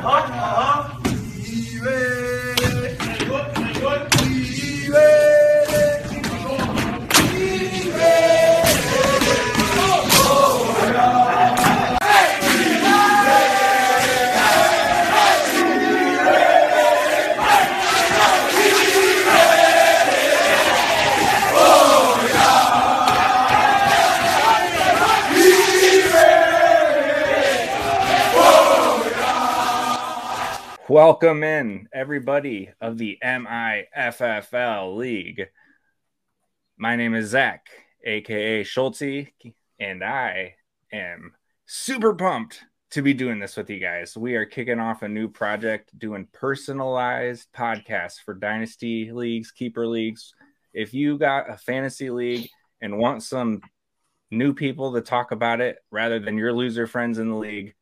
heart Welcome in, everybody of the MIFFL League. My name is Zach, aka Schultzy, and I am super pumped to be doing this with you guys. We are kicking off a new project doing personalized podcasts for dynasty leagues, keeper leagues. If you got a fantasy league and want some new people to talk about it rather than your loser friends in the league,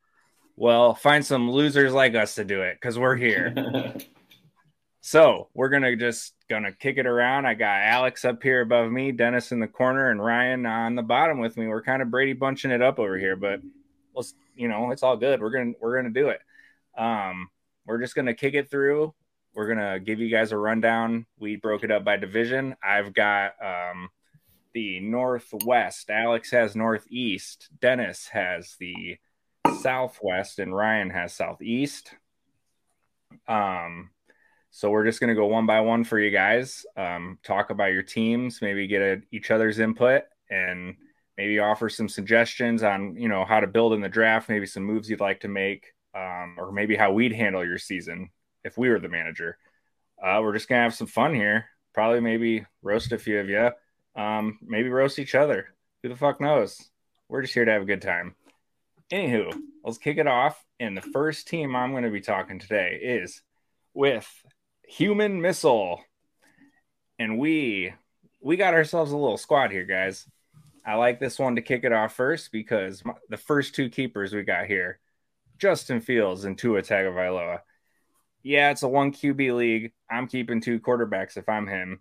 well, find some losers like us to do it because we're here. so we're gonna just gonna kick it around. I got Alex up here above me, Dennis in the corner, and Ryan on the bottom with me. We're kind of Brady bunching it up over here, but let's you know it's all good. We're gonna we're gonna do it. Um, we're just gonna kick it through. We're gonna give you guys a rundown. We broke it up by division. I've got um, the northwest. Alex has northeast. Dennis has the southwest and Ryan has southeast. Um, so we're just going to go one by one for you guys. Um, talk about your teams, maybe get a, each other's input, and maybe offer some suggestions on you know how to build in the draft, maybe some moves you'd like to make, um, or maybe how we'd handle your season if we were the manager. Uh, we're just gonna have some fun here. Probably maybe roast a few of you. Um, maybe roast each other. Who the fuck knows? We're just here to have a good time. Anywho, let's kick it off. And the first team I'm going to be talking today is with Human Missile. And we we got ourselves a little squad here, guys. I like this one to kick it off first because my, the first two keepers we got here, Justin Fields and Tua Tagovailoa. Yeah, it's a one QB league. I'm keeping two quarterbacks if I'm him.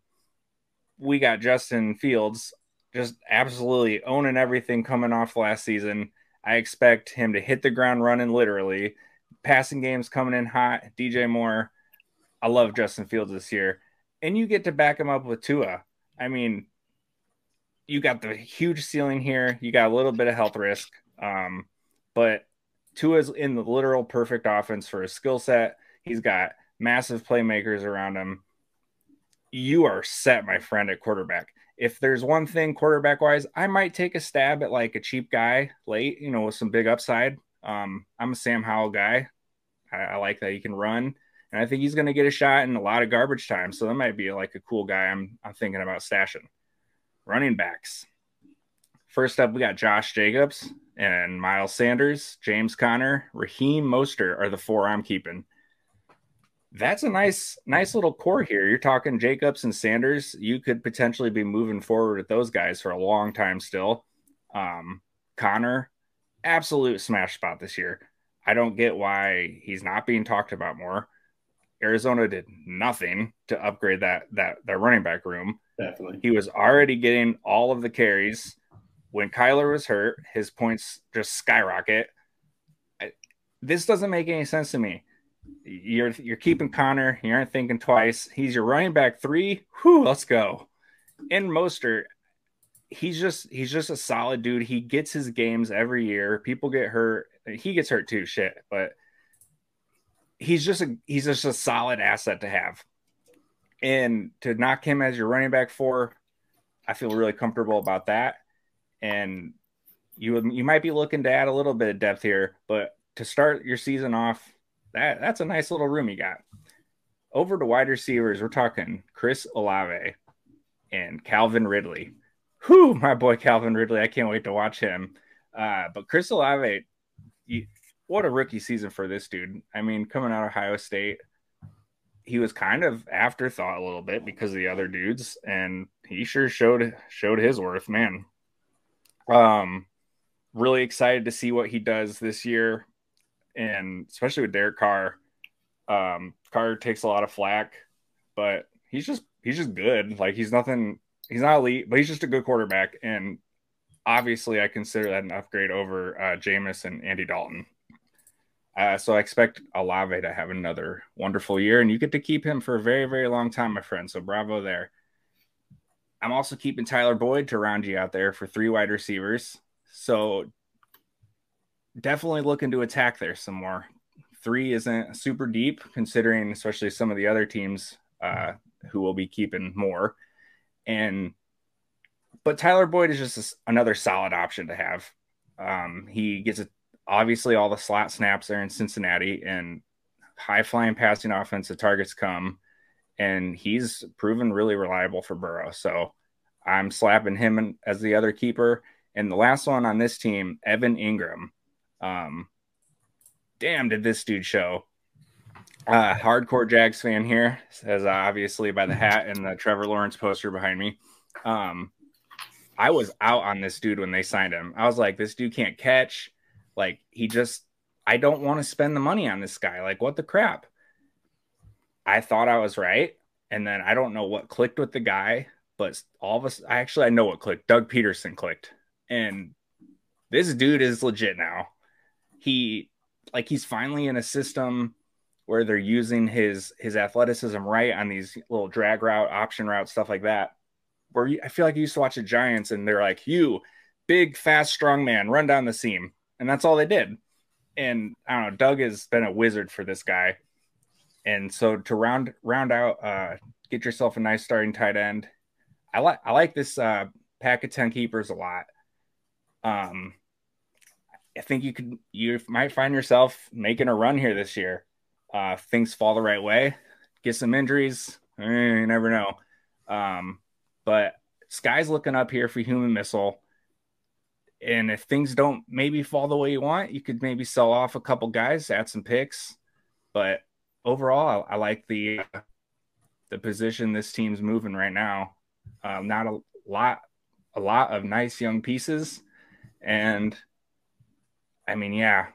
We got Justin Fields just absolutely owning everything coming off last season I expect him to hit the ground running literally. Passing games coming in hot. DJ Moore. I love Justin Fields this year. And you get to back him up with Tua. I mean, you got the huge ceiling here. You got a little bit of health risk. Um, but Tua's in the literal perfect offense for his skill set. He's got massive playmakers around him. You are set, my friend, at quarterback if there's one thing quarterback wise, I might take a stab at like a cheap guy late, you know, with some big upside. Um, I'm a Sam Howell guy. I, I like that he can run, and I think he's going to get a shot in a lot of garbage time. So that might be like a cool guy. I'm I'm thinking about stashing. Running backs. First up, we got Josh Jacobs and Miles Sanders, James Conner, Raheem Mostert are the four I'm keeping that's a nice nice little core here. You're talking Jacobs and Sanders. You could potentially be moving forward with those guys for a long time still. Um, Conner, absolute smash spot this year. I don't get why he's not being talked about more. Arizona did nothing to upgrade that that that running back room. Definitely. He was already getting all of the carries. When Kyler was hurt, his points just skyrocket. I, this doesn't make any sense to me you're you're keeping Conner. You aren't thinking twice. He's your running back three. Whew, let's go. In Mostert, he's just he's just a solid dude. He gets his games every year. People get hurt. He gets hurt too. Shit, but he's just a he's just a solid asset to have. And to knock him as your running back four, I feel really comfortable about that. And you you might be looking to add a little bit of depth here, but to start your season off that that's a nice little room you got. Over to wide receivers, we're talking Chris Olave and Calvin Ridley. Whew, my boy Calvin Ridley. I can't wait to watch him. Uh, but Chris Olave, what a rookie season for this dude. I mean, coming out of Ohio State, he was kind of afterthought a little bit because of the other dudes, and he sure showed showed his worth, man. Um, really excited to see what he does this year and especially with Derek Carr, um, Carr takes a lot of flack, but he's just he's just good. Like he's nothing. He's not elite, but he's just a good quarterback. And obviously, I consider that an upgrade over uh, Jameis and Andy Dalton. Uh, so I expect Olave to have another wonderful year, and you get to keep him for a very, very long time, my friend. So bravo there. I'm also keeping Tyler Boyd to round you out there for three wide receivers. So definitely looking to attack there some more. Three isn't super deep, considering especially some of the other teams uh, who will be keeping more. And but Tyler Boyd is just a, another solid option to have. Um, he gets a, obviously all the slot snaps there in Cincinnati and high flying passing offensive targets come, and he's proven really reliable for Burrow. So I'm slapping him as the other keeper. And the last one on this team, Evan Engram. Um, damn, did this dude show? Uh, hardcore Jags fan here, as obviously by the hat and the Trevor Lawrence poster behind me. Um, I was out on this dude when they signed him. I was like, this dude can't catch. Like, he just, I don't want to spend the money on this guy. Like, what the crap? I thought I was right. And then I don't know what clicked with the guy, but all of us, actually, I know what clicked. Doug Pederson clicked. And this dude is legit now. He, like, he's finally in a system where they're using his his athleticism right on these little drag route, option route, stuff like that where I feel like you used to watch the Giants and they're like, you big, fast, strong man, run down the seam. And that's all they did. And I don't know, Doug has been a wizard for this guy. And so to round round out, uh, get yourself a nice starting tight end. I like I like this uh, pack of 10 keepers a lot. Um I think you could you might find yourself making a run here this year. Uh things fall the right way, get some injuries, eh, you never know. Um but sky's looking up here for human missile. And if things don't maybe fall the way you want, you could maybe sell off a couple guys, add some picks. But overall, I, I like the uh, the position this team's moving right now. Um, not a lot, a lot of nice young pieces, and I mean, yeah,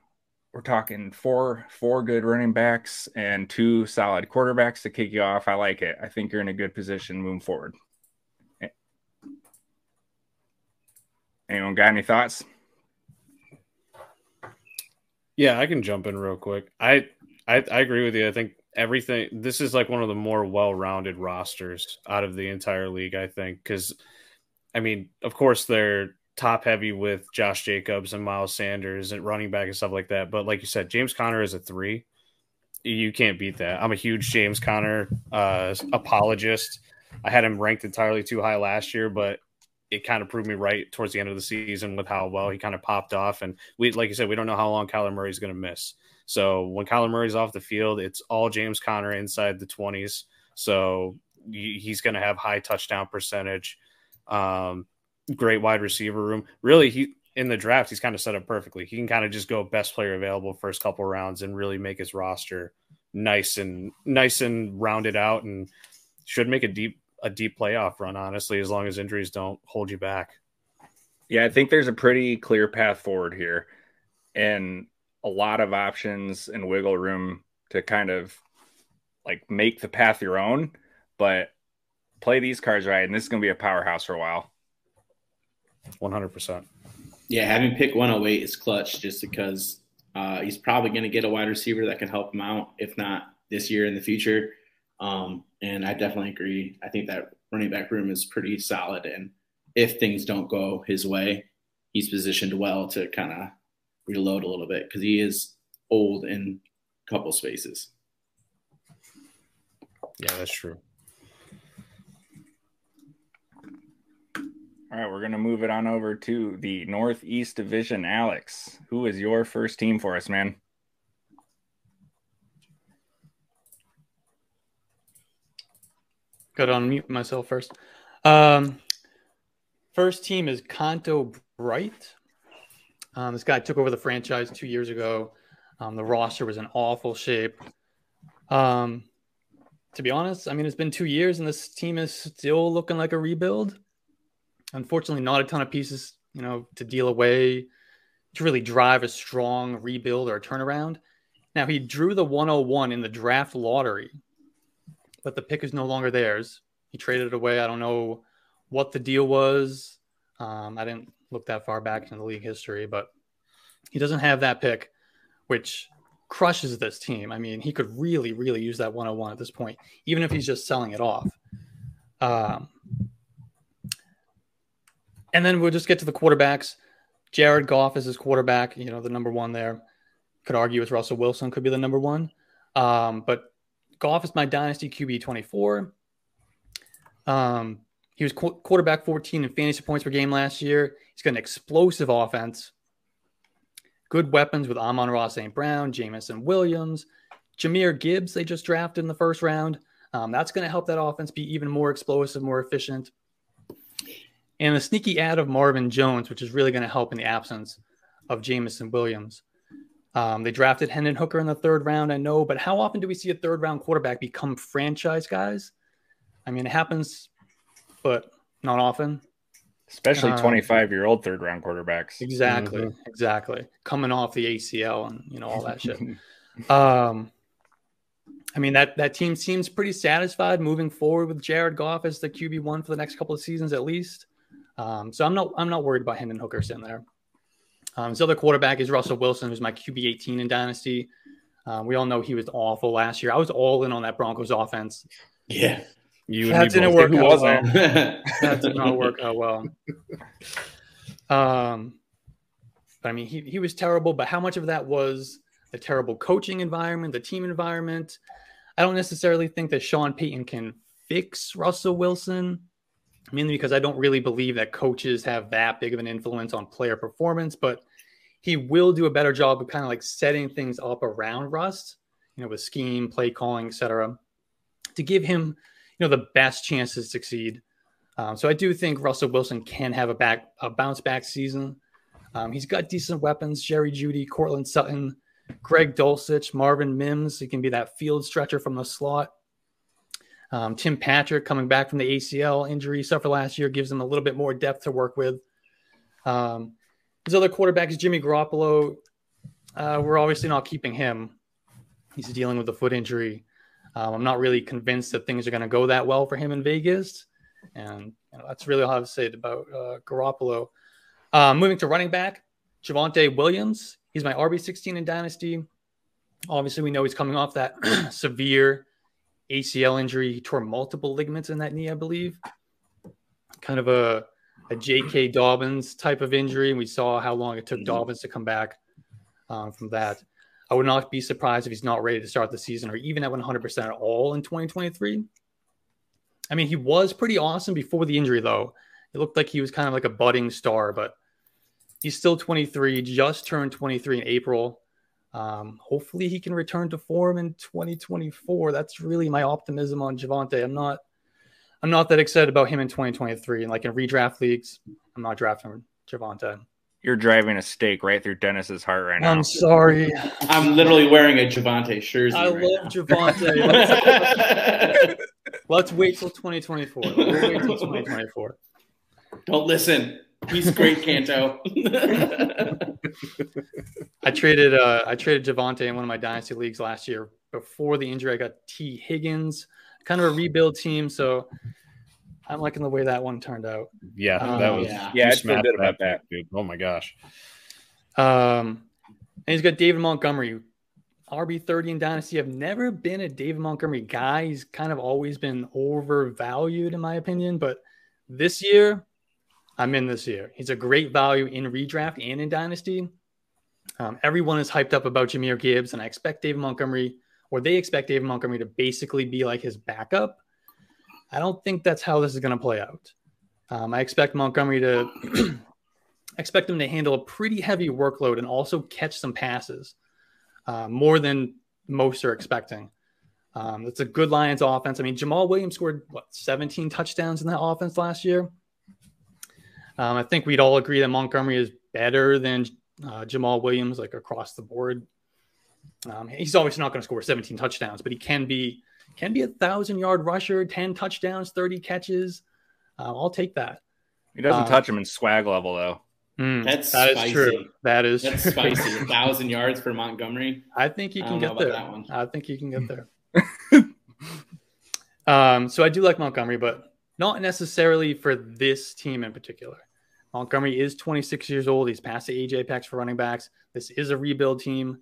we're talking four four good running backs and two solid quarterbacks to kick you off. I like it. I think you're in a good position moving forward. Anyone got any thoughts? Yeah, I can jump in real quick. I, I I agree with you. I think everything this is like one of the more well-rounded rosters out of the entire league, I think, because I mean, of course they're top heavy with Josh Jacobs and Miles Sanders and running back and stuff like that. But like you said, James Conner is a three. You can't beat that. I'm a huge James Conner uh, apologist. I had him ranked entirely too high last year, but it kind of proved me right towards the end of the season with how well he kind of popped off. And we, like you said, we don't know how long Kyler Murray is going to miss. So when Kyler Murray's off the field, it's all James Conner inside the 20s. So he's going to have high touchdown percentage, um, great wide receiver room. Really, he in the draft, he's kind of set up perfectly. He can kind of just go best player available first couple rounds and really make his roster nice and nice and rounded out and should make a deep a deep playoff run, honestly, as long as injuries don't hold you back. Yeah, I think there's a pretty clear path forward here and a lot of options and wiggle room to kind of like make the path your own, but play these cards right. And this is going to be a powerhouse for a while. 100%. Yeah, having pick 108 is clutch just because uh, he's probably going to get a wide receiver that can help him out, if not this year in the future. Um, and I definitely agree. I think that running back room is pretty solid. And if things don't go his way, he's positioned well to kind of reload a little bit because he is old in a couple spaces. Yeah, that's true. All right, we're going to move it on over to the Northeast Division. Alex, who is your first team for us, man? Got to unmute myself first. Um, first team is Conto Bright. Um, this guy took over the franchise two years ago. Um, the roster was in awful shape. Um, to be honest, I mean, it's been two years and this team is still looking like a rebuild. Unfortunately, not a ton of pieces, you know, to deal away to really drive a strong rebuild or a turnaround. Now, he drew the 101 in the draft lottery, but the pick is no longer theirs. He traded it away. I don't know what the deal was. Um, I didn't look that far back in the league history, but he doesn't have that pick, which crushes this team. I mean, he could really, really use that 101 at this point, even if he's just selling it off. Um, and then we'll just get to the quarterbacks. Jared Goff is his quarterback, you know, the number one there. Could argue with Russell Wilson could be the number one. Um, but Goff is my dynasty QB 24. Um, he was qu- quarterback 14 in fantasy points per game last year. He's got an explosive offense, good weapons with Amon-Ra St. Brown, Jameson Williams, Jahmyr Gibbs, they just drafted in the first round. Um, that's going to help that offense be even more explosive, more efficient. And the sneaky ad of Marvin Jones, which is really going to help in the absence of Jameson Williams. Um, they drafted Hendon Hooker in the third round, I know, but how often do we see a third round quarterback become franchise guys? I mean, it happens, but not often. Especially Um, 25 year old third round quarterbacks. Exactly, exactly. Coming off the ACL and you know all that shit. Um, I mean that that team seems pretty satisfied moving forward with Jared Goff as the QB one for the next couple of seasons at least. Um, so I'm not I'm not worried about Hendon Hooker sitting there. Um, his other quarterback is Russell Wilson, who's my QB 18 in Dynasty. Um, we all know he was awful last year. I was all in on that Broncos offense. Yeah. You That didn't both. work out was well. that? That did not work out well. Um, but I mean, he, he was terrible, but how much of that was the terrible coaching environment, the team environment? I don't necessarily think that Sean Payton can fix Russell Wilson, mainly because I don't really believe that coaches have that big of an influence on player performance, but he will do a better job of kind of like setting things up around Rust, you know, with scheme, play calling, etc., to give him, you know, the best chance to succeed. Um, so I do think Russell Wilson can have a back a bounce back season. Um, he's got decent weapons: Jerry Jeudy, Courtland Sutton, Greg Dulcich, Marvin Mims. He can be that field stretcher from the slot. Um, Tim Patrick coming back from the ACL injury suffered last year gives him a little bit more depth to work with. Um, his other quarterback is Jimmy Garoppolo. Uh, we're obviously not keeping him. He's dealing with a foot injury. Um, I'm not really convinced that things are going to go that well for him in Vegas. And you know, that's really all I have to say about uh, Garoppolo. Uh, moving to running back, Javonte Williams. He's my RB16 in Dynasty. Obviously, we know he's coming off that severe ACL injury. He tore multiple ligaments in that knee, I believe. Kind of a, a J.K. Dobbins type of injury. And we saw how long it took Mhm. Dobbins to come back um, from that. I would not be surprised if he's not ready to start the season or even at 100% at all in 2023. I mean, he was pretty awesome before the injury, though. It looked like he was kind of like a budding star, but he's still 23, just turned 23 in April. Um, hopefully, he can return to form in 2024. That's really my optimism on Javonte. I'm not, I'm not that excited about him in 2023. And like in redraft leagues, I'm not drafting Javonte. You're driving a stake right through Dennis's heart right now. I'm sorry. I'm literally wearing a Javonte jersey. I right love now. Javonte. Let's, let's wait till 2024. Let's wait till 2024. Don't listen. He's great, Canto. I traded uh I traded Javonte in one of my dynasty leagues last year. Before the injury, I got Tee Higgins, kind of a rebuild team. So I'm liking the way that one turned out. Yeah, Um, that was yeah. Yeah, you I feel smashed about that. dude. Oh my gosh. Um, and he's got David Montgomery, RB30 in Dynasty. I've never been a David Montgomery guy. He's kind of always been overvalued, in my opinion. But this year, I'm in this year. He's a great value in redraft and in Dynasty. Um, everyone is hyped up about Jahmyr Gibbs, and I expect David Montgomery, or they expect David Montgomery to basically be like his backup. I don't think that's how this is going to play out. Um, I expect Montgomery to expect him to handle a pretty heavy workload and also catch some passes, uh, more than most are expecting. Um, it's a good Lions offense. I mean, Jamaal Williams scored what 17 touchdowns in that offense last year. Um, I think we'd all agree that Montgomery is better than uh, Jamaal Williams, like across the board. Um, he's obviously not going to score 17 touchdowns, but he can be can be a thousand yard rusher, 10 touchdowns, 30 catches. Uh, I'll take that. He doesn't Um, touch him in swag level though. Mm, That's that is spicy. true. That is That's true. spicy. A thousand yards for Montgomery. I think you can get there. that one. I think you can get there. um, so I do like Montgomery, but not necessarily for this team in particular. Montgomery is 26 years old. He's past the age apex for running backs. This is a rebuild team.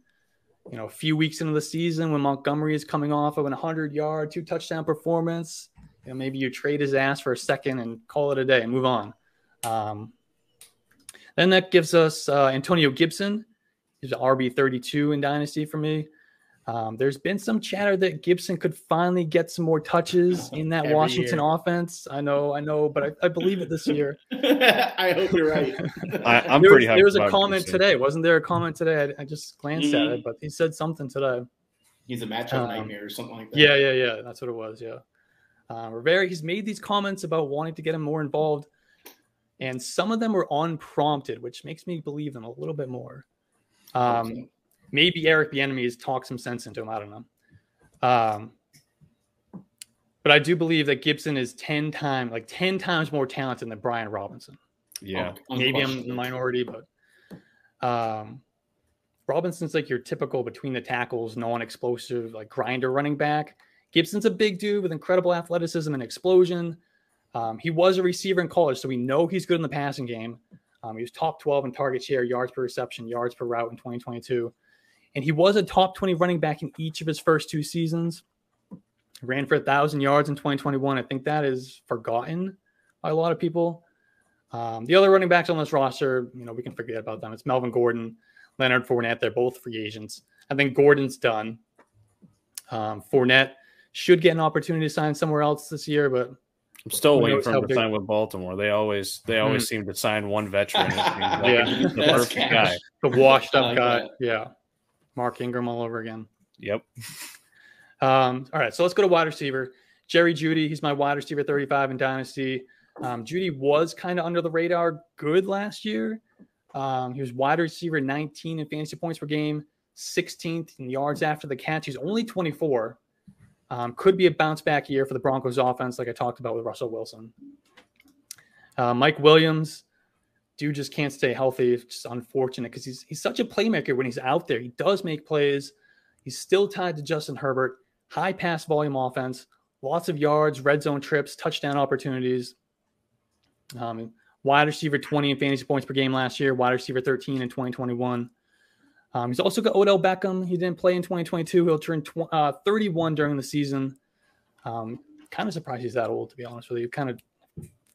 you know, a few weeks into the seaon when Montgomery is coming off of an 100 yard, two touchdown performance, you know, maybe you trade his ass for a second and call it a day and move on. Um, then that gives us uh, Antonio Gibson. He's RB 32 in Dynasty for me. Um, there's been some chatter that Gibson could finally get some more touches in that Every Washington year. offense. I know, I know, but I, I believe it this year. I hope you're right. I, I'm there pretty. was, there was a comment Gibson. today, wasn't there? A comment today? I, I just glanced at Mhm. it, but he said something today. He's a matchup Um, nightmare or something like that. Yeah, yeah, yeah. That's what it was. Yeah. Um, Rivera, he's made these comments about wanting to get him more involved, and some of them were unprompted, which makes me believe them a little bit more. Um, Okay. Maybe Eric Bieniemy has talked some sense into him. I don't know. Um, but I do believe that Gibson is ten times, like ten times more talented than Brian Robinson. Yeah, Un- Maybe I'm the minority, but um, Robinson's like your typical between the tackles, non-explosive, like grinder running back. Gibson's a big dude with incredible athleticism and explosion. Um, he was a receiver in college, so we know he's good in the passing game. Um, he was top 12 in target share, yards per reception, yards per route in 2022. And he was a top 20 running back in each of his first two seasons. Ran for a thousand yards in 2021. I think that is forgotten by a lot of people. Um, the other running backs on this roster, you know, we can forget about them. It's Melvin Gordon, Leonard Fournette. They're both free agents. I think Gordon's done. Um, Fournette should get an opportunity to sign somewhere else this year, but I'm still waiting for him to big- sign with Baltimore. They always they always seem to sign one veteran. Like Yeah. the That's perfect cash. guy. the washed up guy, yeah, Mark Ingram all over again. Yep. Um, all right, so let's go to wide receiver. Jerry Jeudy, he's my wide receiver 35 in Dynasty. Um, Jeudy was kind of under the radar good last year. Um, he was wide receiver 19 in fantasy points per game, 16th in yards after the catch. He's only 24. Um, could be a bounce back year for the Broncos offense, like I talked about with Russell Wilson. Uh, Mike Williams, dude just can't stay healthy. It's just unfortunate because he's he's such a playmaker when he's out there. He does make plays. He's still tied to Justin Herbert. High pass volume offense, lots of yards, red zone trips, touchdown opportunities. Um, wide receiver 20 in fantasy points per game last year, wide receiver 13 in 2021. Um, he's also got Odell Beckham. He didn't play in 2022. He'll turn tw- uh, 31 during the season. Um, kind of surprised he's that old, to be honest with you. Kind of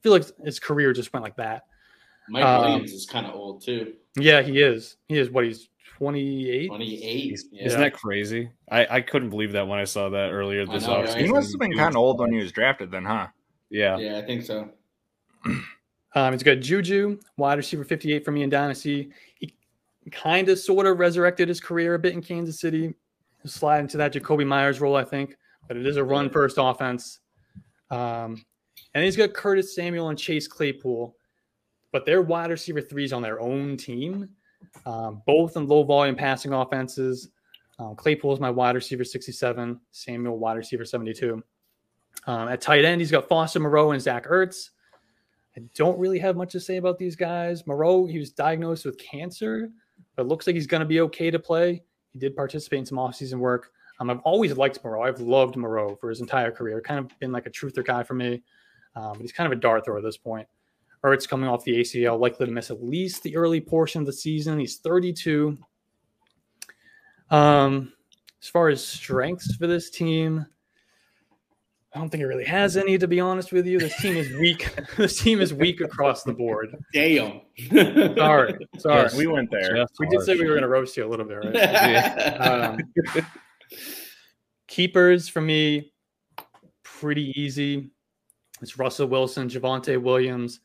feel like his career just went like that. Mike Um, Williams is kind of old too. Yeah, he is. He is what he's 28. 28. Yeah. Isn't that crazy? I, I couldn't believe that when I saw that earlier this know, right? offseason. He must have been kind of old when he was drafted, then, huh? Yeah. yeah, I think so. Um, he's got Juju, wide receiver 58 for me in Dynasty. He kind of sort of resurrected his career a bit in Kansas City. He'll slide into that Jakobi Meyers role, I think, but it is a run first offense. Um, and he's got Curtis Samuel and Chase Claypool, but they're wide receiver threes on their own team, um, both in low volume passing offenses. Um, Claypool is my wide receiver 67, Samuel wide receiver 72. Um, at tight end, he's got Foster Moreau and Zach Ertz. I don't really have much to say about these guys. Moreau, he was diagnosed with cancer, but looks like he's going to be okay to play. He did participate in some offseason work. Um, I've always liked Moreau. I've loved Moreau for his entire career. Kind of been like a truther guy for me. Um, but he's kind of a dart thrower at this point. Ertz coming off the ACL, likely to miss at least the early portion of the season. He's 32. Um, as far as strengths for this team, I don't think it really has any, to be honest with you. This team is weak. this team is weak across the board. Damn. Sorry, sorry. Yes. We went there. Just We did say we were going to roast you a little bit, right? Um, keepers for me, pretty easy. It's Russell Wilson, Javonte Williams,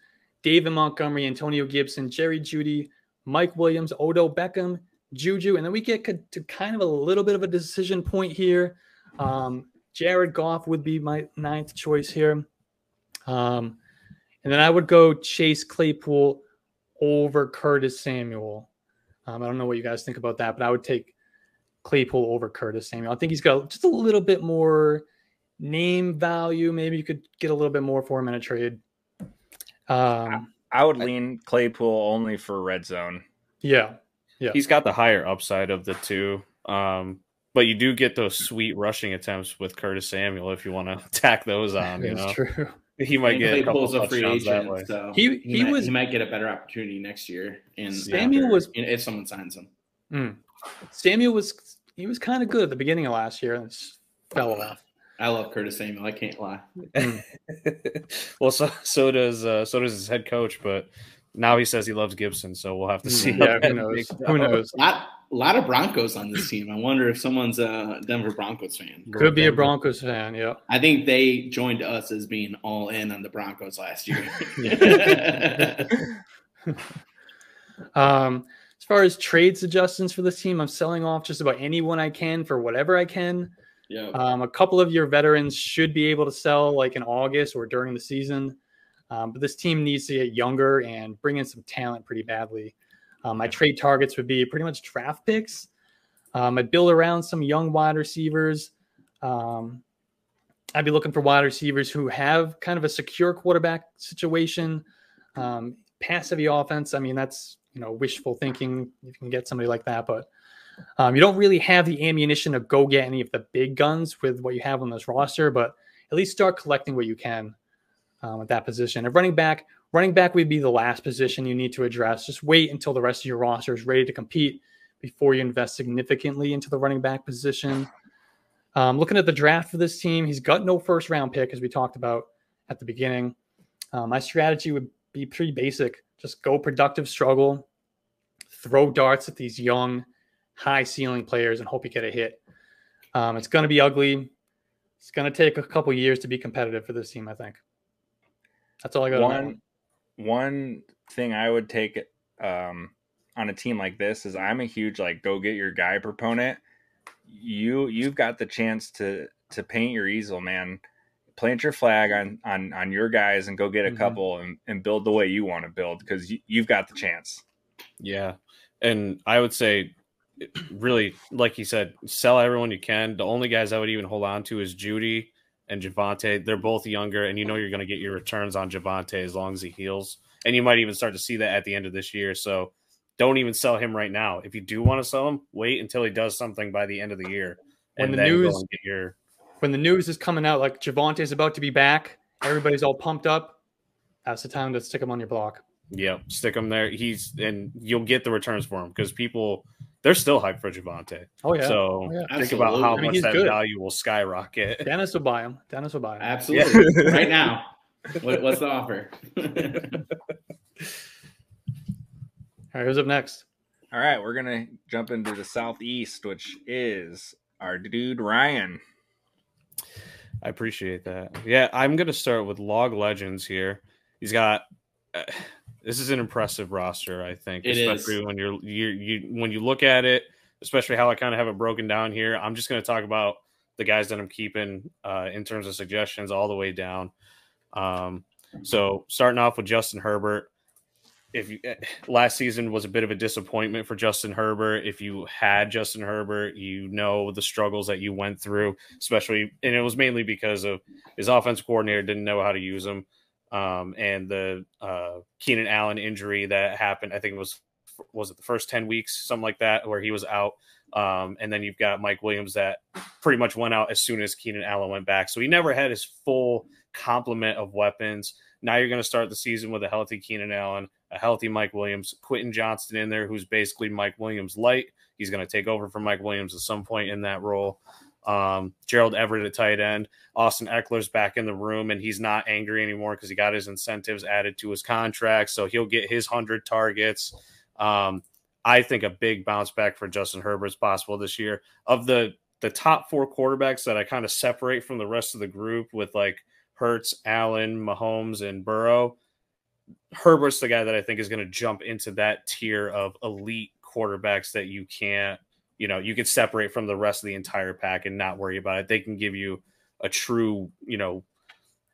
David Montgomery, Antonio Gibson, Jerry Jeudy, Mike Williams, Odo Beckham, Juju, and then we get to kind of a little bit of a decision point here. Um, Jared Goff would be my ninth choice here. Um, and then I would go Chase Claypool over Curtis Samuel. Um, I don't know what you guys think about that, but I would take Claypool over Curtis Samuel. I think he's got just a little bit more name value. Maybe you could get a little bit more for him in a trade. Um, I would lean Claypool only for red zone. yeah, yeah, He's got the higher upside of the two. Um, but you do get those sweet rushing attempts with Curtis Samuel if you want to tack those on. You know, true. he might get a Claypool's a free touchdowns that agent, way. so He- he might, was- he might get a better opportunity next year. And Samuel was- if someone signs him. Mm. Samuel was he was kind of good at the beginning of last year and fell off. I love Curtis Samuel. I can't lie. well, so so does uh, so does his head coach, but now he says he loves Gibson, so we'll have to see. Mm, yeah, who knows? Who knows? A lot, a lot of Broncos on this team. I wonder if someone's a Denver Broncos fan. Could be a Broncos fan. Yeah. I think they joined us as being all in on the Broncos last year. um, as far as trade suggestions for this team, I'm selling off just about anyone I can for whatever I can. Yeah. Um, a couple of your veterans should be able to sell like in August or during the season. Um, but this team needs to get younger and bring in some talent pretty badly. Um, my trade targets would be pretty much draft picks. Um, I'd build around some young wide receivers. Um, I'd be looking for wide receivers who have kind of a secure quarterback situation, um, pass heavy offense. I mean, that's you know wishful thinking. You can get somebody like that, but um, you don't really have the ammunition to go get any of the big guns with what you have on this roster. But at least start collecting what you can um, at that position. And running back, running back would be the last position you need to address. Just wait until the rest of your roster is ready to compete before you invest significantly into the running back position. Um, looking at the draft for this team, he's got no first round pick, as we talked about at the beginning. Um, my strategy would be pretty basic just go productive struggle, throw darts at these young, high ceiling players, and hope you get a hit. Um, it's going to be ugly. It's going to take a couple years to be competitive for this team, I think. That's all I got. on one one thing I would take um, on a team like this is I'm a huge like go get your guy proponent. You you've got the chance to to paint your easel, man. Plant your flag on on on your guys and go get a Mhm. couple and, and build the way you want to build because you, you've got the chance. Yeah. And I would say, really, like you said, sell everyone you can. The only guys I would even hold on to is Jeudy and Javonte. They're both younger, and you know you're going to get your returns on Javonte as long as he heals. And you might even start to see that at the end of this year. So don't even sell him right now. If you do want to sell him, wait until he does something by the end of the year. When and the news- go and get your when the news is coming out like Javonte is about to be back, everybody's all pumped up. That's the time to stick him on your block. Yep, stick him there. He's and you'll get the returns for him because people they're still hyped for Javonte. Oh yeah. So Oh, yeah. think about how I mean, much that good. value will skyrocket. Dennis will buy him. Dennis will buy him. Absolutely. right now. What, what's the offer? All right, who's up next? All right, we're gonna jump into the southeast, which is our dude Ryan. I appreciate that. Yeah, I'm going to start with Log Legends here. He's got uh, this is an impressive roster, I think, It especially is. when you're you you when you look at it, especially how I kind of have it broken down here. I'm just going to talk about the guys that I'm keeping uh, in terms of suggestions all the way down. Um, so starting off with Justin Herbert. If you, eh, last season was a bit of a disappointment for Justin Herbert, if you had Justin Herbert, you know the struggles that you went through, especially, and it was mainly because of his offensive coordinator didn't know how to use him, um, and the uh, Keenan Allen injury that happened. I think it was was it the first ten weeks, something like that, where he was out. Um, and then you've got Mike Williams that pretty much went out as soon as Keenan Allen went back, so he never had his full complement of weapons. Now you're going to start the season with a healthy Keenan Allen, a healthy Mike Williams, Quentin Johnston in there, who's basically Mike Williams light. He's going to take over from Mike Williams at some point in that role. Um, Gerald Everett at tight end. Austin Ekeler's back in the room, and he's not angry anymore because he got his incentives added to his contract, so he'll get his hundred targets. Um, I think a big bounce back for Justin Herbert's possible this year. Of the the top four quarterbacks that I kind of separate from the rest of the group with like Hurts, Allen, Mahomes, and Burrow, Herbert's the guy that I think is going to jump into that tier of elite quarterbacks that you can't, you know, you can separate from the rest of the entire pack and not worry about it. They can give you a true, you know,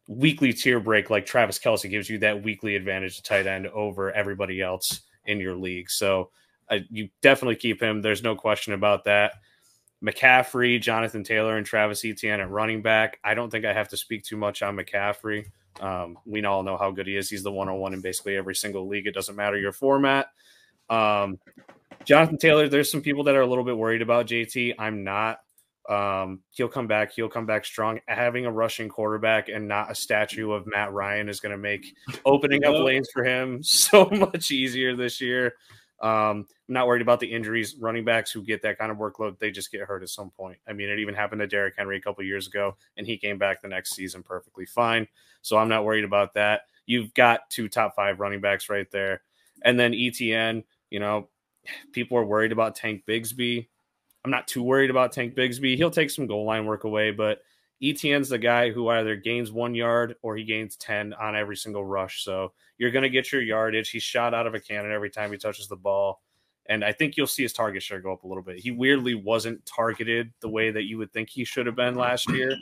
weekly tier break like Travis Kelce gives you that weekly advantage to tight end over everybody else in your league. So uh, you definitely keep him. There's no question about that. McCaffrey, Jonathan Taylor, and Travis Etienne at running back. I don't think I have to speak too much on McCaffrey. Um, we all know how good he is. He's the one on one in basically every single league. It doesn't matter your format. Um, Jonathan Taylor, there's some people that are a little bit worried about JT. I'm not. Um, he'll come back. He'll come back strong. Having a rushing quarterback and not a statue of Matt Ryan is going to make opening up lanes for him so much easier this year. Um, I'm not worried about the injuries. Running backs who get that kind of workload, they just get hurt at some point. I mean, it even happened to Derrick Henry a couple years ago, and he came back the next season perfectly fine. So I'm not worried about that. You've got two top five running backs right there. And then Etienne, you know, people are worried about Tank Bigsby. I'm not too worried about Tank Bigsby. He'll take some goal line work away, but Etienne's the guy who either gains one yard or he gains 10 on every single rush. So you're going to get your yardage. He's shot out of a cannon every time he touches the ball. And I think you'll see his target share go up a little bit. He weirdly wasn't targeted the way that you would think he should have been last year.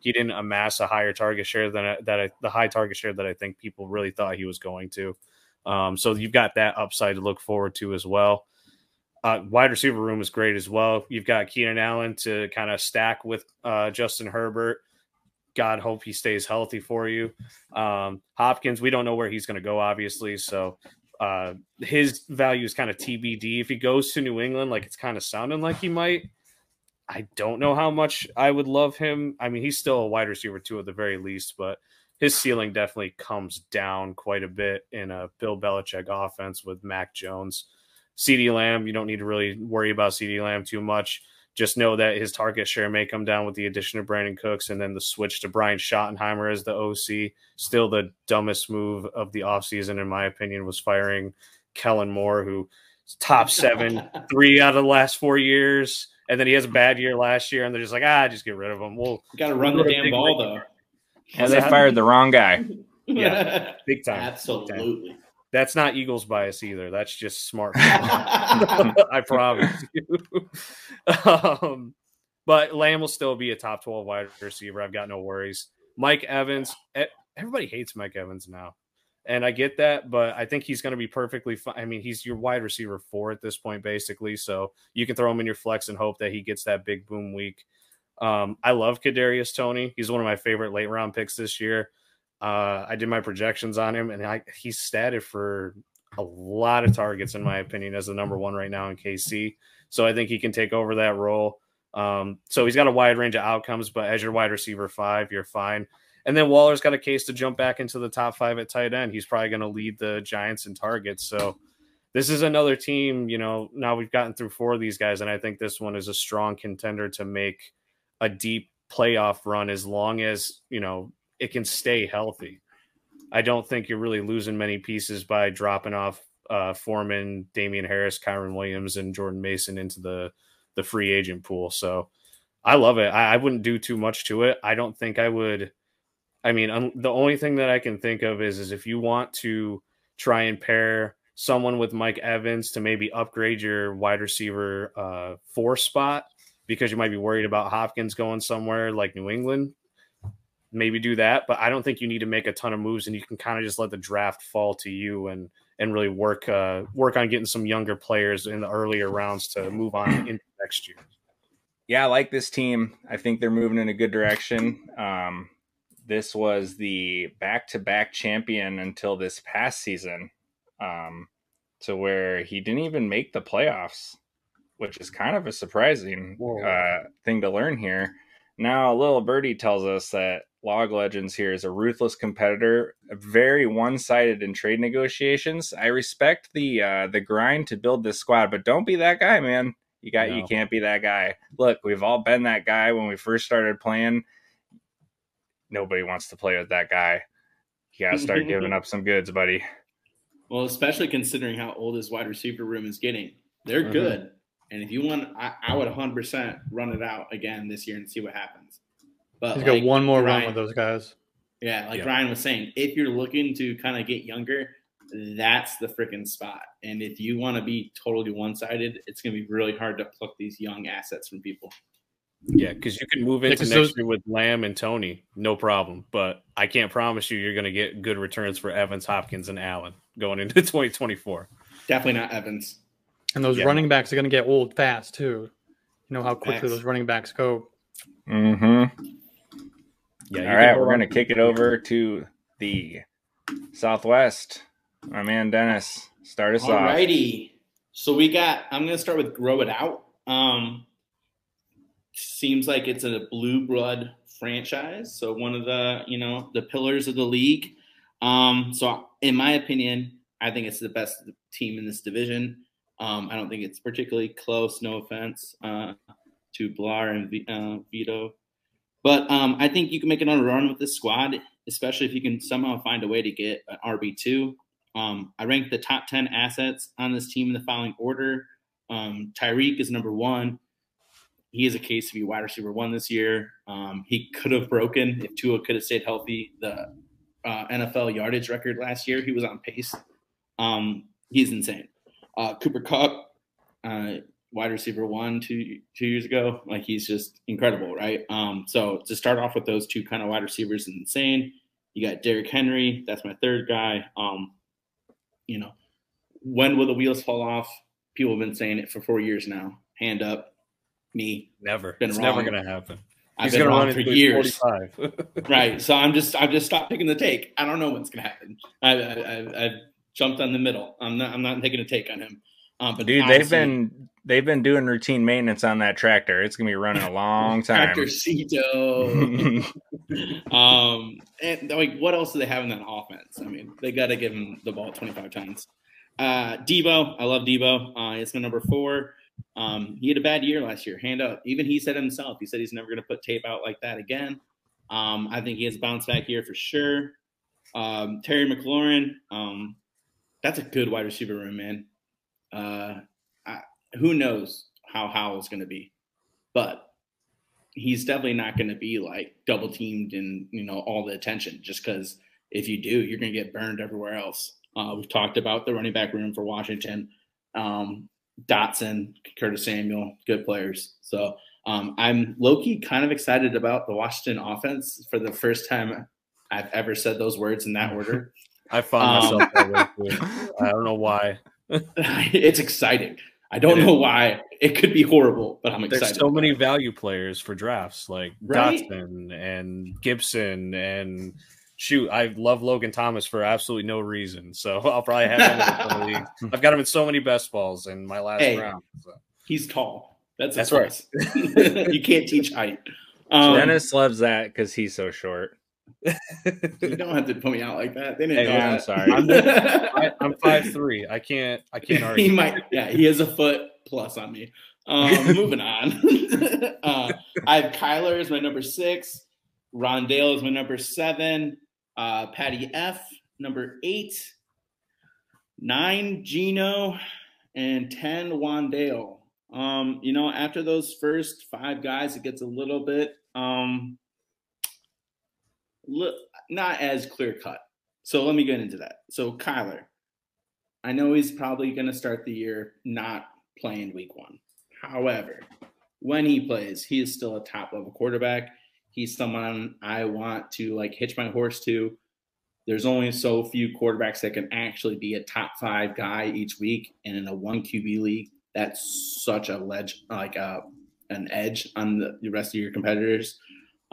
He didn't amass a higher target share than uh, that the high target share that I think people really thought he was going to. Um, so you've got that upside to look forward to as well. Uh, wide receiver room is great as well. You've got Keenan Allen to kind of stack with uh, Justin Herbert. God hope he stays healthy for you. Um, Hopkins, we don't know where he's going to go, obviously. So uh, his value is kind of TBD. If he goes to New England, like it's kind of sounding like he might, I don't know how much I would love him. I mean, he's still a wide receiver too, at the very least, but his ceiling definitely comes down quite a bit in a Bill Belichick offense with Mac Jones. CeeDee Lamb, you don't need to really worry about CeeDee Lamb too much. Just know that his target share may come down with the addition of Brandin Cooks and then the switch to Brian Schottenheimer as the OC. Still the dumbest move of the offseason, in my opinion, was firing Kellen Moore, who top seven, three out of the last four years. And then he has a bad year last year, and they're just like, ah, just get rid of him. We'll got to run the damn ball, though. And they fired the wrong guy. Yeah, big time. Absolutely. Big time. That's not Eagles bias either. That's just smart. I promise you. um, but Lamb will still be a top 12 wide receiver. I've got no worries. Mike Evans, everybody hates Mike Evans now. And I get that, but I think he's going to be perfectly fine. I mean, he's your wide receiver four at this point, basically. So you can throw him in your flex and hope that he gets that big boom week. Um, I love Kadarius Toney. He's one of my favorite late round picks this year. Uh, I did my projections on him, and I, he's statted for a lot of targets, in my opinion, as the number one right now in KC. So I think he can take over that role. Um, so he's got a wide range of outcomes, but as your wide receiver five, you're fine. And then Waller's got a case to jump back into the top five at tight end. He's probably going to lead the Giants in targets. So this is another team, you know, now we've gotten through four of these guys, and I think this one is a strong contender to make a deep playoff run as long as, you know, it can stay healthy. I don't think you're really losing many pieces by dropping off uh, Foreman, Damien Harris, Kyren Williams, and Jordan Mason into the the free agent pool. So I love it. I, I wouldn't do too much to it. I don't think I would. I mean, um, the only thing that I can think of is is if you want to try and pair someone with Mike Evans to maybe upgrade your wide receiver uh, four spot because you might be worried about Hopkins going somewhere like New England maybe do that. But I don't think you need to make a ton of moves, and you can kind of just let the draft fall to you and and really work uh, work on getting some younger players in the earlier rounds to move on into next year. Yeah, I like this team. I think they're moving in a good direction. Um, this was the back-to-back champion until this past season, um, to where he didn't even make the playoffs, which is kind of a surprising uh, thing to learn here. Now, little birdie tells us that Log Legends here is a ruthless competitor, very one-sided in trade negotiations. I respect the uh, the grind to build this squad, but don't be that guy, man. You got no. you can't be that guy. Look, we've all been that guy when we first started playing. Nobody wants to play with that guy. You gotta start giving up some goods, buddy. Well, especially considering how old his wide receiver room is getting. They're mm-hmm. good. And if you want, I, I would 100% run it out again this year and see what happens. But he's like, got one more Ryan, run with those guys. Yeah, like yeah. Ryan was saying, if you're looking to kind of get younger, that's the freaking spot. And if you want to be totally one sided, it's going to be really hard to pluck these young assets from people. Yeah, because you can move into yeah, next those... year with Lamb and Toney, no problem. But I can't promise you you're going to get good returns for Evans, Hopkins, and Allen going into 2024. Definitely not Evans. And those yeah. running backs are going to get old fast too. You know how quickly Facts. those running backs go. Mm-hmm. Yeah. All right, we're gonna kick it over to the Southwest. My man Dennis, start us Alrighty. off. Alrighty. So we got. I'm gonna start with grow it out. Um, seems like it's a blue blood franchise. So one of the you know the pillars of the league. Um, so in my opinion, I think it's the best team in this division. Um, I don't think it's particularly close. No offense uh, to Blar and uh, Vito, but um, I think you can make another run with this squad, especially if you can somehow find a way to get an RB two. Um, I ranked the top ten assets on this team in the following order. Um, Tyreek is number one. He is a case to be wide receiver one this year. Um, he could have broken if Tua could have stayed healthy. The uh, NFL yardage record last year, he was on pace. Um, he's insane. Uh, Cooper Kupp, uh, wide receiver one two two years ago, like he's just incredible, right? Um, so to start off with those two kind of wide receivers is insane. You got Derrick Henry, that's my third guy. Um, you know, when will the wheels fall off? People have been saying it for four years now. Hand up, me. Never. Been it's wrong. never going to happen. I've He's been wrong run for years. right. So I'm just I've just stopped picking the take. I don't know what's gonna happen. I, I, I've, I've jumped on the middle. I'm not I'm not taking a take on him. Um, but Dude, they've been they've been doing routine maintenance on that tractor. It's gonna be running a long time. Tractor Cito. um, and like, what else do they have in that offense? I mean, they got to give him the ball 25 times. Uh, Deebo, I love Deebo. Uh, it's my number four. Um, he had a bad year last year, hand up. Even he said himself, he said he's never going to put tape out like that again. Um, I think he has a bounce back year for sure. Um, Terry McLaurin, um, that's a good wide receiver room, man. Uh, I, who knows how Howell's going to be, but he's definitely not going to be like double teamed and you know all the attention. Just because if you do, you're going to get burned everywhere else. Uh, we've talked about the running back room for Washington. Um, Dotson, Curtis Samuel, good players. So um, I'm low key kind of excited about the Washington offense for the first time I've ever said those words in that order. I found Um, myself that way too. I don't know why. it's exciting. I don't It know why. It could be horrible, but I'm excited. There's so many value players for drafts like Right? Dotson and Gibson and shoot, I love Logan Thomas for absolutely no reason. So I'll probably have him in some of. I've got him in so many best balls in my last Hey. round. So. He's tall. That's a That's right. you can't teach height. Um, Dennis loves that because he's so short. You don't have to put me out like that. They didn't Hey, know I'm that. sorry. I, I'm five three. I can't. I can't argue. he might. Yeah, he has a foot plus on me. Um, moving on. uh, I have Kyler as my number six. Rondale is my number seven. Uh, Patty F number eight. Nine Gino and ten Wan'Dale. Um, you know, after those first five guys, it gets a little bit um, li- not as clear cut. So let me get into that. So Kyler, I know he's probably going to start the year not playing week one. However, when he plays, he is still a top level quarterback. He's someone I want to like hitch my horse to. There's only so few quarterbacks that can actually be a top five guy each week, and in a one QB league, that's such a ledge, like a an edge on the, the rest of your competitors.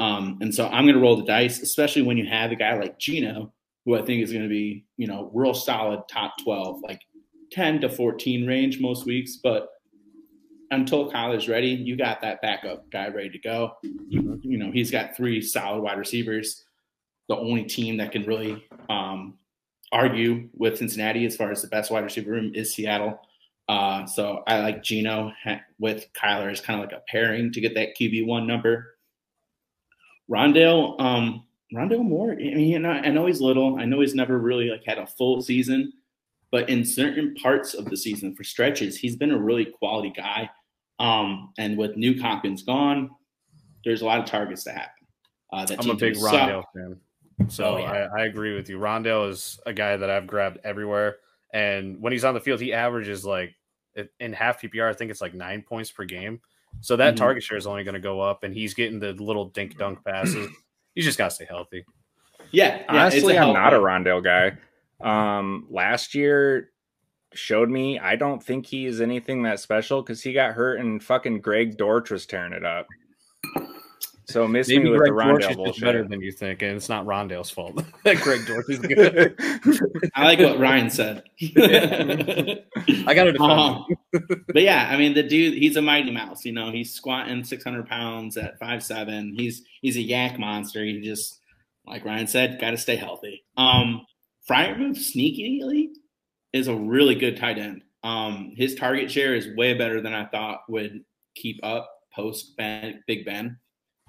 Um, and so I'm going to roll the dice, especially when you have a guy like Gino, who I think is going to be, you know, real solid top 12, like 10 to 14 range most weeks. But until Kyler's ready, you got that backup guy ready to go. You, you know, he's got three solid wide receivers. The only team that can really um, argue with Cincinnati as far as the best wide receiver room is Seattle. Uh, so I like Gino with Kyler as kind of like a pairing to get that QB one number. Rondale, um, Rondale Moore. I mean, I know he's little. I know he's never really like had a full season, but in certain parts of the season, for stretches, he's been a really quality guy. Um, and with Nuk Hopkins gone, there's a lot of targets to happen. Uh, that I'm a big will suck. Rondale fan. So Oh, yeah. I, I agree with you. Rondale is a guy that I've grabbed everywhere. And when he's on the field, he averages like in half PPR, I think it's like nine points per game. So that Mhm. target share is only going to go up, and he's getting the little dink dunk passes. He's just got to stay healthy. Yeah, yeah, Honestly, it's a I'm not a health- Rondale guy. Um, last year showed me I don't think he is anything that special because he got hurt and fucking Greg Dortch was tearing it up. So miss Maybe me with Greg the Dortch Rondale is bullshit. better than you think, and it's not Rondale's fault. Greg Dortch is good. I like what Ryan said. I got to defend. Um, but yeah, I mean the dude, he's a mighty mouse. You know, he's squatting 600 pounds at five seven. He's he's a YAC monster. He just, like Ryan said, got to stay healthy. Um, Freiermuth sneakily is a really good tight end. Um, his target share is way better than I thought would keep up post ben, Big Ben.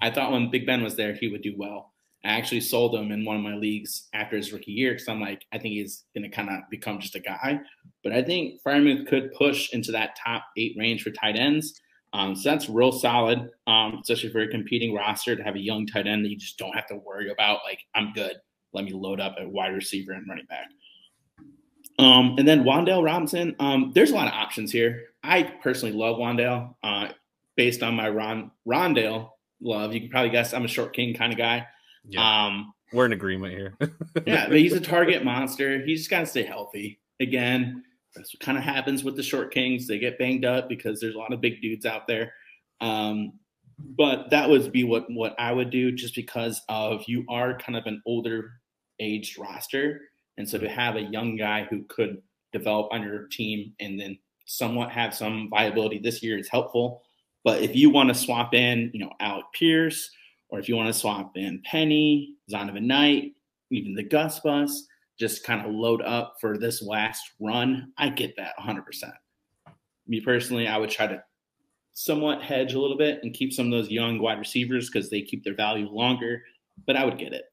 I thought when Big Ben was there, he would do well. I actually sold him in one of my leagues after his rookie year because I'm like, I think he's going to kind of become just a guy. But I think Freiermuth could push into that top eight range for tight ends. Um, so that's real solid, um, especially for a competing roster to have a young tight end that you just don't have to worry about. Like, I'm good. Let me load up a wide receiver and running back. Um, and then Wan'Dale Robinson. Um, there's a lot of options here. I personally love Wan'Dale. Uh, based on my Ron Rondale love, you can probably guess I'm a short king kind of guy. Yeah. Um, we're in agreement here. yeah, but he's a target monster. He's just got to stay healthy. Again, that's what kind of happens with the short kings. They get banged up because there's a lot of big dudes out there. Um, but that would be what what I would do, just because of you are kind of an older aged roster, and so to have a young guy who could develop on your team and then somewhat have some viability this year is helpful. But if you want to swap in, you know, Alec Pierce or if you want to swap in Penny, Zonovan Knight, even the Gus bus, just kind of load up for this last run, I get that 100%. Me personally, I would try to somewhat hedge a little bit and keep some of those young wide receivers because they keep their value longer, but I would get it.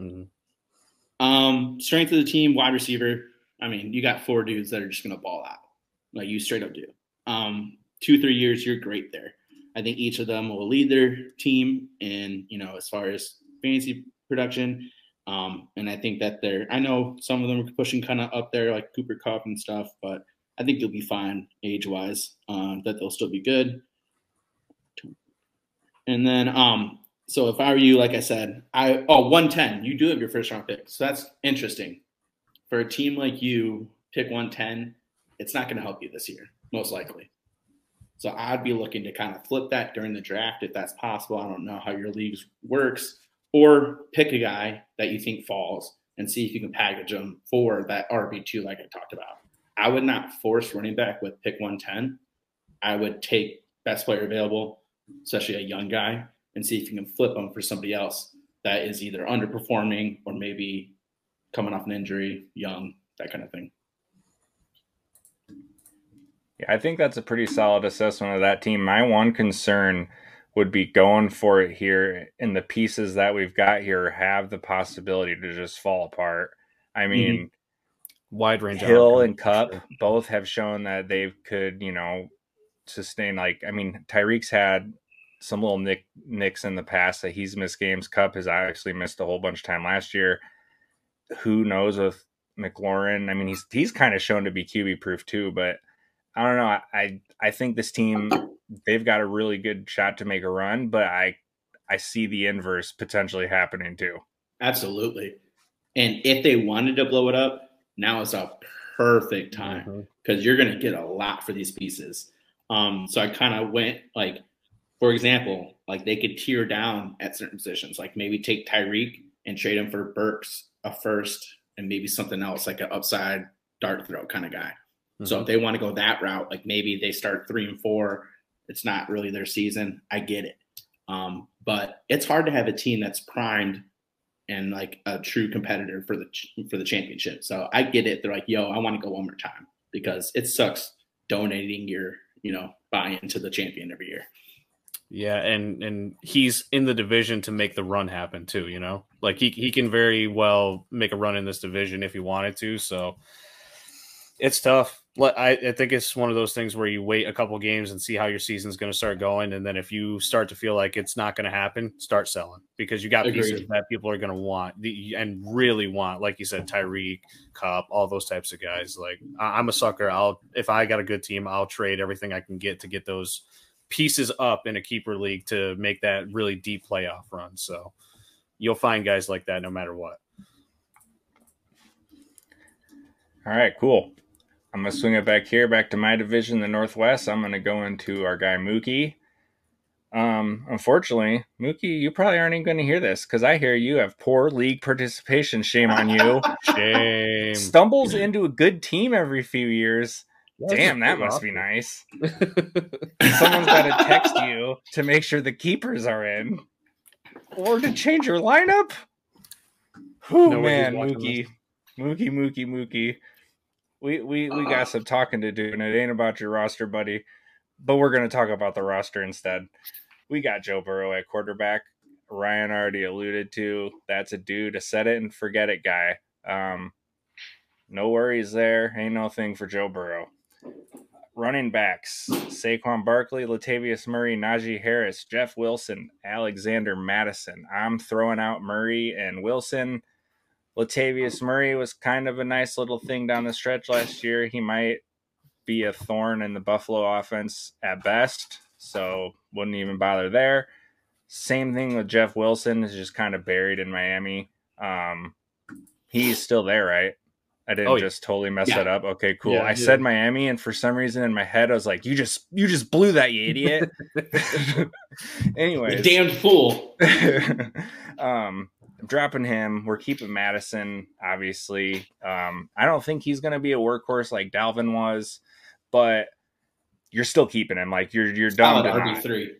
Mm-hmm. Um, strength of the team, wide receiver. I mean, you got four dudes that are just going to ball out, like you straight up do. Um, two, three years, you're great there. I think each of them will lead their team in, you know, as far as fantasy production. Um, and I think that they're, I know some of them are pushing kind of up there, like Cooper Kupp and stuff, but I think you'll be fine age wise, um, that they'll still be good. And then, um, so if I were you, like I said, I, oh, 110, you do have your first round pick. So that's interesting. For a team like you, pick 110, it's not going to help you this year, most likely. So I'd be looking to kind of flip that during the draft if that's possible. I don't know how your leagues works, or pick a guy that you think falls and see if you can package them for that RB two, like I talked about. I would not force running back with pick 110. I would take best player available, especially a young guy, and see if you can flip them for somebody else that is either underperforming or maybe coming off an injury, young, that kind of thing. Yeah, I think that's a pretty solid assessment of that team. My one concern would be going for it here, and the pieces that we've got here have the possibility to just fall apart. I mm-hmm. mean, mm-hmm. wide range. Hill and Kupp sure. both have shown that they could, you know, sustain. Like, I mean, Tyreek's had some little nick nicks in the past that he's missed games. Kupp has actually missed a whole bunch of time last year. Who knows with McLaurin? I mean, he's he's kind of shown to be QB proof too, but I don't know. I I think this team they've got a really good shot to make a run, but I I see the inverse potentially happening too. Absolutely. And if they wanted to blow it up, now is a perfect time because mm-hmm. you're going to get a lot for these pieces. Um, so I kind of went like, for example, like they could tear down at certain positions, like maybe take Tyreek and trade him for Burks, a first, and maybe something else like an upside dart throw kind of guy. Mm-hmm. So if they want to go that route, like maybe they start three and four, it's not really their season. I get it. Um, but it's hard to have a team that's primed and like a true competitor for the for the championship. So I get it. They're like, "Yo, I want to go one more time," because it sucks donating your you know buy into the champion every year. Yeah, and and he's in the division to make the run happen too. You know, like he he can very well make a run in this division if he wanted to. So it's tough. I, I think it's one of those things where you wait a couple games and see how your season's going to start going, and then if you start to feel like it's not going to happen, start selling because you got Agreed. pieces that people are going to want and really want, like you said, Tyreek, Kupp, all those types of guys. Like I'm a sucker. I'll if I got a good team, I'll trade everything I can get to get those pieces up in a keeper league to make that really deep playoff run. So you'll find guys like that no matter what. All right, cool. I'm gonna swing it back here, back to my division, the Northwest. I'm gonna go into our guy Mookie. Um, unfortunately, Mookie, you probably aren't even going to hear this because I hear you have poor league participation. Shame on you. Shame. Stumbles into a good team every few years. Damn, that must be nice. Someone's got to text you to make sure the keepers are in, or to change your lineup. Oh man, Mookie, Mookie, Mookie, Mookie. We we we got some talking to do, and it ain't about your roster, buddy. But we're gonna talk about the roster instead. We got Joe Burrow at quarterback. Ryan already alluded to that's a dude, a set it and forget it guy. Um, no worries there. Ain't no thing for Joe Burrow. Running backs Saquon Barkley, Latavius Murray, Najee Harris, Jeff Wilson, Alexander Mattison. I'm throwing out Murray and Wilson. Latavius Murray was kind of a nice little thing down the stretch last year. He might be a thorn in the Buffalo offense at best, so wouldn't even bother there. Same thing with Jeff Wilson is just kind of buried in Miami. Um, he's still there, right? I didn't Oh, just totally mess yeah. that up. Okay, cool. Yeah, I yeah. said Miami, and for some reason in my head, I was like, "You just, you just blew that, you idiot." You Anyways, damned fool. um, I'm dropping him. We're keeping Mattison, obviously. Um, I don't think he's going to be a workhorse like Dalvin was, but you're still keeping him. Like you're you're done. RB three.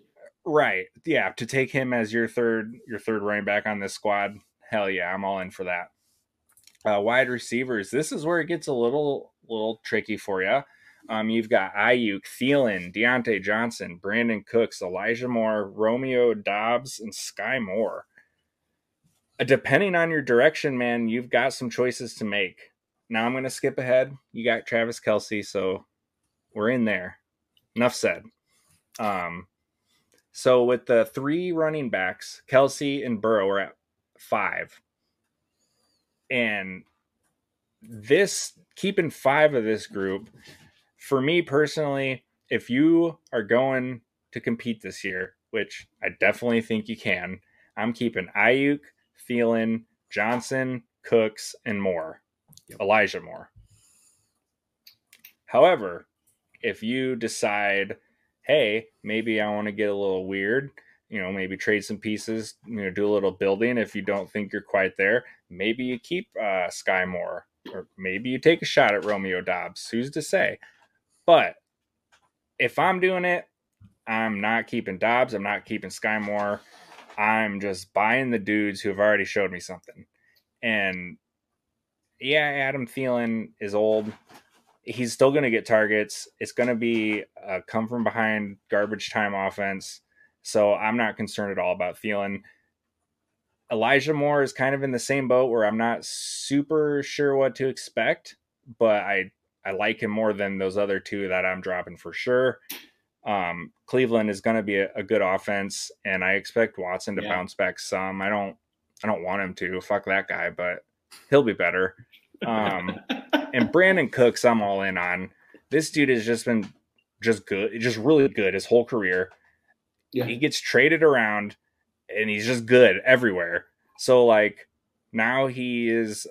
Right. Yeah. To take him as your third your third running back on this squad, hell yeah, I'm all in for that. Uh, wide receivers. This is where it gets a little little tricky for you. Um, you've got Aiyuk, Thielen, Diontae Johnson, Brandin Cooks, Elijah Moore, Romeo Doubs, and Skyy Moore. Depending on your direction, man, you've got some choices to make. Now I'm going to skip ahead. You got Travis Kelce, so we're in there. Enough said. Um, so with the three running backs, Kelce and Burrow are at five. And this keeping five of this group, for me personally, if you are going to compete this year, which I definitely think you can, I'm keeping Aiyuk, Thielen, Johnson, Cooks, and Moore. Elijah Moore. However, if you decide, hey, maybe I want to get a little weird, you know, maybe trade some pieces, you know, do a little building if you don't think you're quite there, maybe you keep uh, Skyy Moore, or maybe you take a shot at Romeo Doubs. Who's to say? But if I'm doing it, I'm not keeping Doubs. I'm not keeping Skyy Moore. I'm just buying the dudes who have already showed me something. And yeah, Adam Thielen is old. He's still going to get targets. It's going to be a come from behind garbage time offense. So I'm not concerned at all about Thielen. Elijah Moore is kind of in the same boat where I'm not super sure what to expect, but I I like him more than those other two that I'm dropping for sure. Um, Cleveland is going to be a, a good offense, and I expect Watson to Yeah. bounce back some. I don't I don't want him to. Fuck that guy, but he'll be better. Um, and Brandin Cooks, I'm all in on. This dude has just been just good, just really good his whole career. Yeah. He gets traded around and he's just good everywhere. So like now he is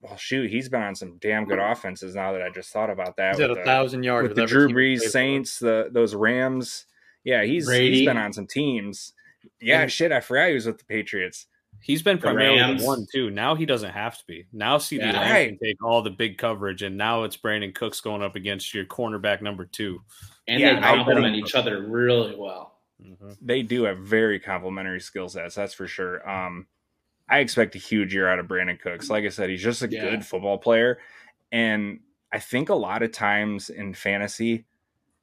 well shoot, he's been on some damn good offenses now that I just thought about that. He's at with a thousand yards with the Drew Brees. Saints, the those Rams. Yeah, he's Brady. he's been on some teams. Yeah, And- shit, I forgot he was with the Patriots. He's been primarily one too. Now he doesn't have to be. Now CeeDee Yeah. Lamb Right. can take all the big coverage, and now it's Brandin Cooks going up against your cornerback number two. and Yeah, they I complement think- each other really well. Mhm. They do have very complementary skill sets, that's for sure. Um, I expect a huge year out of Brandin Cooks. Like I said, he's just a Yeah. good football player. And I think a lot of times in fantasy,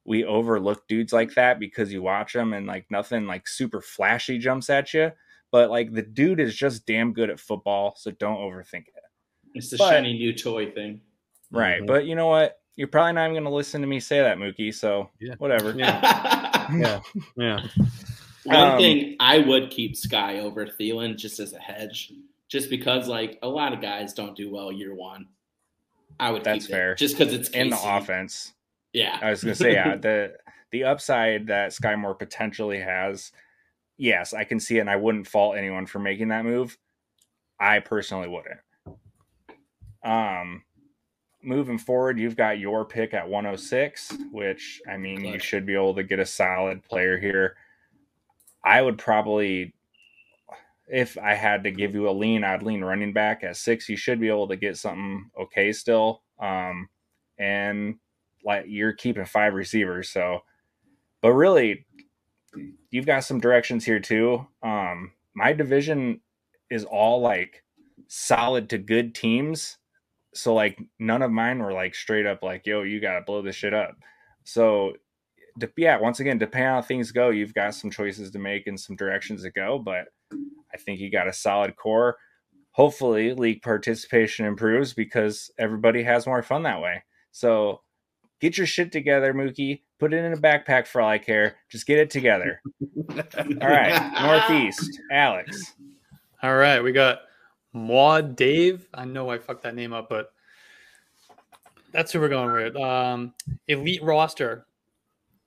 we overlook dudes like that because you watch them and like nothing like super flashy jumps at you. But like the dude is just damn good at football, so don't overthink it. It's the But- shiny new toy thing. Right. Mhm. But you know what? You're probably not even going to listen to me say that, Mookie. So Yeah. whatever. Yeah. Yeah, yeah. One Um, thing I would keep Skyy over Thielen just as a hedge, just because like a lot of guys don't do well year one. I would That's fair. just because it's In the offense. Yeah, I was gonna say, yeah, the the upside that Skyy Moore potentially has, yes, I can see it, and I wouldn't fault anyone for making that move. I personally wouldn't. Um, moving forward, you've got your pick at 106, which I mean, you should be able to get a solid player here. I would probably, if I had to give you a lean, I'd lean running back at six. You should be able to get something okay still. Um, and like you're keeping five receivers, so but really you've got some directions here too. Um, my division is all like solid to good teams. so like none of mine were like straight up like, yo, you gotta blow this shit up. So de- yeah, once again, depending on how things go, you've got some choices to make and some directions to go. But I think you got a solid core. Hopefully, league participation improves because everybody has more fun that way. So get your shit together, Mookie. Put it in a backpack for all I care. Just get it together. all right, Northeast, Alex. All right, we got Maud Dave. I know I fucked that name up, but that's who we're going with. Um, elite roster,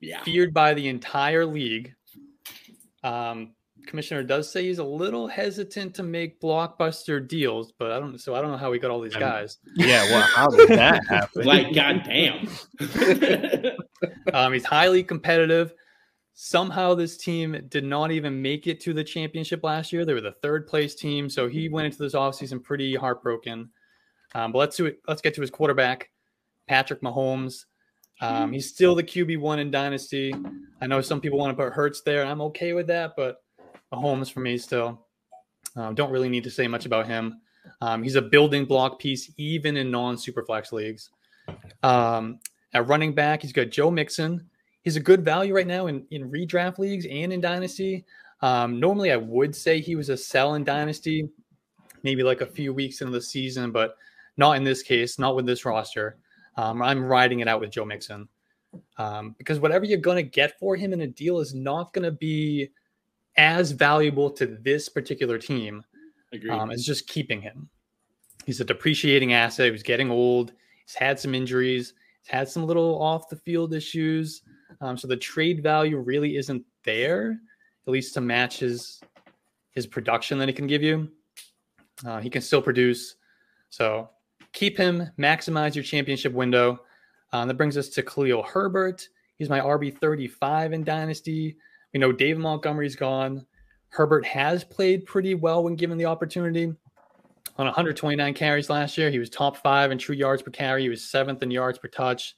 Yeah. feared by the entire league. Um, commissioner does say he's a little hesitant to make blockbuster deals, but I don't. So I don't know how we got all these Um, guys. Yeah, well, how did that happen? Like, goddamn. Um, he's highly competitive. Somehow, this team did not even make it to the championship last year. They were the third place team, so he went into this offseason pretty heartbroken. Um, but let's do it. Let's get to his quarterback, Patrick Mahomes. Um, he's still the QB one in Dynasty. I know some people want to put Hurts there. I'm okay with that, but Mahomes for me still. Um, don't really need to say much about him. Um, he's a building block piece, even in non-superflex leagues. Um, at running back, he's got Joe Mixon. He's a good value right now in, in redraft leagues and in Dynasty. Um, normally, I would say he was a sell in Dynasty, maybe like a few weeks into the season, but not in this case, not with this roster. Um, I'm riding it out with Joe Mixon um, because whatever you're going to get for him in a deal is not going to be as valuable to this particular team um, is just keeping him. He's a depreciating asset. He's getting old. He's had some injuries. He's had some little off the field issues. Um, so the trade value really isn't there, at least to match his his production that he can give you. Uh, he can still produce. So keep him. Maximize your championship window. Um, that brings us to Khalil Herbert. He's my RB thirty five in Dynasty. We know David Montgomery's gone. Herbert has played pretty well when given the opportunity. On 129 carries last year, he was top five in true yards per carry. He was seventh in yards per touch,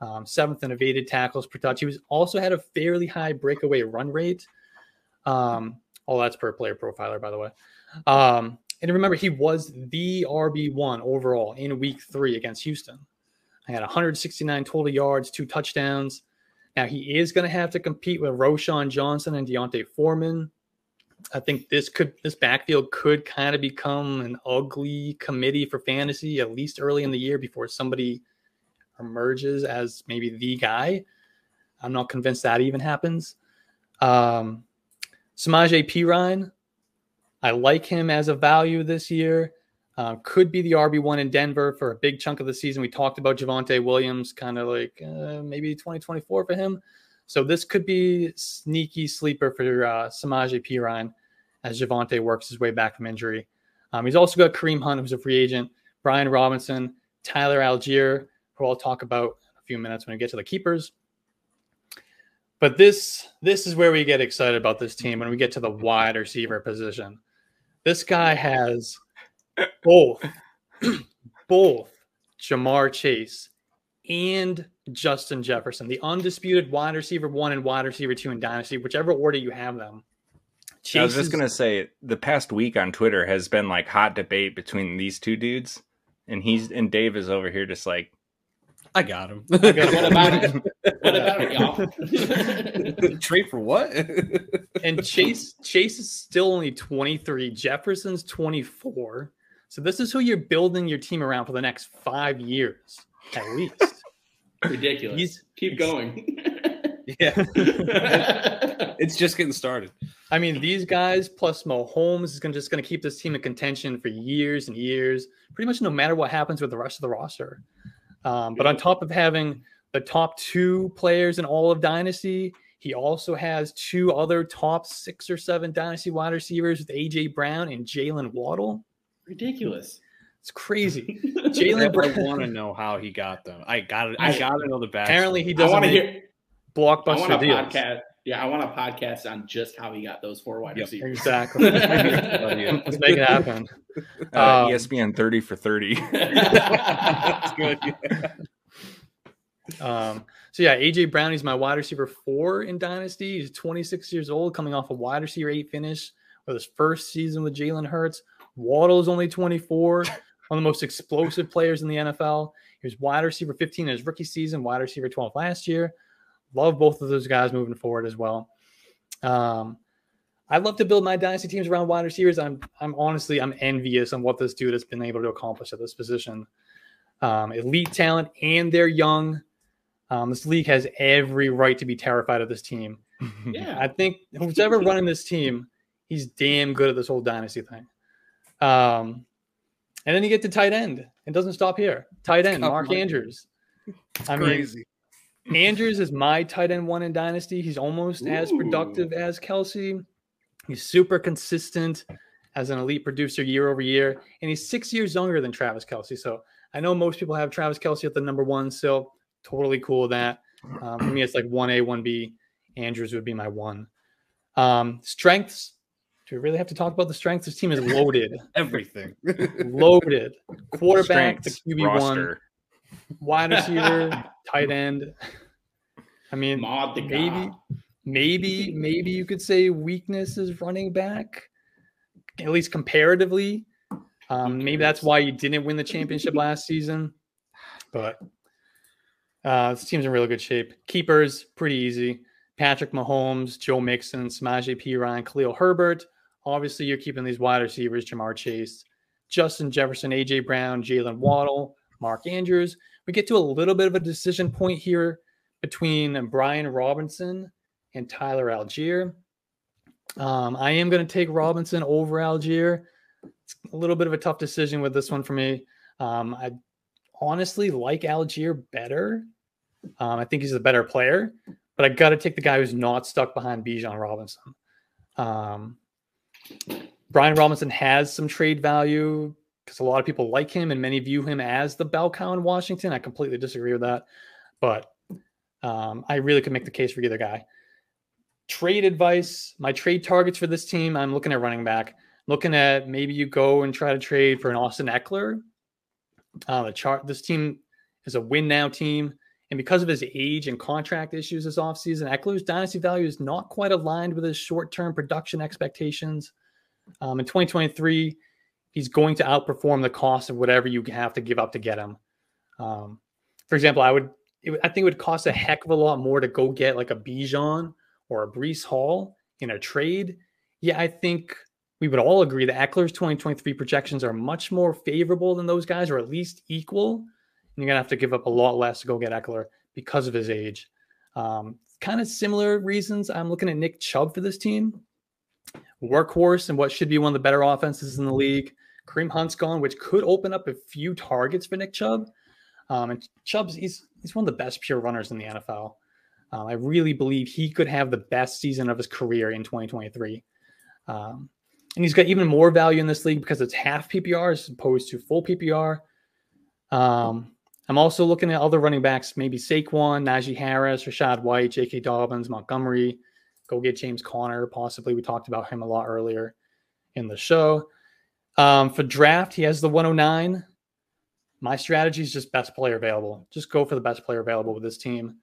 um, seventh in evaded tackles per touch. He was also had a fairly high breakaway run rate. Um, all that's per player profiler, by the way. Um, and remember, he was the RB one overall in Week Three against Houston. I had 169 total yards, two touchdowns. Now he is going to have to compete with Roschon Johnson and D'Onta Foreman. I think this could this backfield could kind of become an ugly committee for fantasy at least early in the year before somebody emerges as maybe the guy. I'm not convinced that even happens. Um, Samaje Perine, I like him as a value this year. Uh, could be the RB one in Denver for a big chunk of the season. We talked about Javonte Williams, kind of like uh, maybe 2024 for him. So this could be sneaky sleeper for uh, Samaje Perine as Javonte works his way back from injury. Um, he's also got Kareem Hunt, who's a free agent, Brian Robinson, Tyler Allgeier, who I'll talk about in a few minutes when we get to the keepers. But this this is where we get excited about this team when we get to the wide receiver position. This guy has both both Ja'Marr Chase and Justin Jefferson, the undisputed wide receiver one and wide receiver two in Dynasty, whichever order you have them. I was just is- gonna say the past week on Twitter has been like hot debate between these two dudes, and he's and Dave is over here just like I got him. What about it? What about it, y'all? Trade for what? and Chase Chase is still only 23. Jefferson's 24. So this is who you're building your team around for the next five years, at least. Ridiculous. He's- Keep going. yeah, it's just getting started. I mean, these guys plus Mahomes is gonna, just going to keep this team in contention for years and years, pretty much no matter what happens with the rest of the roster. Um, but on top of having the top two players in all of Dynasty, he also has two other top six or seven Dynasty wide receivers with AJ Brown and Jaylen Waddle. Ridiculous. It's crazy. Jalen I Brown. want to know how he got them. I got it. I I- got to know the back. Apparently, he doesn't want to make hear. I blockbuster want a deals. podcast. Yeah, I want a podcast on just how he got those four wide Yep. receivers. Exactly. Let's make it happen. uh, Um, ESPN thirty for thirty. That's good. Um, so yeah, AJ Brown, he's my wide receiver four in Dynasty. He's 26 years old, coming off a wide receiver eight finish with his first season with Jalen Hurts. Waddle's only 24. one of the most explosive players in the NFL. He was wide receiver 15 in his rookie season, wide receiver 12 last year. Love both of those guys moving forward as well. Um, I love to build my dynasty teams around wide receivers. I'm I'm honestly I'm envious on what this dude has been able to accomplish at this position. Um, elite talent, and they're young. Um, this league has every right to be terrified of this team. Yeah. I think who's ever running this team, he's damn good at this whole dynasty thing. Um, and then you get to tight end. It doesn't stop here. Tight end, Mark. Andrews. I mean, Crazy. Andrews is my tight end one in Dynasty. He's almost as productive as Kelce. He's super consistent as an elite producer year over year. And he's six years younger than Travis Kelce. So I know most people have Travis Kelce at the number one. So totally cool with that. Um, for me, it's like 1A, 1B. Andrews would be my one. Um, strengths. Do we really have to talk about the strengths? This team is loaded. Everything. loaded. Quarterback, Strengths the QB one, roster. Wide receiver, tight end. I mean, maybe, maybe, maybe you could say weakness is running back, at least comparatively. Um, maybe that's why you didn't win the championship last season. But uh, this team's in really good shape. Keepers, pretty easy. Patrick Mahomes, Joe Mixon, Samaje Perine, Khalil Herbert. Obviously, you're keeping these wide receivers, Ja'Marr Chase, Justin Jefferson, AJ Brown, Jaylen Waddle, Mark Andrews. We get to a little bit of a decision point here between Brian Robinson and Tyler Allgeier. Um, I am going to take Robinson over Allgeier. It's a little bit of a tough decision with this one for me. Um, I honestly like Allgeier better. Um, I think he's a better player, but I got to take the guy who's not stuck behind Bijan Robinson. Um, Brian Robinson has some trade value because a lot of people like him and many view him as the bell cow in Washington. I completely disagree with that, but um, I really could make the case for either guy. Trade advice: my trade targets for this team. I'm looking at running back. Looking at maybe you go and try to trade for an Austin Ekeler. Uh, the chart. This team is a win now team, and because of his age and contract issues this offseason, Ekeler's dynasty value is not quite aligned with his short term production expectations. Um, in 2023, he's going to outperform the cost of whatever you have to give up to get him. Um, for example, I would, it, I think it would cost a heck of a lot more to go get like a Bijan or a Breece Hall in a trade. Yeah, I think we would all agree that Ekeler's 2023 projections are much more favorable than those guys, or at least equal. And you're gonna have to give up a lot less to go get Eckler because of his age. Um, kind of similar reasons. I'm looking at Nick Chubb for this team workhorse and what should be one of the better offenses in the league. Kareem Hunt's gone, which could open up a few targets for Nick Chubb. Um, and Chubb's he's he's one of the best pure runners in the NFL. Um, I really believe he could have the best season of his career in 2023. Um, and he's got even more value in this league because it's half PPR as opposed to full PPR. Um, I'm also looking at other running backs, maybe Saquon, Najee Harris, Rachaad White, J.K. Dobbins, Montgomery. Go get James Conner, possibly. We talked about him a lot earlier in the show. Um, for draft, he has the 109. My strategy is just best player available. Just go for the best player available with this team.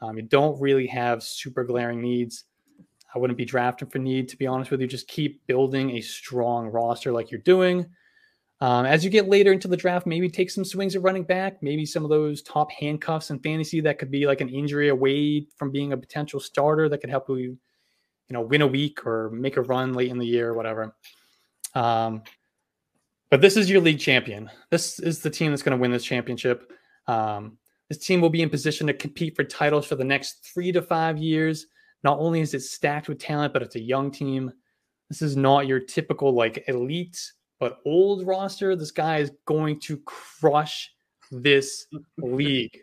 Um, you don't really have super glaring needs. I wouldn't be drafting for need, to be honest with you. Just keep building a strong roster like you're doing. Um, as you get later into the draft, maybe take some swings at running back, maybe some of those top handcuffs in fantasy that could be like an injury away from being a potential starter that could help you, you know, win a week or make a run late in the year or whatever. Um, but this is your league champion. This is the team that's going to win this championship. Um, this team will be in position to compete for titles for the next three to five years. Not only is it stacked with talent, but it's a young team. This is not your typical like elite but old roster. This guy is going to crush this league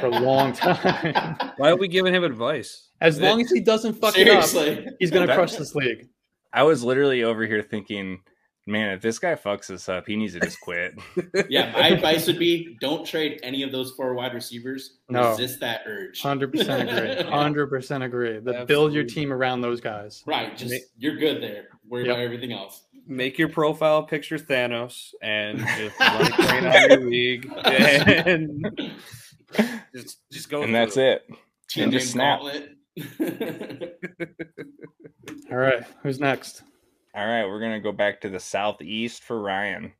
for a long time. Why are we giving him advice? As long as he doesn't fuck it up, he's going to That- crush this league. I was literally over here thinking, man, if this guy fucks us up, he needs to just quit. Yeah, my advice would be don't trade any of those four wide receivers. No. Resist that urge. Hundred percent agree. Hundred percent agree. That build your team around those guys. Right, just Ma- you're good there. Worry Yep. about everything else. Make your profile picture Thanos and just run a train your league and just just go. and that's it. Team And just snap. gauntlet. All right, who's next? All right, we're gonna go back to the southeast for Ryan.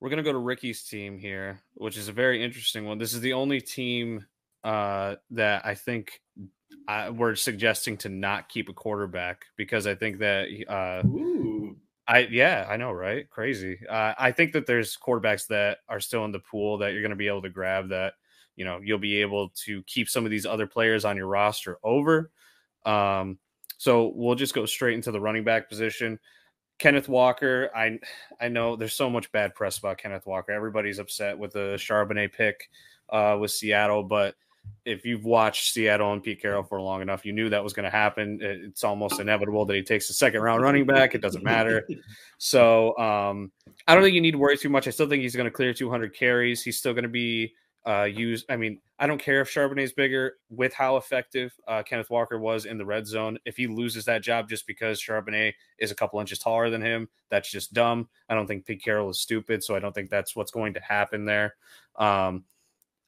we're gonna go to Ricky's team here, which is a very interesting one. This is the only team uh, that I think I, we're suggesting to not keep a quarterback because I think that uh, Ooh. I yeah I know right crazy. Uh, I think that there's quarterbacks that are still in the pool that you're going to be able to grab that you know you'll be able to keep some of these other players on your roster over. Um, so we'll just go straight into the running back position. Kenneth Walker, I I know there's so much bad press about Kenneth Walker. Everybody's upset with the Charbonnet pick uh, with Seattle, but if you've watched Seattle and Pete Carroll for long enough, you knew that was going to happen. It's almost inevitable that he takes a second round running back. It doesn't matter. So um, I don't think you need to worry too much. I still think he's going to clear 200 carries. He's still going to be uh, used. I mean, I don't care if Charbonnet's bigger with how effective uh, Kenneth Walker was in the red zone. If he loses that job just because Charbonnet is a couple inches taller than him, that's just dumb. I don't think Pete Carroll is stupid, so I don't think that's what's going to happen there. Um,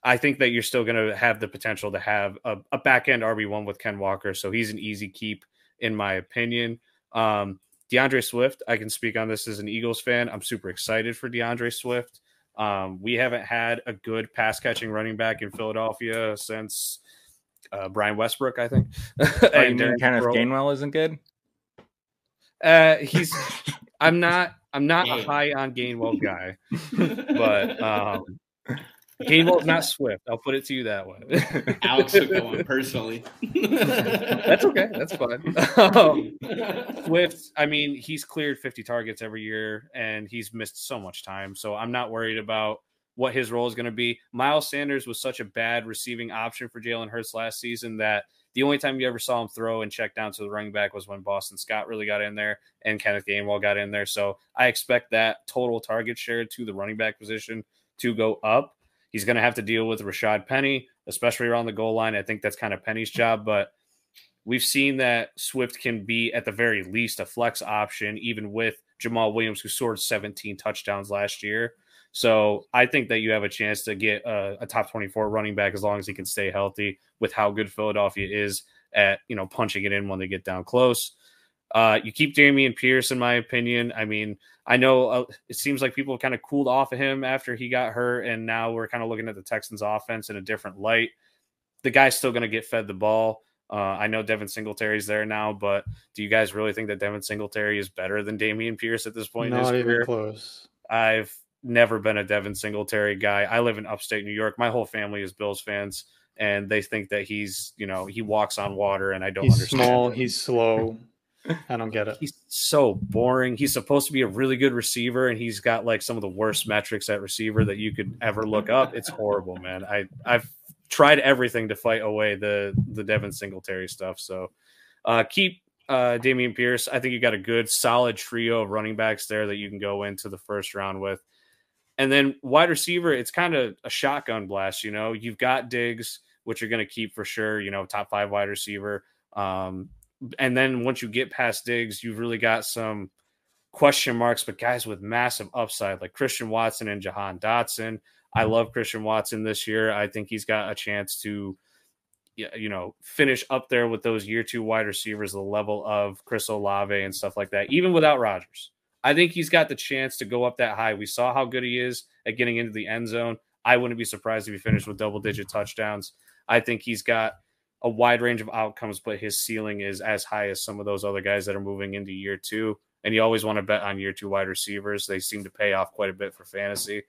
I think that you're still going to have the potential to have a, a back end RB1 with Ken Walker. So he's an easy keep, in my opinion. Um, D'Andre Swift, I can speak on this as an Eagles fan. I'm super excited for D'Andre Swift. Um, we haven't had a good pass catching running back in Philadelphia since uh, Brian Westbrook, I think. Oh, you mean Kenneth Gainwell isn't good? Uh, he's. I'm not. I'm not a high on Gainwell guy, but um, Gainwell's not Swift. I'll put it to you that way. Alex took that one personally. That's okay. That's fine. Um, Swift, I mean, he's cleared 50 targets every year and he's missed so much time. So I'm not worried about what his role is going to be. Miles Sanders was such a bad receiving option for Jalen Hurts last season that the only time you ever saw him throw and check down to the running back was when Boston Scott really got in there and Kenneth Gainwell got in there. So I expect that total target share to the running back position to go up. He's going to have to deal with Rashaad Penny, especially around the goal line. I think that's kind of Penny's mm-hmm. job, but we've seen that Swift can be at the very least a flex option, even with Jamaal Williams, who scored 17 touchdowns last year. So I think that you have a chance to get a, a, top 24 running back as long as he can stay healthy with how good Philadelphia is at, you know, punching it in when they get down close. Uh, you keep Dameon Pierce, in my opinion. I mean, I know uh, it seems like people kind of cooled off of him after he got hurt, and now we're kind of looking at the Texans' offense in a different light. The guy's still going to get fed the ball. Uh, I know Devin Singletary's there now, but do you guys really think that Devin Singletary is better than Dameon Pierce at this point? Not even career? close. I've never been a Devin Singletary guy. I live in upstate New York. My whole family is Bills fans, and they think that he's, you know, he walks on water, and I don't he's understand. Small, he's slow. I don't get it. He's so boring. He's supposed to be a really good receiver, and he's got like some of the worst metrics at receiver that you could ever look up. It's horrible, man. I I've tried everything to fight away the the Devin Singletary stuff. So uh, keep uh, Dameon Pierce. I think you got a good solid trio of running backs there that you can go into the first round with. And then wide receiver, it's kind of a shotgun blast. You know, you've got Diggs, which you're going to keep for sure. You know, top five wide receiver. Um, and then once you get past Diggs, you've really got some question marks, but guys with massive upside like Christian Watson and Jahan Dotson. I mm-hmm. love Christian Watson this year. I think he's got a chance to, you know, finish up there with those year two wide receivers, the level of Chris Olave and stuff like that, even without Rodgers. I think he's got the chance to go up that high. We saw how good he is at getting into the end zone. I wouldn't be surprised if he finished with double digit touchdowns. I think he's got a wide range of outcomes, but his ceiling is as high as some of those other guys that are moving into year two. And you always want to bet on year two wide receivers. They seem to pay off quite a bit for fantasy.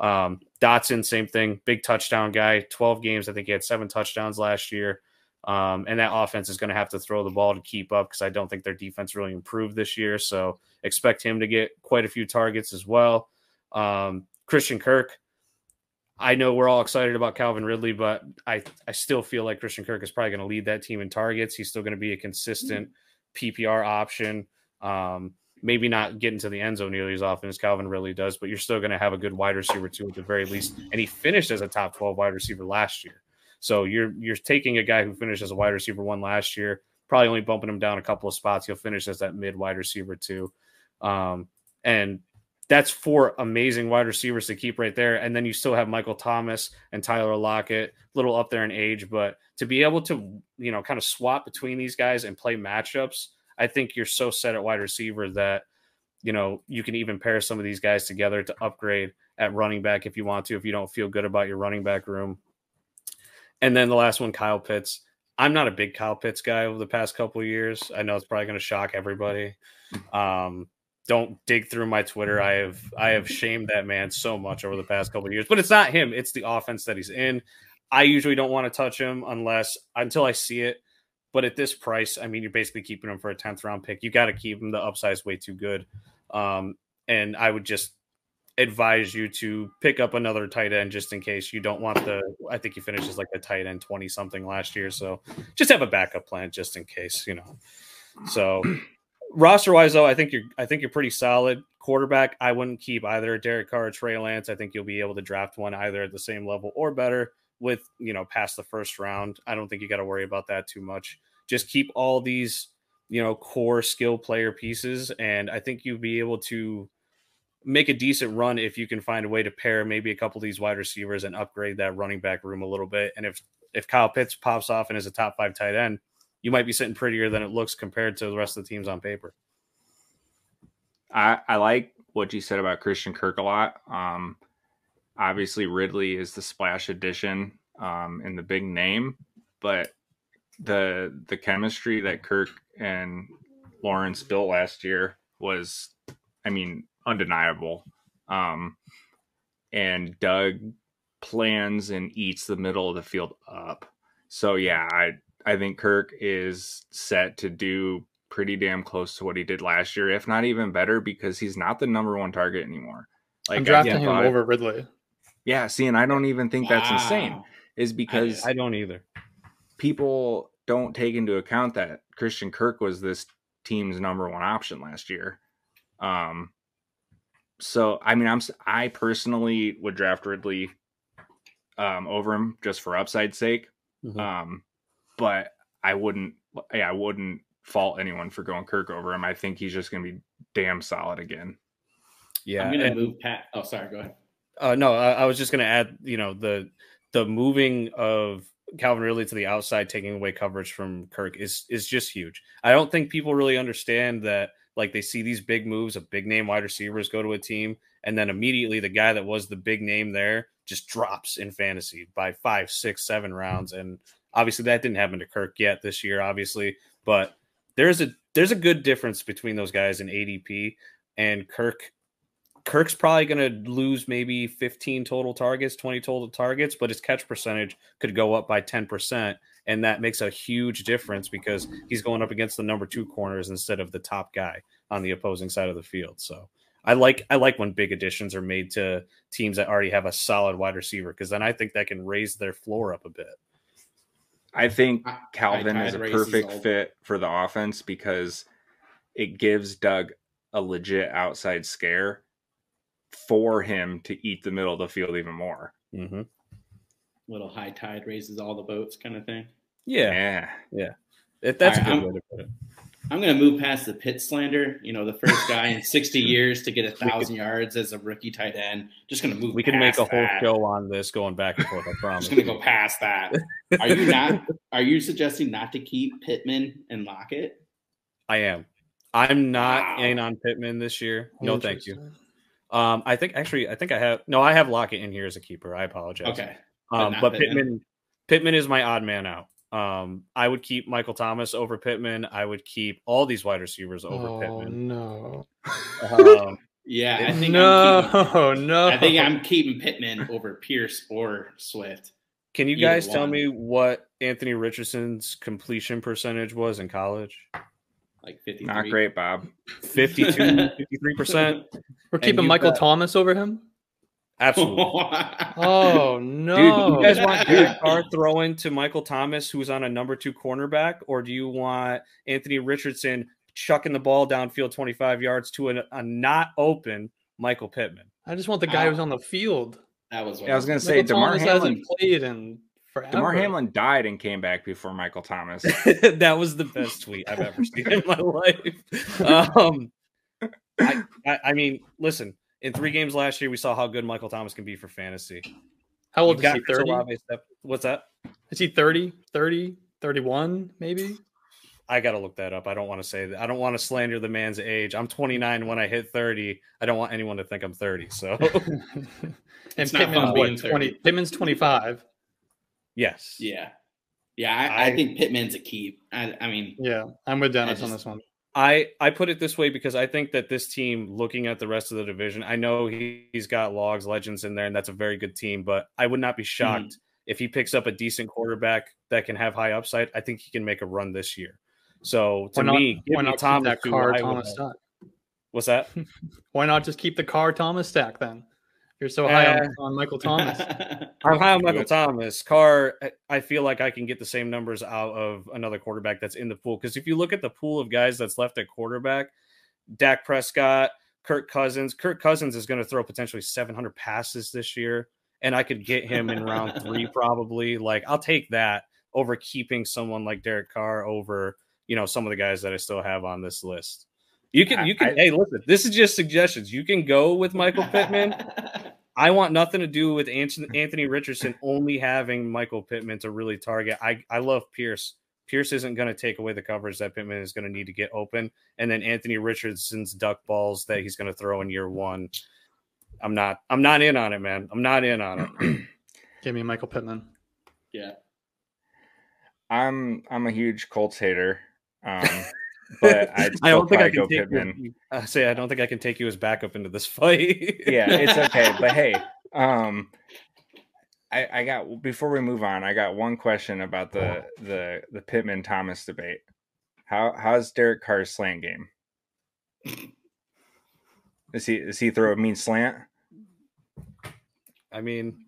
Um, Dotson, same thing, big touchdown guy, 12 games. I think he had seven touchdowns last year. Um, and that offense is going to have to throw the ball to keep up because I don't think their defense really improved this year. So expect him to get quite a few targets as well. Um, Christian Kirk, I know we're all excited about Calvin Ridley, but I I still feel like Christian Kirk is probably going to lead that team in targets. He's still going to be a consistent PPR option. Um, maybe not getting to the end zone nearly as often as Calvin Ridley does, but you're still going to have a good wide receiver too at the very least. And he finished as a top 12 wide receiver last year. So you're you're taking a guy who finished as a wide receiver one last year, probably only bumping him down a couple of spots. He'll finish as that mid wide receiver too. Um, and that's four amazing wide receivers to keep right there. And then you still have Michael Thomas and Tyler Lockett, a little up there in age, but to be able to, you know, kind of swap between these guys and play matchups, I think you're so set at wide receiver that you know, you can even pair some of these guys together to upgrade at running back if you want to, if you don't feel good about your running back room. And then the last one, Kyle Pitts. I'm not a big Kyle Pitts guy over the past couple years. I know it's probably going to shock everybody. Um, don't dig through my Twitter. I have I have shamed that man so much over the past couple years, but it's not him. It's the offense that he's in. I usually don't want to touch him unless until I see it. But at this price, I mean, you're basically keeping him for a tenth round pick. You got to keep him. The upside's way too good. Um, and I would just advise you to pick up another tight end just in case you don't want the. I think he finishes like a tight end twenty something last year, so just have a backup plan just in case, you know. So roster wise, though, I think you're I think you're pretty solid. Quarterback, I wouldn't keep either Derek Carr or Trey Lance. I think you'll be able to draft one either at the same level or better with you know past the first round. I don't think you got to worry about that too much. Just keep all these you know core skill player pieces, and I think you'll be able to make a decent run if you can find a way to pair maybe a couple of these wide receivers and upgrade that running back room a little bit. And if if Kyle Pitts pops off and is a top five tight end, you might be sitting prettier than it looks compared to the rest of the teams on paper. I, I like what you said about Christian Kirk a lot. Um, obviously, Ridley is the splash addition um, and the big name, but the the chemistry that Kirk and Lawrence built last year was, I mean, undeniable. Um, and Doug plans and eats the middle of the field up. So yeah, I I think Kirk is set to do pretty damn close to what he did last year, if not even better, because he's not the number one target anymore. Like I'm drafting him over. Ridley. Yeah, see, and I don't even think wow. that's insane. Is because I, I don't either. People don't take into account that Christian Kirk was this team's number one option last year. Um, so I mean, I'm I personally would draft Ridley um, over him just for upside sake. Mm-hmm. Um, but I wouldn't, yeah, I wouldn't fault anyone for going Kirk over him. I think he's just going to be damn solid again. Yeah, I'm going to move Pat. Oh, sorry, go ahead. Uh, no, I, I was just going to add, you know, the the moving of Calvin Ridley to the outside, taking away coverage from Kirk is is just huge. I don't think people really understand that. Like they see these big moves of big name wide receivers go to a team, and then immediately the guy that was the big name there just drops in fantasy by five, six, seven rounds. And obviously that didn't happen to Kirk yet this year, obviously, but there's a there's a good difference between those guys in ADP and Kirk. Kirk's probably going to lose maybe 15 total targets, 20 total targets, but his catch percentage could go up by 10%. And that makes a huge difference because he's going up against the number two corners instead of the top guy on the opposing side of the field. So I like I like when big additions are made to teams that already have a solid wide receiver because then I think that can raise their floor up a bit. I think Calvin is a perfect fit for the offense because it gives Doug a legit outside scare for him to eat the middle of the field even more. Mm-hmm. Little high tide raises all the boats, kind of thing. Yeah, yeah, yeah. If that's right, a good I'm, way to put it. I'm going to move past the Pitts slander. You know, the first guy in 60 years to get a thousand yards as a rookie tight end. Just going to move. We can make a whole that. show on this going back and forth. I promise. Just going to go past that. Are you not? Are you suggesting not to keep Pittman and Lockett? I am. I'm not wow. in on Pittman this year. No, thank you. Um, I think actually, I think I have no. I have Lockett in here as a keeper. I apologize. Okay. Um, but, but Pittman. Pittman, Pittman is my odd man out. Um, I would keep Michael Thomas over Pittman. I would keep all these wide receivers over oh, Pittman. No. Um, yeah, I think no, keeping, no. I think I'm keeping Pittman over Pierce or Swift. Can you guys tell me what Anthony Richardson's completion percentage was in college? Like 53. Not great, Bob. 52, 53%. We're keeping Michael got, Thomas over him? Absolutely. oh no, dude! You guys want Derek Carr throwing to Michael Thomas, who's on a number two cornerback, or do you want Anthony Richardson chucking the ball downfield twenty five yards to a, a, not open Michael Pittman? I just want the guy uh, who's on the field. That was. Yeah, I was going to say Damar Hamlin hasn't played in forever. Damar Hamlin died and came back before Michael Thomas. that was the best tweet I've ever seen in my life. Um, I, I, I mean, listen in three games last year, we saw how good Michael Thomas can be for fantasy. How old You've is he? 30? What's that? Is he 30, 30, 31, maybe? I got to look that up. I don't want to say that. I don't want to slander the man's age. I'm 29 when I hit 30. I don't want anyone to think I'm 30. So, and Pittman's what, 20, Pittman's 25. Yes. Yeah. Yeah. I, I, I think Pittman's a keep. I, I, mean, yeah, I'm with Dennis just, on this one. I, I put it this way because I think that this team, looking at the rest of the division, I know he, has got logs, legends in there, and that's a very good team, but I would not be shocked mm-hmm. if he picks up a decent quarterback that can have high upside. I think he can make a run this year. So to why me, not, why not Thomas that Carr Thomas stack? What's that? why not just keep the Carr Thomas stack then? You're so high uh, on, on, Michael Thomas. I'm high on Michael Thomas. Carr, I feel like I can get the same numbers out of another quarterback that's in the pool. Because if you look at the pool of guys that's left at quarterback, Dak Prescott, Kirk Cousins, Kirk Cousins is going to throw potentially 700 passes this year. And I could get him in round three probably. Like, I'll take that over keeping someone like Derek Carr over, you know, some of the guys that I still have on this list. You can, you can. I, hey, listen. This is just suggestions. You can go with Michael Pittman. I want nothing to do with Anthony Richardson only having Michael Pittman to really target. I, I love Pierce. Pierce isn't going to take away the coverage that Pittman is going to need to get open. And then Anthony Richardson's duck balls that he's going to throw in year one. I'm not I'm not in on it, man. I'm not in on it. Give me Michael Pittman. Yeah. I'm I'm a huge Colts hater. Um but I don't think I can take you, I say I don't think I can take you as backup into this fight. yeah, it's okay. But hey, um, I, I got before we move on, I got one question about the the the Pittman Thomas debate. How how's Derek Carr's slant game? Is he does he throw a mean slant? I mean,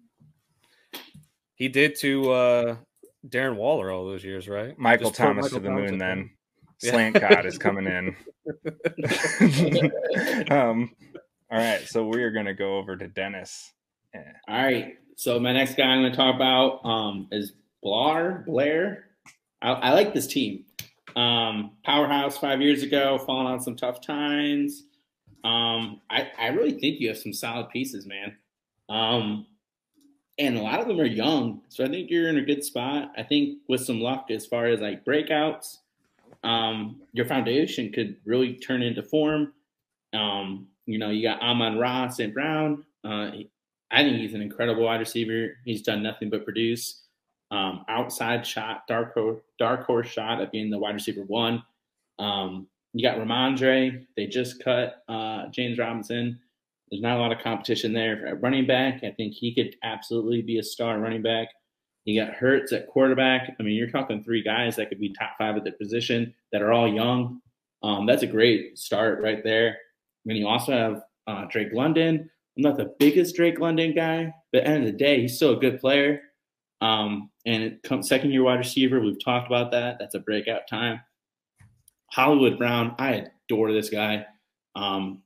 he did to uh Darren Waller all those years, right? Michael Just Thomas Michael to the Thomas moon, then slant god is coming in. um, all right, so we're gonna go over to Dennis. Yeah. All right, so my next guy I'm gonna talk about um, is Blair. Blair. I, I like this team. Um, powerhouse five years ago, falling on some tough times. Um, I, I really think you have some solid pieces, man. Um, and a lot of them are young, so I think you're in a good spot. I think with some luck, as far as like breakouts, um, your foundation could really turn into form. Um, you know, you got Amon-Ra St. Brown. Uh, I think he's an incredible wide receiver. He's done nothing but produce. Um, outside shot, dark horse, dark horse shot at being the wide receiver one. Um, you got Rhamondre. They just cut uh, James Robinson. There's not a lot of competition there. At running back, I think he could absolutely be a star running back. You got Hurts at quarterback. I mean, you're talking three guys that could be top five at their position that are all young. Um, that's a great start right there. And you also have uh, Drake London. I'm not the biggest Drake London guy, but at the end of the day, he's still a good player. Um, and it comes second year wide receiver. We've talked about that. That's a breakout time. Hollywood Brown, I adore this guy. Um,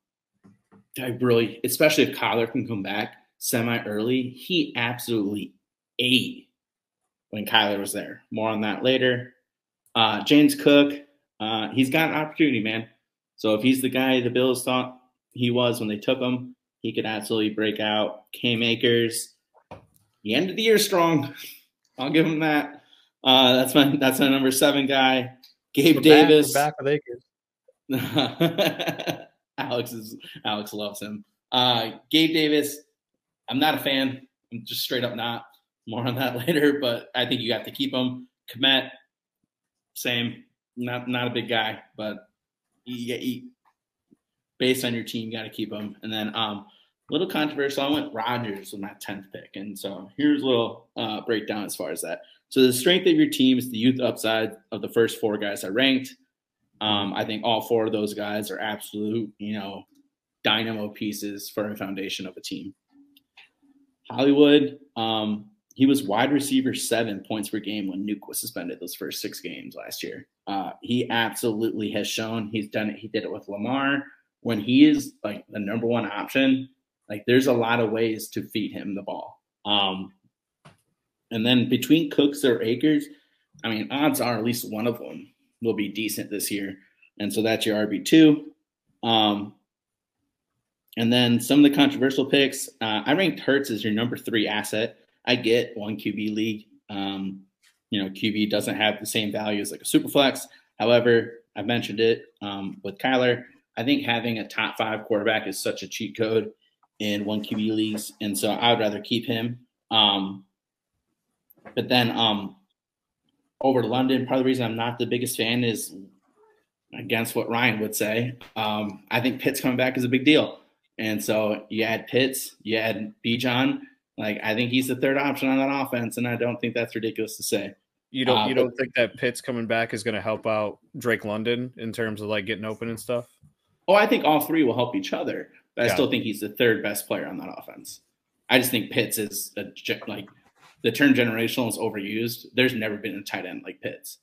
I really, especially if Kyler can come back semi early, he absolutely ate when Kyler was there. More on that later. Uh, James Cook, uh, he's got an opportunity, man. So if he's the guy the Bills thought he was when they took him, he could absolutely break out. Cam Akers, the end of the year strong. I'll give him that. Uh, that's my that's my number seven guy. Gabe we're Davis. Back, back with Akers. Alex is Alex loves him. Uh, Gabe Davis, I'm not a fan. I'm just straight up not. More on that later, but I think you have to keep him. Kmet, same. Not not a big guy, but you, you, based on your team, you got to keep him. And then um, a little controversial. I went Rodgers with my tenth pick, and so here's a little uh, breakdown as far as that. So the strength of your team is the youth upside of the first four guys I ranked. Um, I think all four of those guys are absolute, you know, dynamo pieces for a foundation of a team. Hollywood, um, he was wide receiver seven points per game when Nuk was suspended those first six games last year. Uh, he absolutely has shown he's done it. He did it with Lamar when he is like the number one option. Like there's a lot of ways to feed him the ball. Um, and then between Cooks or Akers, I mean, odds are at least one of them will be decent this year. And so that's your RB two. Um, and then some of the controversial picks, uh, I ranked Hurts as your number three asset. I get one QB league. Um, you know, QB doesn't have the same value as like a super flex. However, I mentioned it um, with Kyler. I think having a top five quarterback is such a cheat code in one QB leagues, and so I would rather keep him. Um, but then um, over London, part of the reason I'm not the biggest fan is against what Ryan would say. Um, I think Pitts coming back is a big deal, and so you add Pitts, you add Bijan. Like I think he's the third option on that offense, and I don't think that's ridiculous to say. You don't Uh, you don't think that Pitts coming back is going to help out Drake London in terms of like getting open and stuff? Oh, I think all three will help each other, but I Got still think he's the third best player on that offense. I just think Pitts is a, like the term generational is overused. There's never been a tight end like Pitts.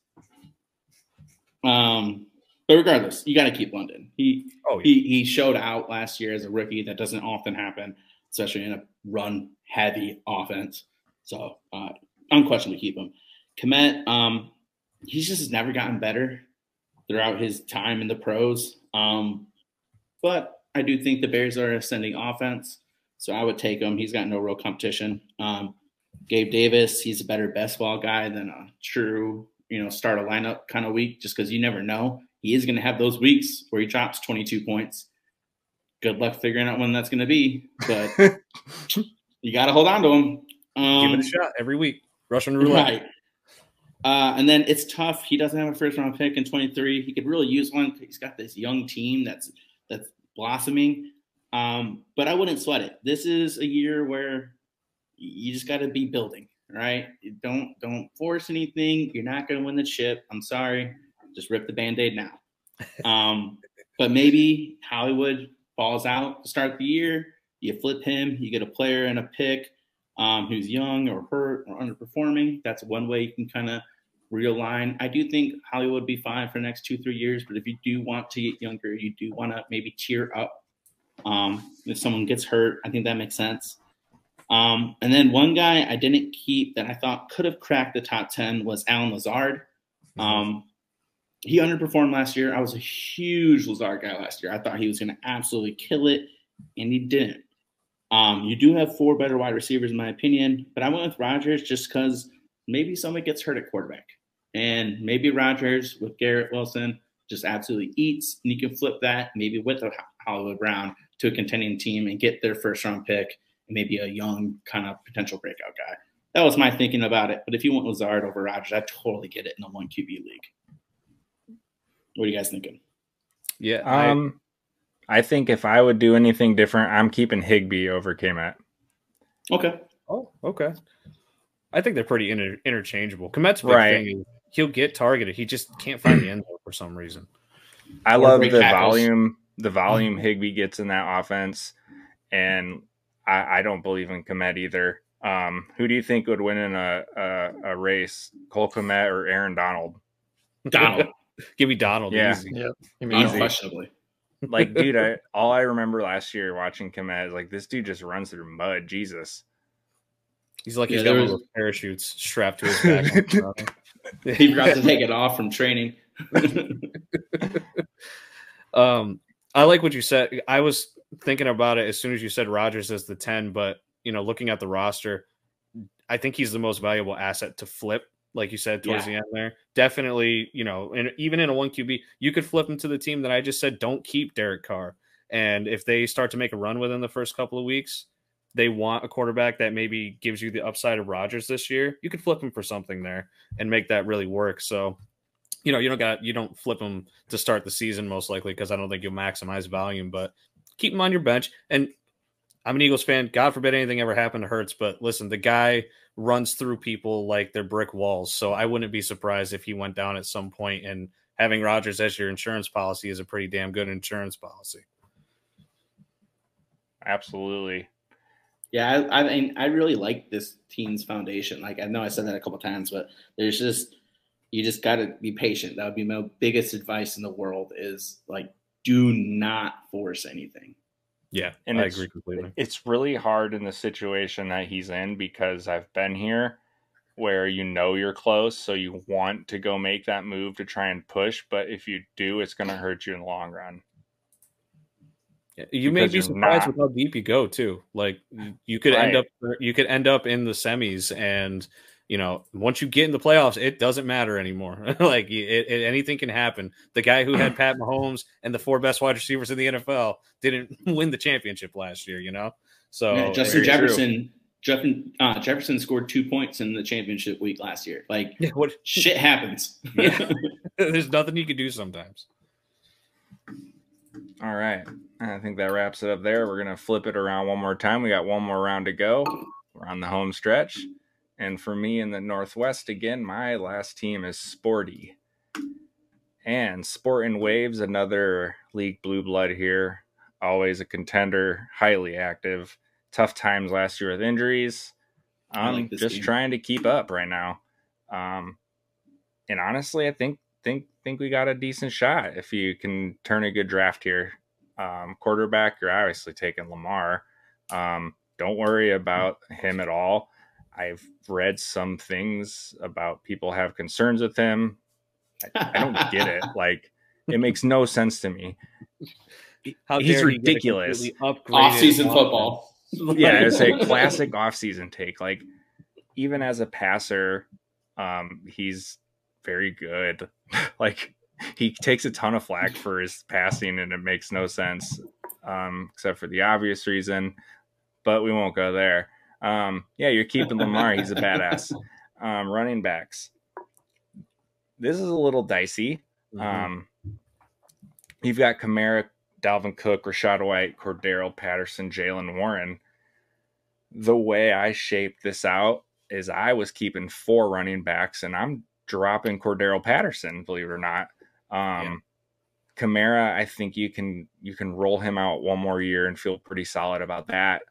Um, but regardless, you got to keep London. He Oh, yeah. he he showed out last year as a rookie. That doesn't often happen, especially in a run heavy offense. So uh, unquestionably keep him. Kmet, um, he's just never gotten better throughout his time in the pros. Um, but I do think the Bears are ascending offense, so I would take him. He's got no real competition. Um, Gabe Davis, he's a better best ball guy than a true, you know, start a lineup kind of week, just because you never know. He is going to have those weeks where he drops 22 points. Good luck figuring out when that's going to be, but you got to hold on to him. Um, Give it a shot every week. Russian roulette. Right. Uh, and then it's tough. He doesn't have a first round pick in 23. He could really use one. He's got this young team that's that's blossoming. Um, but I wouldn't sweat it. This is a year where you just got to be building, right? Don't don't force anything. You're not going to win the chip. I'm sorry. Just rip the band-aid now. Um, but maybe Hollywood falls out to start the year. You flip him. You get a player and a pick um, who's young or hurt or underperforming. That's one way you can kind of realign. I do think Hollywood would be fine for the next two, three years, but if you do want to get younger, you do want to maybe cheer up. Um, if someone gets hurt, I think that makes sense. Um, and then one guy I didn't keep that I thought could have cracked the top 10 was Allen Lazard. Um, he underperformed last year. I was a huge Lazard guy last year. I thought he was going to absolutely kill it, and he didn't. Um, you do have four better wide receivers, in my opinion, but I went with Rodgers just because maybe somebody gets hurt at quarterback. And maybe Rodgers with Garrett Wilson just absolutely eats, and you can flip that maybe with a Hollywood Brown to a contending team and get their first round pick and maybe a young kind of potential breakout guy. That was my thinking about it. But if you want Lazard over Rodgers, I totally get it in a one QB league. What are you guys thinking? Yeah. I- Um, I think if I would do anything different, I'm keeping Higbee over Kmet. Okay. oh, okay. I think they're pretty inter- interchangeable. Kmet's big Right. thing he'll get targeted. He just can't find the end zone for some reason. I Or love the tackles. volume, the volume Higbee gets in that offense, and I, I don't believe in Kmet either. Um, who do you think would win in a a, a race, Cole Komet or Aaron Donald? Donald, Give me Donald. Yeah. Easy. Yep. You mean, unquestionably. Like, dude, I, all I remember last year watching Kmet is like this dude just runs through mud. Jesus. He's like Yeah, he's got there was- those parachutes strapped to his back. He forgot to take it off from training. Um, I like what you said. I was thinking about it as soon as you said Rodgers as the 10, but you know, looking at the roster, I think he's the most valuable asset to flip, like you said towards Yeah. the end there. Definitely, you know, and even in a one QB, you could flip him to the team that I just said don't keep Derek Carr. And if they start to make a run within the first couple of weeks, they want a quarterback that maybe gives you the upside of Rodgers this year. You could flip him for something there and make that really work. So you know, you don't got you don't flip him to start the season most likely because I don't think you'll maximize volume, but keep him on your bench. And I'm an Eagles fan. God forbid anything ever happened to Hurts, but listen, the guy runs through people like they're brick walls. So I wouldn't be surprised if he went down at some point. And having Rodgers as your insurance policy is a pretty damn good insurance policy. Absolutely. Yeah, I, I mean, I really like this team's foundation. Like I know I said that a couple times, but there's just you just got to be patient. That would be my biggest advice in the world is like do not force anything. Yeah, And I agree completely. It's really hard in the situation that he's in because I've been here where you know you're close, so you want to go make that move to try and push, but if you do, it's going to hurt you in the long run. You may because be surprised not. with how deep you go too. Like you- you could end up you could end up in the semis and you know, once you get in the playoffs, it doesn't matter anymore. like it, it, anything can happen. The guy who had Pat Mahomes and the four best wide receivers in the NFL didn't win the championship last year, you know? So yeah, Justin Jefferson, Jefferson, uh, Jefferson scored two points in the championship week last year. Like yeah, what shit happens. yeah. There's nothing you can do sometimes. All right. I think that wraps it up there. We're going to flip it around one more time. We got one more round to go. We're on the home stretch. And for me in the Northwest again, my last team is Sporty. And Sporting Waves, another league blue blood here. Always a contender, highly active. Tough times last year with injuries. I'm like just team. trying to keep up right now. Um, and honestly, I think think think we got a decent shot if you can turn a good draft here. Um, quarterback, you're obviously taking Lamar. Um, don't worry about him at all. I've read some things about people have concerns with him. I, I don't get it. Like it makes no sense to me. How He's ridiculous. Off-season football. yeah, it's a classic off-season take. Like even as a passer, um, he's very good. like he takes a ton of flack for his passing, and it makes no sense, um, except for the obvious reason. But we won't go there. Um, yeah, you're keeping Lamar. He's a badass. Um, running backs. This is a little dicey. Mm-hmm. Um, you've got Kamara, Dalvin Cook, Rachaad White, Cordarrelle Patterson, Jaylen Warren. The way I shaped this out is I was keeping four running backs, and I'm dropping Cordarrelle Patterson, believe it or not. Um, yeah. Kamara, I think you can you can roll him out one more year and feel pretty solid about that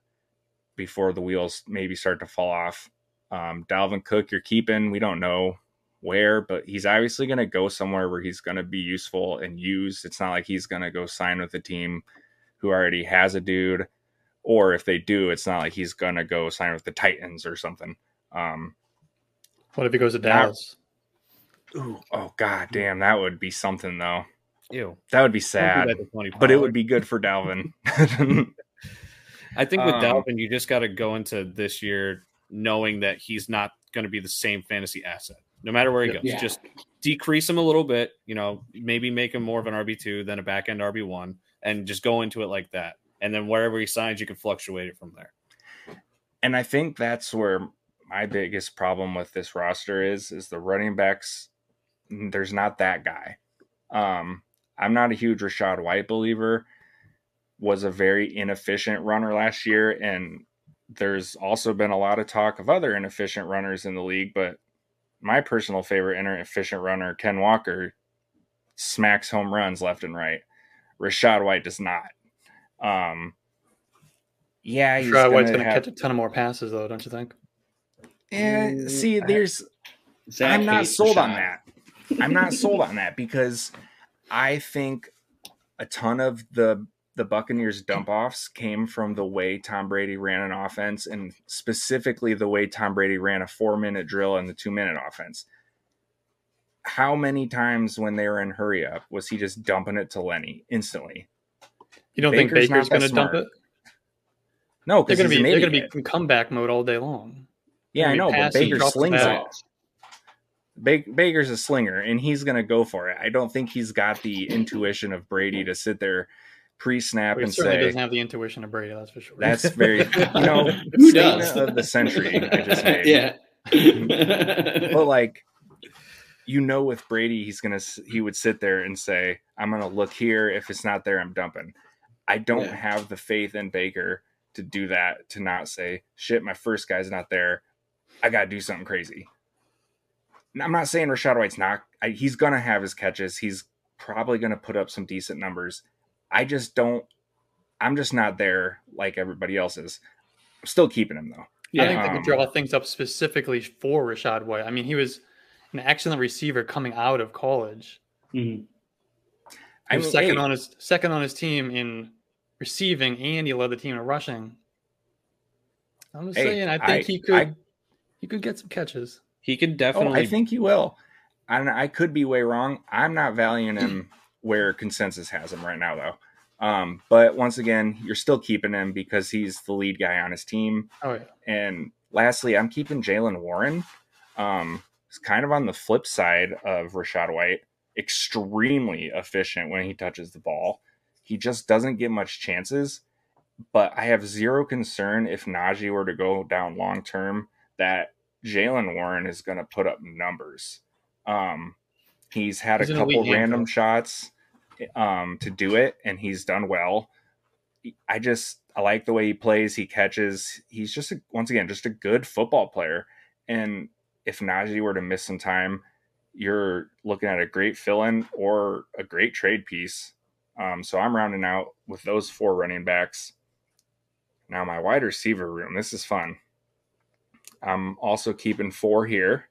before the wheels maybe start to fall off. Um, Dalvin Cook, you're keeping. We don't know where, but he's obviously going to go somewhere where he's going to be useful and used. It's not like he's going to go sign with a team who already has a dude, or if they do, it's not like he's going to go sign with the Titans or something. Um, what if he goes to Dallas? Ooh, oh god damn, that would be something though. Ew. That would be sad. But it would be good for Dalvin. I think with um, Dalvin, you just got to go into this year knowing that he's not going to be the same fantasy asset, no matter where he goes. Yeah. Just decrease him a little bit, you know, maybe make him more of an RB2 than a back end RB1, and just go into it like that. And then wherever he signs, you can fluctuate it from there. And I think that's where my biggest problem with this roster is is the running backs there's not that guy. Um, I'm not a huge Rachaad White believer. Was a very inefficient runner last year, and there's also been a lot of talk of other inefficient runners in the league. But my personal favorite inefficient runner, Ken Walker, smacks home runs left and right. Rachaad White does not. Um, yeah, he's Rachaad White's going to have... catch a ton of more passes, though, don't you think? Yeah, see, there's. Zach I'm not sold on that. I'm not sold on that because I think a ton of the the Buccaneers dump offs came from the way Tom Brady ran an offense and specifically the way Tom Brady ran a four minute drill and the two minute offense. How many times when they were in hurry up was he just dumping it to Lenny instantly? You don't Baker's think Baker's going to dump it? No, they're going to be they're going to be in comeback mode all day long. Yeah, I know, but Baker slings it. Baker's a slinger and he's going to go for it. I don't think he's got the intuition of Brady to sit there pre-snap well, and certainly say doesn't have the intuition of Brady. That's for sure. That's very you know who does of the century. I just made. Yeah, but like you know, with Brady, he's gonna he would sit there and say, "I'm gonna look here. If it's not there, I'm dumping." I don't yeah. have the faith in Baker to do that. To not say, "Shit, my first guy's not there. I got to do something crazy." I'm not saying Rachaad White's not. I, he's to have his catches. He's probably to put up some decent numbers. I just don't. I'm just not there like everybody else is. I'm still keeping him though. Yeah, I think um, they could draw things up specifically for Rachaad White. I mean, he was an excellent receiver coming out of college. Mm-hmm. He was second hey, on his second on his team in receiving, and he led the team in rushing. I'm just hey, saying, I think I, he could I, he could get some catches. He could definitely. Oh, I think he will. And I could be way wrong. I'm not valuing him where consensus has him right now, though. Um, but once again, you're still keeping him because he's the lead guy on his team. Oh yeah. And lastly, I'm keeping Jaylen Warren. Um, it's kind of on the flip side of Rachaad White, extremely efficient when he touches the ball. He just doesn't get much chances. But I have zero concern if Najee were to go down long term that Jaylen Warren is going to put up numbers. Um, he's had He's a couple random handler. shots um, to do it, and he's done well. I just I like the way he plays. He catches. He's just a, once again just a good football player. And if Najee were to miss some time, you're looking at a great fill-in or a great trade piece. Um, so I'm rounding out with those four running backs. Now my wide receiver room. This is fun. I'm also keeping four here,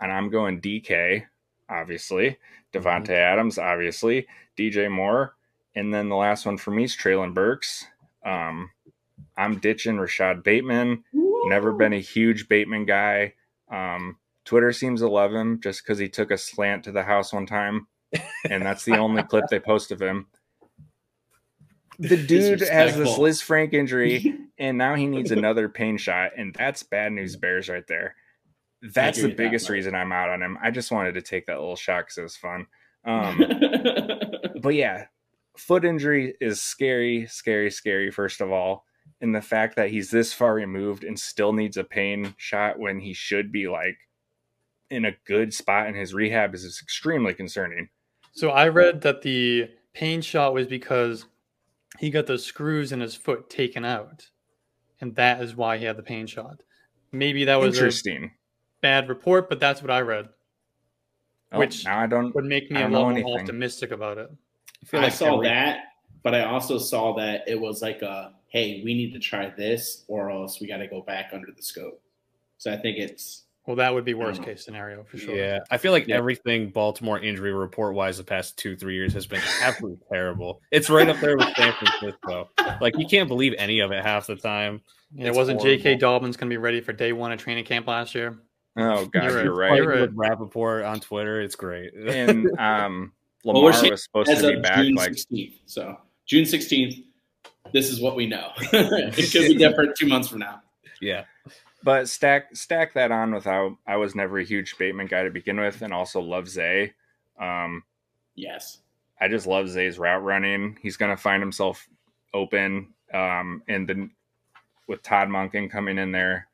and I'm going DK, obviously, Davante Adams, obviously, DJ Moore, and then the last one for me is Treylon Burks. Um, I'm ditching Rashod Bateman. Never been a huge Bateman guy. Um, Twitter seems to love him just because he took a slant to the house one time, and that's the only clip they post of him. The dude has this Lisfranc injury, and now he needs another pain shot, and that's bad news bears right there. That's the with that, biggest reason I'm out on him. I just wanted to take that little shot because it was fun. Um, but yeah, foot injury is scary, scary, scary. First of all, and the fact that he's this far removed and still needs a pain shot when he should be like in a good spot in his rehab is extremely concerning. So I read that the pain shot was because he got the screws in his foot taken out, and that is why he had the pain shot. Maybe that was a Interesting. Bad report, but that's what I read. Oh, which now I don't. Would make me a don't lot know more optimistic about it. I feel I saw every- that, but I also saw that it was like a hey, we need to try this, or else we got to go back under the scope. So I think it's Well, that would be worst case scenario for sure. Yeah, I feel like Yeah. everything Baltimore injury report wise the past two three years has been absolutely terrible. It's right up there with San Francisco. Like you can't believe any of it half the time. Yeah, It's wasn't J.K. horrible. Dobbins going to be ready for day one of training camp last year? Oh God, You're you're, right. right. You're Fighting with Rappaport on Twitter, it's great. And um, Well, Lamar we're was supposed to be of back June like sixteenth. So June sixteenth, this is what we know. it could be different two months from now. yeah, But stack stack that on with how I was never a huge Bateman guy to begin with, and also love Zay. Um, Yes. I just love Zay's route running. He's going to find himself open, um, and then with Todd Monken coming in there,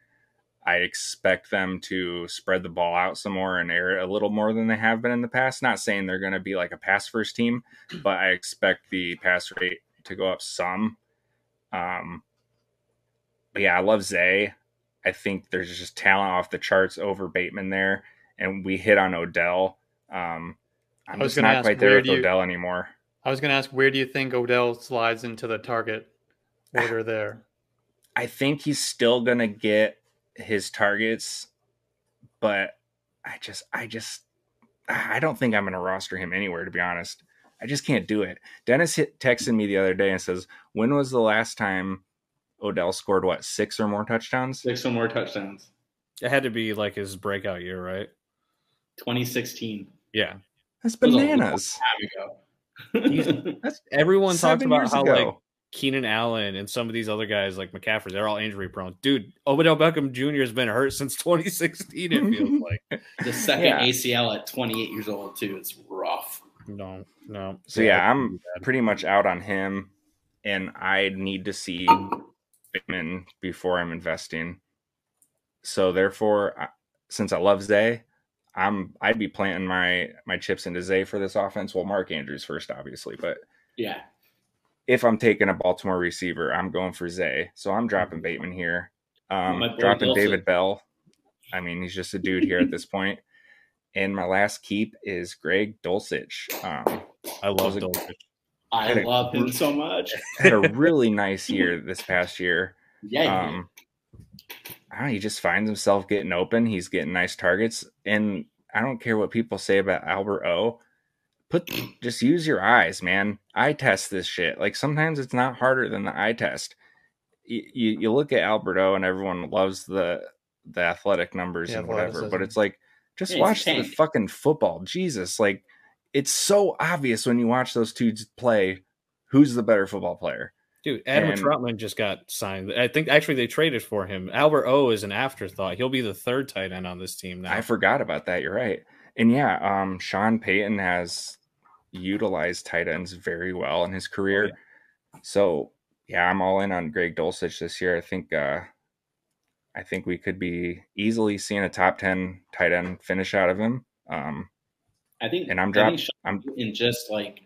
I expect them to spread the ball out some more and air it a little more than they have been in the past. Not saying they're going to be like a pass first team, but I expect the pass rate to go up some. Um, but yeah, I love Zay. I think there's just talent off the charts over Bateman there, and we hit on Odell. Um, I'm I was just not ask, quite there with you- Odell anymore. I was going to ask, where do you think Odell slides into the target order there? I think he's still gonna get his targets, but I just, I just, I don't think I'm gonna roster him anywhere. To be honest, I just can't do it. Dennis hit, texted me the other day and says, "When was the last time Odell scored what six or more touchdowns?" Six or more touchdowns. it had to be like his breakout year, right? 2016. Yeah, That's That was a long bananas. Time. That's everyone talks about how ago. like Keenan Allen and some of these other guys like McCaffrey, they're all injury prone. Dude, Odell Beckham Jr. has been hurt since 2016. It feels like the second Yeah. ACL at 28 years old too. It's rough. no, no. So yeah, that's I'm pretty much out on him, and I need to see Bateman before I'm investing. So therefore, since I love Zay, I'm I'd be planting my my chips into Zay for this offense. Well, Mark Andrews first, obviously, but Yeah. If I'm taking a Baltimore receiver, I'm going for Zay. So I'm dropping Bateman here. Um, dropping Wilson. David Bell. I mean, he's just a dude here at this point. And my last keep is Greg Dulcich. Um, I love was Dulcich. I Had a love him so much. had a really nice year this past year. Yeah. Um, I don't know, he just finds himself getting open. He's getting nice targets, and I don't care what people say about Albert O. Put just use your eyes, man. Eye test this shit. Like sometimes it's not harder than the eye test. You you, you look at Albert O, and everyone loves the the athletic numbers The and whatever, but it's like just Yeah, watch the fucking football. Jesus, like it's so obvious when you watch those dudes play who's the better football player. Dude, Adam And- Trautman just got signed. I think actually they traded for him. Albert O is an afterthought. He'll be the third tight end on this team now. I forgot about that. You're right. And yeah, um, Sean Payton has utilized tight ends very well in his career. So yeah, I'm all in on Greg Dulcich this year. I think uh I think we could be easily seeing a top ten tight end finish out of him. Um I think, And I'm I drop- think Sean I'm- Payton just like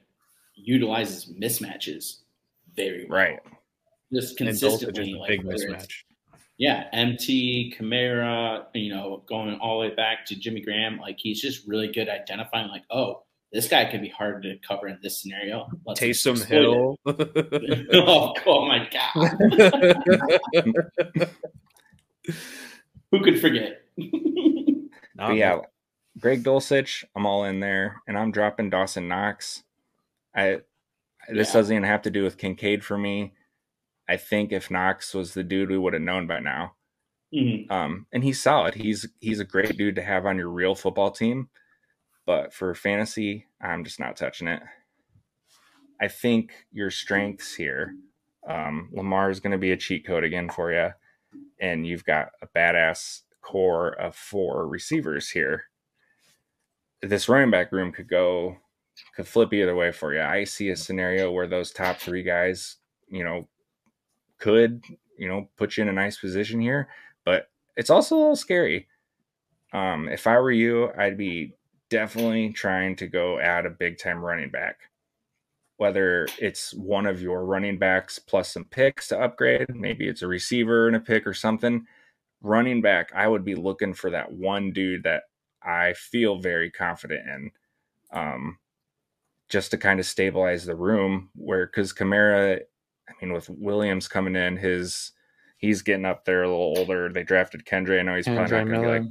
utilizes mismatches very well. right. Just and Dulcich consistently, is a like, big whether mismatch. Yeah, MT, Kamara, you know, going all the way back to Jimmy Graham. Like he's just really good at identifying, like, oh, this guy can be hard to cover in this scenario. Let's Taysom Hill. oh, oh my god, who could forget? But yeah, Greg Dulcich, I'm all in there, and I'm dropping Dawson Knox. I this Yeah. doesn't even have to do with Kincaid for me. I think if Knox was the dude, we would have known by now. Mhm. Um, and he's solid. He's he's a great dude to have on your real football team. But for fantasy, I'm just not touching it. I think your strengths here, um, Lamar is going to be a cheat code again for you, and you've got a badass core of four receivers here. This running back room could go, could flip either way for you. I see a scenario where those top three guys, you know, could you know put you in a nice position here, but it's also a little scary. Um, if I were you, I'd be definitely trying to go add a big time running back. Whether it's one of your running backs plus some picks to upgrade, maybe it's a receiver and a pick or something. Running back, I would be looking for that one dude that I feel very confident in. Um, just to kind of stabilize the room where because Kamara, I mean, with Williams coming in, his he's getting up there a little older. They drafted Kendre. I know he's probably not to be like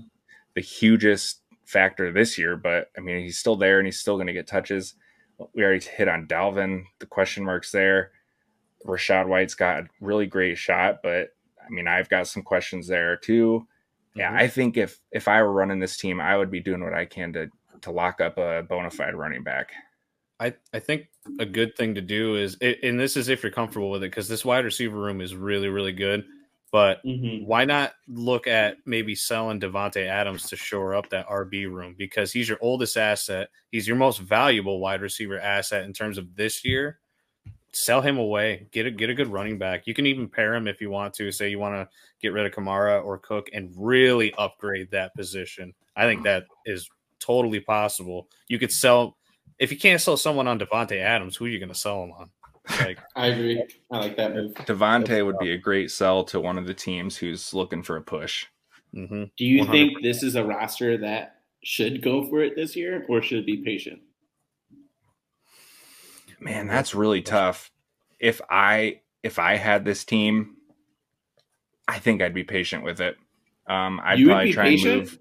the hugest factor this year, but I mean, he's still there and he's still going to get touches. We already hit on Dalvin, the question marks there. Rachaad White's got a really great shot, but I mean, I've got some questions there too. Yeah, Mhm. I think if if I were running this team, I would be doing what I can to to lock up a bona fide running back. I, I think a good thing to do is, and this is if you're comfortable with it, because this wide receiver room is really, really good. But Mhm. why not look at maybe selling Davante Adams to shore up that RB room because he's your oldest asset. He's your most valuable wide receiver asset in terms of this year. Sell him away. Get a get a good running back. You can even pair him if you want to. Say you want to get rid of Kamara or Cook and really upgrade that position. I think that is totally possible. You could sell if you can't sell someone on Davante Adams. Who are you going to sell him on? Like I agree. I like that move. Davante would be a great sell to one of the teams who's looking for a push. mhm. Do you 100%. think this is a roster that should go for it this year, or should be patient? Man, that's really tough. If I if I had this team, I think I'd be patient with it. Um, I'd You would probably be try patient? and move.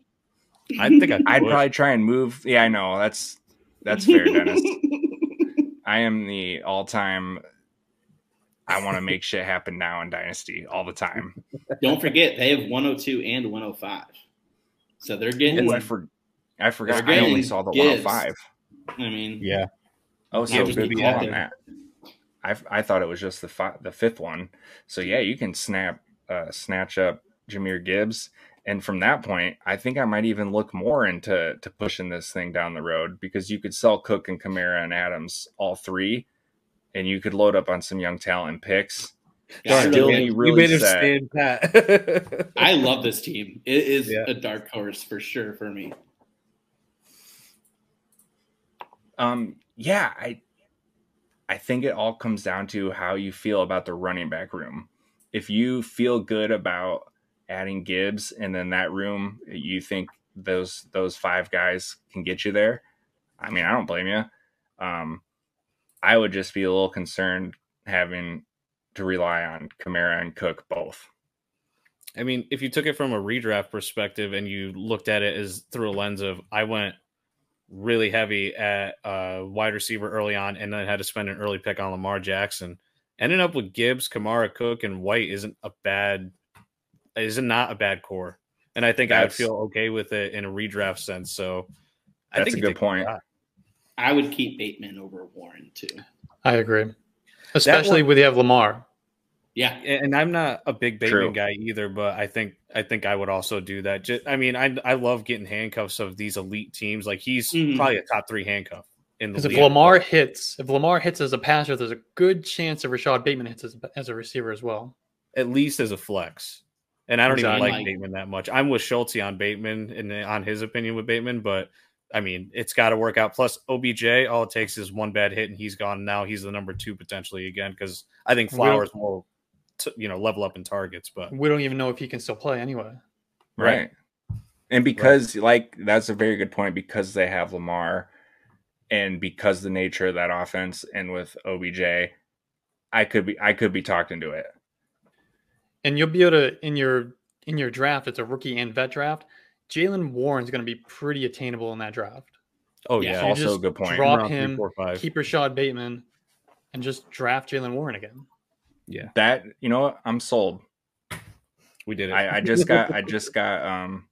I think I'd, I'd probably try and move. Yeah, I know that's that's fair, Dennis. I am the all time. I want to make shit happen now in Dynasty all the time. Don't forget they have 102 and 105, so they're getting. Ooh, I, for, I forgot. They're I only saw the gives. 105. I mean, Yeah. Oh, Not so good call on that. I I thought it was just the fi- the fifth one. So yeah, you can snap uh, snatch up Jahmyr Gibbs, and from that point, I think I might even look more into to pushing this thing down the road because you could sell Cook and Kamara and Adams all three, and you could load up on some young talent picks. God, Still man, be you really made him pat. I love this team. It is Yeah. a dark horse for sure for me. Um, yeah, I I think it all comes down to how you feel about the running back room. If you feel good about adding Gibbs and then that room, you think those those five guys can get you there. I mean, I don't blame you. Um, I would just be a little concerned having to rely on Kamara and Cook both. I mean, if you took it from a redraft perspective and you looked at it as through a lens of I went really heavy at uh, wide receiver early on and then had to spend an early pick on Lamar Jackson, ending up with Gibbs, Kamara, Cook, and White isn't a bad is not a bad core. And I think I would feel okay with it in a redraft sense. So I That's think a good point. shot. I would keep Bateman over Warren too. I agree, especially with you have Lamar. Yeah. and I'm not a big Bateman True. guy either, but I think I think I would also do that. Just, I mean, I I love getting handcuffs of these elite teams. Like he's Mhm. probably a top three handcuff in the Because if league. Lamar hits, if Lamar hits as a passer, there's a good chance that Rashod Bateman hits as, as a receiver as well. at least as a flex. And I don't Exactly. even like Like- Bateman that much. I'm with Schultzy on Bateman and on his opinion with Bateman, but I mean, it's got to work out. Plus, OBJ, all it takes is one bad hit and he's gone. Now he's the number two potentially again because I think Flowers will, t- you know, level up in targets. But We don't even know if he can still play anyway. Right. And because like that's a very good point because they have Lamar and because the nature of that offense and with OBJ, I could be I could be talked into it. And you'll be able to in your in your draft, it's a rookie and vet draft. Jaylen Warren's going to be pretty attainable in that draft. oh Yeah, yeah, So also a good point. Drop Around three, him, four, five. keep Rashod Bateman, and just draft Jaylen Warren again. yeah, That you know what? I'm sold. we did it. I, I just got I just got um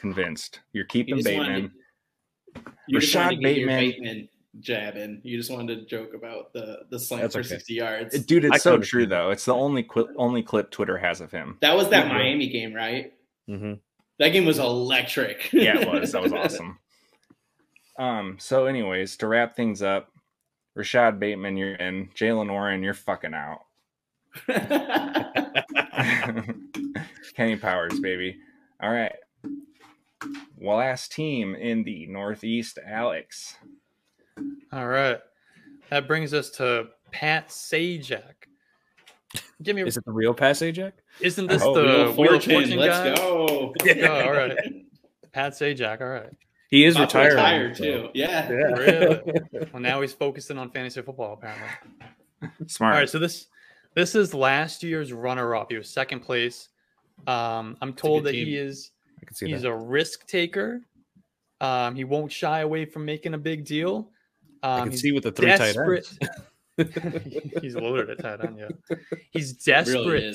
convinced. You're keeping just wanted Bateman. to- you just wanted Rashad to get your Bateman- Bateman jab in. You just wanted to joke about the the slant That's for okay. 60 yards. Dude, I it's so true understand. though. It's the only clip only clip Twitter has of him. That was that Yeah. Miami game, right? hmm That game was electric. Yeah, it was. That was awesome. Um, so anyways, to wrap things up, Rashod Bateman, you're in. Jaylen Warren, you're fucking out. Kenny Powers, baby. All right. Well, last team in the Northeast, Alex. All right. That brings us to Pat Sajak. Give me Is it the real Pat Sajak? isn't this Oh, the Wheel of Wheel of Fortune, Fortune let's guy? go. Yeah, all right. Pat Sajak, all right. He is About to retired. retire, too. Yeah. Really? Well, now he's focusing on fantasy football, apparently. Smart. All right, so this this is last year's runner-up. He was second place. Um, I'm told good that he is I can see he's that. a risk taker. Um, he won't shy away from making a big deal. Um, I can see with the three desperate. tight ends. he's loaded at tight end, yeah. He's desperate, really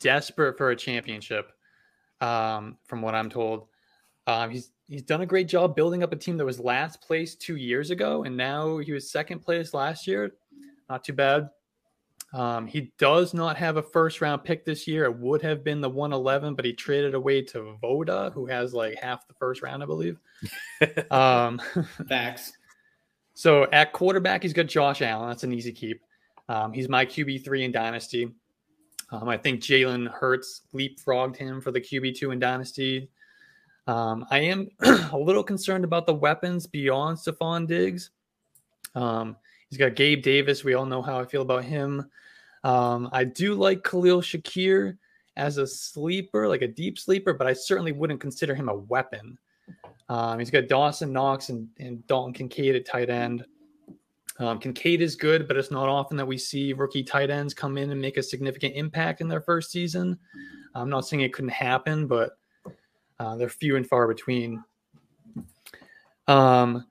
desperate for a championship. Um, from what I'm told, um, he's he's done a great job building up a team that was last place two years ago, and now he was second place last year. Not too bad. Um, he does not have a first round pick this year. It would have been the 111, but he traded away to Voda, who has like half the first round, I believe. um, Facts. So at quarterback, he's got Josh Allen. That's an easy keep. Um, he's my QB three in Dynasty. Um, I think Jalen Hurts leapfrogged him for the QB two in Dynasty. Um, I am a little concerned about the weapons beyond Stefon Diggs. Um, he's got Gabe Davis. We all know how I feel about him. Um, I do like Khalil Shakir as a sleeper, like a deep sleeper, but I certainly wouldn't consider him a weapon. Um, he's got Dawson Knox and, and Dalton Kincaid at tight end. Um, Kincaid is good, but it's not often that we see rookie tight ends come in and make a significant impact in their first season. I'm not saying it couldn't happen, but uh, they're few and far between. Um,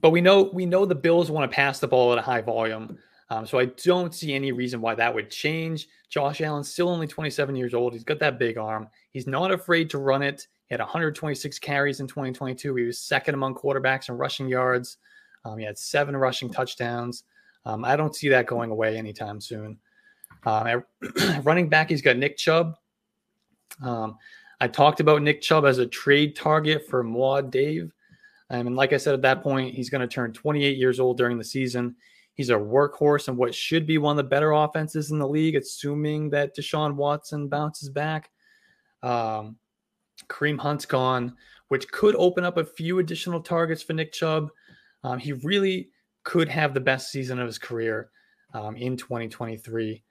but we know we know the Bills want to pass the ball at a high volume, um, so I don't see any reason why that would change. Josh Allen's still only 27 years old. He's got that big arm. He's not afraid to run it. He had 126 carries in 2022. He was second among quarterbacks in rushing yards. Um, he had seven rushing touchdowns. Um, I don't see that going away anytime soon. Um, running back, he's got Nick Chubb. Um, I talked about Nick Chubb as a trade target for Maud Dave. Um, and like I said at that point, he's going to turn 28 years old during the season. He's a workhorse and what should be one of the better offenses in the league, assuming that Deshaun Watson bounces back. Um, Kareem Hunt's gone, which could open up a few additional targets for Nick Chubb. Um, he really could have the best season of his career um, in 2023.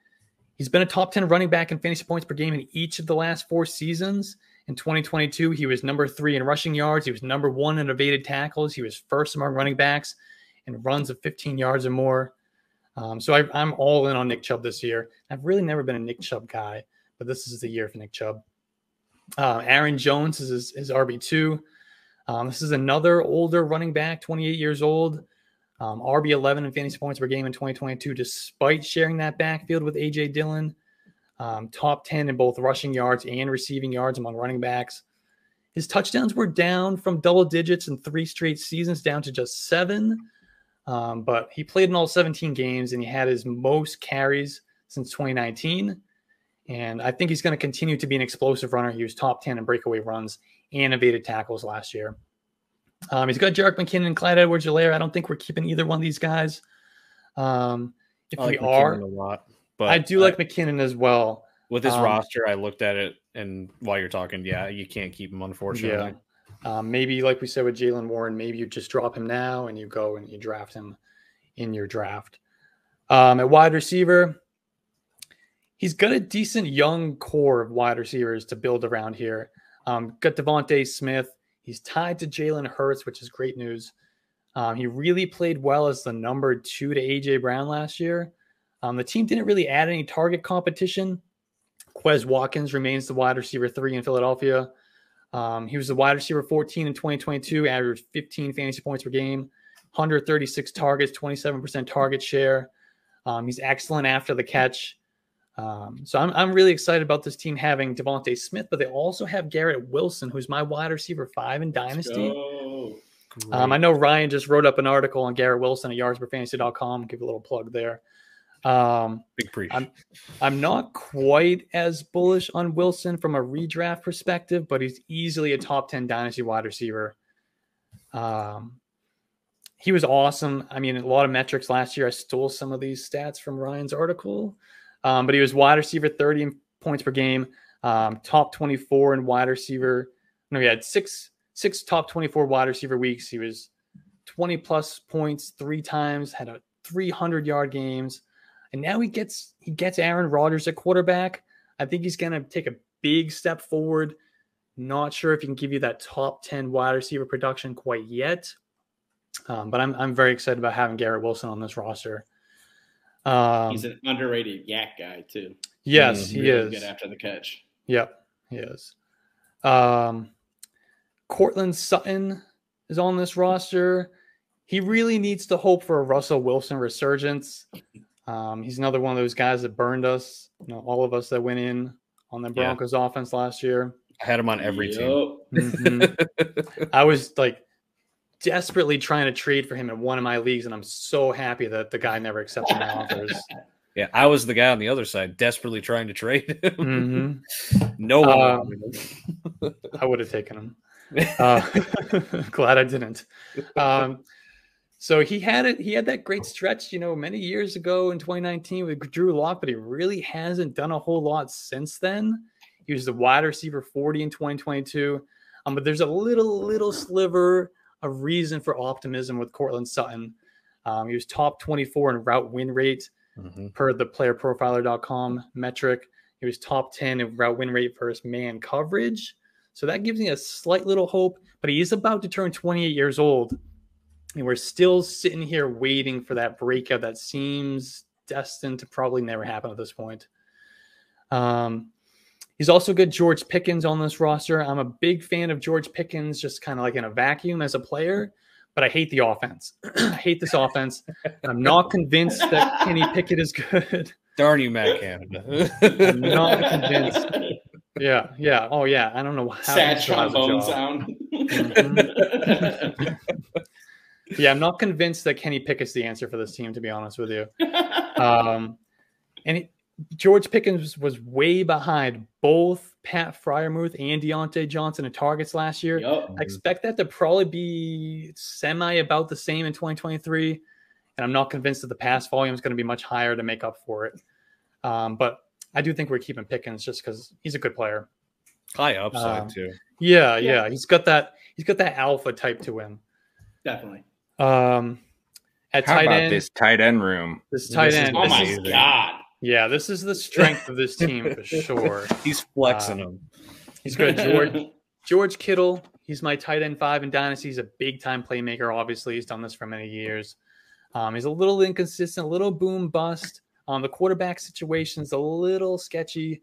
He's been a top 10 running back in fantasy points per game in each of the last four seasons. In 2022, he was number three in rushing yards. He was number one in evaded tackles. He was first among running backs in runs of 15 yards or more. Um, so I, I'm all in on Nick Chubb this year. I've really never been a Nick Chubb guy, but this is the year for Nick Chubb. Uh, Aaron Jones is his, his RB2. Um, this is another older running back, 28 years old. Um, RB 11 in fantasy points per game in 2022, despite sharing that backfield with AJ Dillon. Um, top 10 in both rushing yards and receiving yards among running backs. His touchdowns were down from double digits in three straight seasons down to just seven. Um, but he played in all 17 games and he had his most carries since 2019. And I think he's going to continue to be an explosive runner. He was top 10 in breakaway runs and evaded tackles last year. Um, he's got Jerick McKinnon and Clyde Edwards Helaire. I don't think we're keeping either one of these guys. Um, if I like we McKinnon are, a lot, but I do like McKinnon as well. with his um, roster. I looked at it, and while you're talking, yeah, you can't keep him unfortunately. Um, maybe, like we said with Jaylen Warren, maybe you just drop him now and you go and you draft him in your draft. Um, at wide receiver, he's got a decent young core of wide receivers to build around here. Um, got DeVonta Smith. He's tied to Jalen Hurts, which is great news. Um, he really played well as the number two to AJ Brown last year. Um, the team didn't really add any target competition. Quez Watkins remains the wide receiver three in Philadelphia. Um, he was the wide receiver 14 in 2022, averaged 15 fantasy points per game, 136 targets, 27% target share. Um, he's excellent after the catch. Um, so I'm, I'm really excited about this team having DeVonta Smith, but they also have Garrett Wilson, who's my wide receiver five in Dynasty. Um, I know Ryan just wrote up an article on Garrett Wilson at yardsperfantasy.com. Give a little plug there. Um, Big preach. I'm- I'm not quite as bullish on Wilson from a redraft perspective, but he's easily a top 10 dynasty wide receiver. Um, he was awesome. I mean, a lot of metrics last year. I stole some of these stats from Ryan's article, um, but he was wide receiver 30 points per game, um, top 24 in wide receiver. No, he had six six top 24 wide receiver weeks. He was 20 plus points three times, had a 300 yard games and now he gets he gets Aaron Rodgers at quarterback. I think he's to take a big step forward. Not sure if he can give you that top ten wide receiver production quite yet, um, but I'm I'm very excited about having Garrett Wilson on this roster. Um, He's an underrated YAC guy too. yes, Mm, he Really is. good after the catch. Yep, he is. Um, Courtland Sutton is on this roster. He really needs to hope for a Russell Wilson resurgence. Um, he's another one of those guys that burned us. You know, all of us that went in on the Yeah. Broncos offense last year. I had him on every team. Yup. Mhm. I was like desperately trying to trade for him in one of my leagues, and I'm so happy that the guy never accepted my offers. Yeah, I was the guy on the other side, desperately trying to trade him. Mhm. no one. Um. I would have taken him. Uh, glad I didn't. Um, so he had it. He had that great stretch, you know, many years ago in 2019 with Drew Lock, but he really hasn't done a whole lot since then. He was the wide receiver 40 in 2022. Um, but there's a little, little sliver of reason for optimism with Courtland Sutton. Um, he was top 24 in route win rate Mhm. per the playerprofiler.com metric. He was top 10 in route win rate versus man coverage. So that gives me a slight little hope, but he is about to turn 28 years old. And we're still sitting here waiting for that breakout that seems destined to probably never happen at this point. Um, he's also got George Pickens on this roster. I'm a big fan of George Pickens, just kind of like in a vacuum as a player, but I hate the offense. I hate this offense. And I'm not convinced that Kenny Pickett is good. Darn you, Matt Canada. I'm not convinced. Yeah, yeah. Oh, yeah. I don't know how Sad he still has a trombone job. sound. Mhm. Yeah, I'm not convinced that Kenny Pickett's the answer for this team, to be honest with you. Um, and it, George Pickens was way behind both Pat Freiermuth and Diontae Johnson in targets last year. Yup. I expect that to probably be semi about the same in 2023. And I'm not convinced that the pass volume is going to be much higher to make up for it. Um, but I do think we're keeping Pickens just because he's a good player. High upside Um, too. Yeah, Yeah. yeah, He's got that. He's got that alpha type to him. Definitely. Um, at How tight about end, this tight end room? this tight This is end. Oh this my is- god. Yeah, this is the strength of this team for sure. He's flexing uh, him. He's got George George Kittle. He's my tight end five in Dynasty. He's a big time playmaker. Obviously, he's done this for many years. Um, he's a little inconsistent, a little boom bust. Um, the quarterback situation's a little sketchy.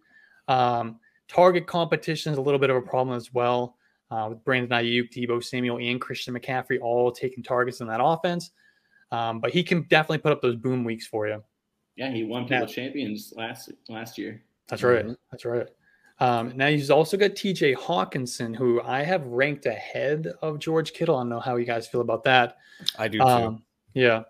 Um, target competition is a little bit of a problem as well. Uh, with Brandon Aiyuk, Deebo Samuel, and Christian McCaffrey all taking targets in that offense. Um, but he can definitely put up those boom weeks for you. Yeah, he won Yeah. people champions last last year. That's right. Mhm. That's right. Um, now he's also got TJ Hockenson, who I have ranked ahead of George Kittle. I don't know how you guys feel about that. I do too. Um, yeah,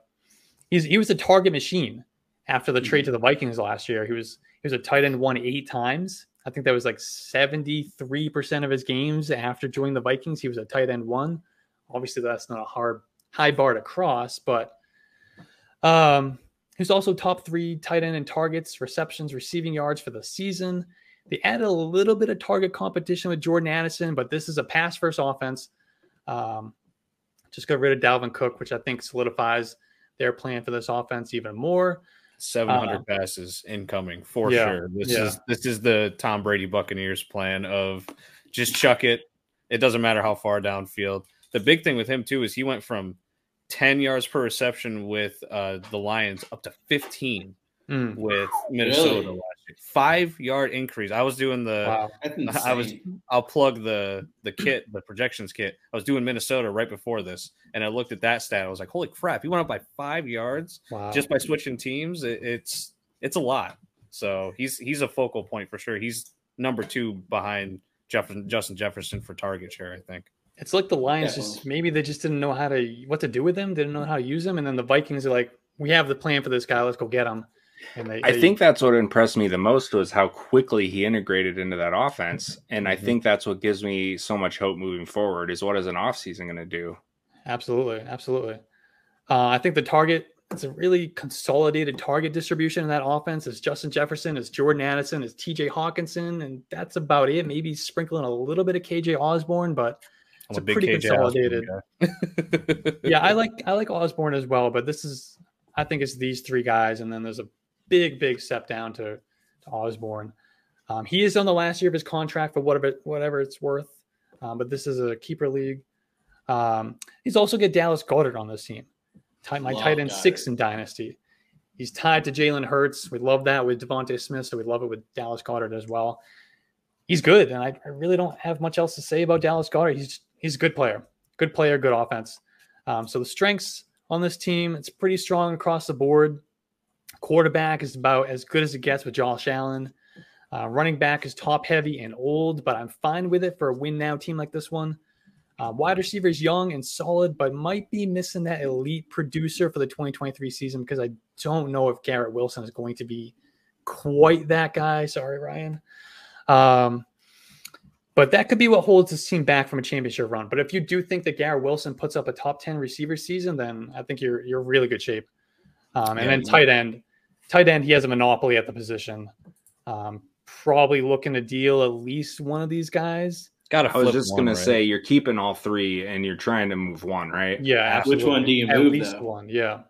he's he was a target machine after the trade to the Vikings last year. He was he was a tight end one eight times. I think that was like 73% of his games after joining the Vikings. He was a tight end one. Obviously, that's not a hard high bar to cross, but um, he's also top three tight end in targets, receptions, receiving yards for the season. They added a little bit of target competition with Jordan Addison, but this is a pass first offense. Um, just got rid of Dalvin Cook, which I think solidifies their plan for this offense even more. 700 uh, passes incoming for yeah, sure. This yeah. is this is the Tom Brady Buccaneers plan of just chuck it. It doesn't matter how far downfield. The big thing with him too is he went from 10 yards per reception with uh, the Lions up to 15 mm. with Minnesota Really? last year. Five yard increase. I was doing the Wow. I was. I'll plug the the kit, the projections kit. I was doing Minnesota right before this, and I looked at that stat. I was like, "Holy crap! He went up by five yards Wow. just by switching teams. It, it's it's a lot." So he's he's a focal point for sure. He's number two behind Jefferson, Justin Jefferson for target share. I think. It's like the Lions just maybe they just didn't know how to what to do with them, didn't know how to use them, and then the Vikings are like, "We have the plan for this guy. Let's go get him." And they, I they- think that's what impressed me the most was how quickly he integrated into that offense. And I Mhm. think that's what gives me so much hope moving forward is what is an offseason going to do? absolutely, absolutely. Uh, I think the target it's a really consolidated target distribution in that offense. Is Justin Jefferson, is Jordan Addison, is T.J. Hockenson, and that's about it. Maybe sprinkling a little bit of K.J. Osborn, but It's a pretty KJ consolidated- guy. yeah, I like I like Osborn as well, but this is I think it's these three guys, and then there's a big big step down to, to Osborn. Um, he is on the last year of his contract for whatever whatever it's worth, um, but this is a keeper league. Um, he's also got Dallas Goedert on this team, Tight- my Love tight end Goedert. six in dynasty. He's tied to Jalen Hurts. We love that with DeVonta Smith, so we love it with Dallas Goedert as well. He's good, and I, I really don't have much else to say about Dallas Goedert. He's he's a good player, good player, good offense. Um, so the strengths on this team, it's pretty strong across the board. Quarterback is about as good as it gets with Josh Allen. Uh, running back is top heavy and old, but I'm fine with it for a win now team like this one. Uh, wide receiver is young and solid, but might be missing that elite producer for the 2023 season because I don't know if Garrett Wilson is going to be quite that guy. Sorry, Ryan. Um, but that could be what holds this team back from a championship run. But if you do think that Garrett Wilson puts up a top 10 receiver season, then I think you're you're really good shape. Um, and Yeah, then tight end, tight end, he has a monopoly at the position. Um, probably looking to deal at least one of these guys. Got to I was just one, going to right? say you're keeping all three and you're trying to move one, right? Yeah, Which one do you At move, At least though? one. Yeah,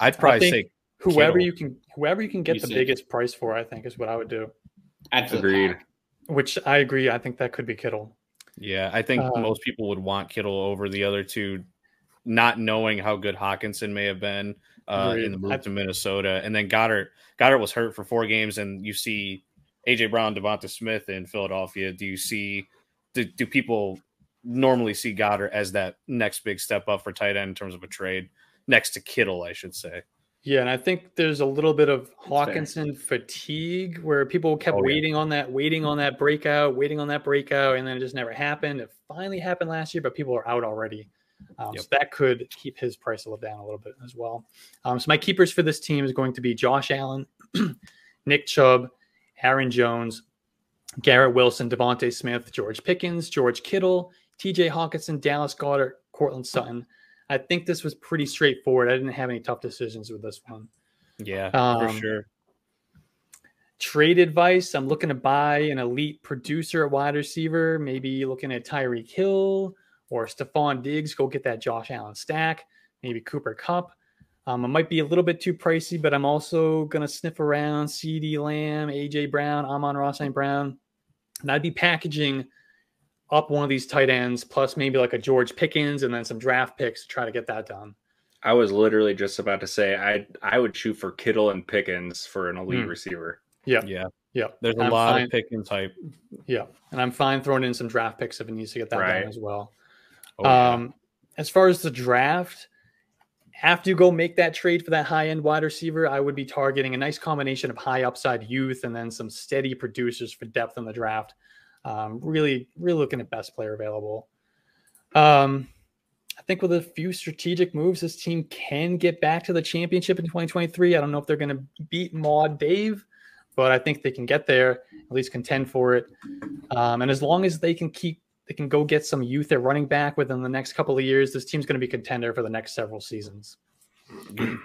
I'd probably say whoever Kittle. you can, whoever you can get You the said- biggest price for, I think is what I would do. I'd Agreed. back. Which I agree. I think that could be Kittle. Yeah, I think Uh, most people would want Kittle over the other two, not knowing how good Hockenson may have been uh, in the move I- to Minnesota, and then Goedert. Goedert was hurt for four games, and you see AJ Brown, DeVonta Smith in Philadelphia. Do you see? Do, do people normally see Goedert as that next big step up for tight end in terms of a trade next to Kittle? I should say. Yeah, and I think there's a little bit of. Hockenson fatigue where people kept Oh, yeah. waiting on that, waiting on that breakout, waiting on that breakout, and then it just never happened. It finally happened last year, but people are out already. Um, Yep. So that could keep his price a little down a little bit as well. Um, so my keepers for this team is going to be Josh Allen, Nick Chubb, Aaron Jones, Garrett Wilson, DeVonta Smith, George Pickens, George Kittle, TJ Hockenson, Dallas Goedert, Courtland Sutton. I think this was pretty straightforward. I didn't have any tough decisions with this one. Yeah, Um, for sure. Trade advice I'm looking to buy an elite producer at wide receiver, maybe looking at Tyreek Hill or Stefon Diggs. Go get that Josh Allen stack, maybe Cooper Kupp. Um, it might be a little bit too pricey, but I'm also going to sniff around CeeDee Lamb, AJ Brown, Amon-Ra St. Brown. And I'd be packaging up one of these tight ends, plus maybe like a George Pickens and then some draft picks to try to get that done. I was literally just about to say I I would shoot for Kittle and Pickens for an elite Hmm. receiver. Yeah. Yeah, Yeah. there's a I'm lot fine. of pick and type. Yeah. And I'm fine throwing in some draft picks if it needs to get that Right. done as well. Oh, yeah. Um, as far as the draft, after you go make that trade for that high end wide receiver, I would be targeting a nice combination of high upside youth and then some steady producers for depth in the draft. Um, really, really looking at best player available. Um, I think with a few strategic moves, this team can get back to the championship in 2023. I don't know if they're going to beat Maud Dave, but I think they can get there, at least contend for it. Um, and as long as they can keep, they can go get some youth at running back within the next couple of years, this team's going to be contender for the next several seasons.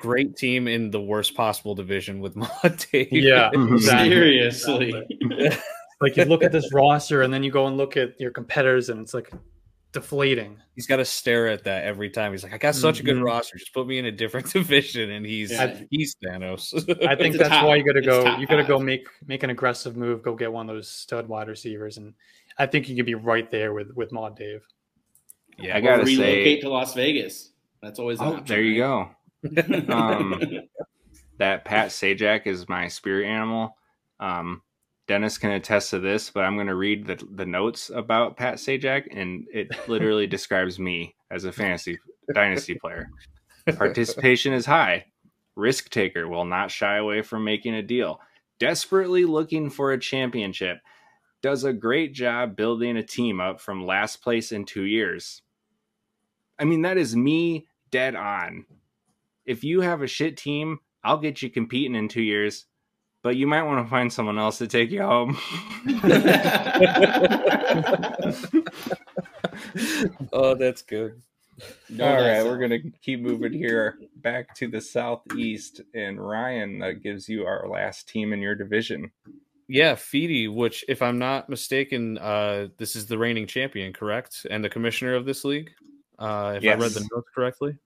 Great team in the worst possible division with Maud Dave. Yeah, exactly. Seriously. like you look at this roster and then you go and look at your competitors and it's like deflating. He's got to stare at that every time. He's like, I got such a good Mhm. roster. Just put me in a different division, and he's Yeah. he's Thanos. I think It's that's top- why you got to go. You got to go make make an aggressive move. Go get one of those stud wide receivers, and I think you could be right there with with Maud Dave. yeah, I gotta relocate say- to Las Vegas. That's always Oh, option, there you go. Um, That Pat Sajak is my spirit animal. Um, Dennis can attest to this, but I'm going to read the, the notes about Pat Sajak, and it literally describes me as a fantasy dynasty player. Participation is high. Risk taker will not shy away from making a deal. Desperately looking for a championship. Does a great job building a team up from last place in two years. I mean, that is me dead on. If you have a shit team, I'll get you competing in two years, but you might want to find someone else to take you home. oh, that's good. No, All that's right, we're gonna keep moving here back to the southeast, and Ryan uh, gives you our last team in your division. Yeah, Feedy, which, if I'm not mistaken, uh, this is the reigning champion, correct? And the commissioner of this league, uh, if I read the notes correctly.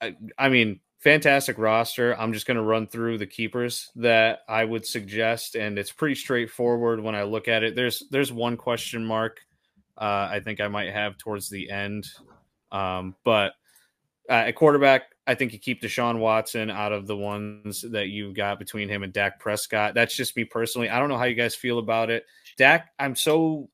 I, I mean, fantastic roster. I'm just going to run through the keepers that I would suggest, and it's pretty straightforward when I look at it. There's there's one question mark uh, I think I might have towards the end, um, but uh, at quarterback, I think you keep Deshaun Watson out of the ones that you've got between him and Dak Prescott. That's just me personally. I don't know how you guys feel about it. Dak, I'm so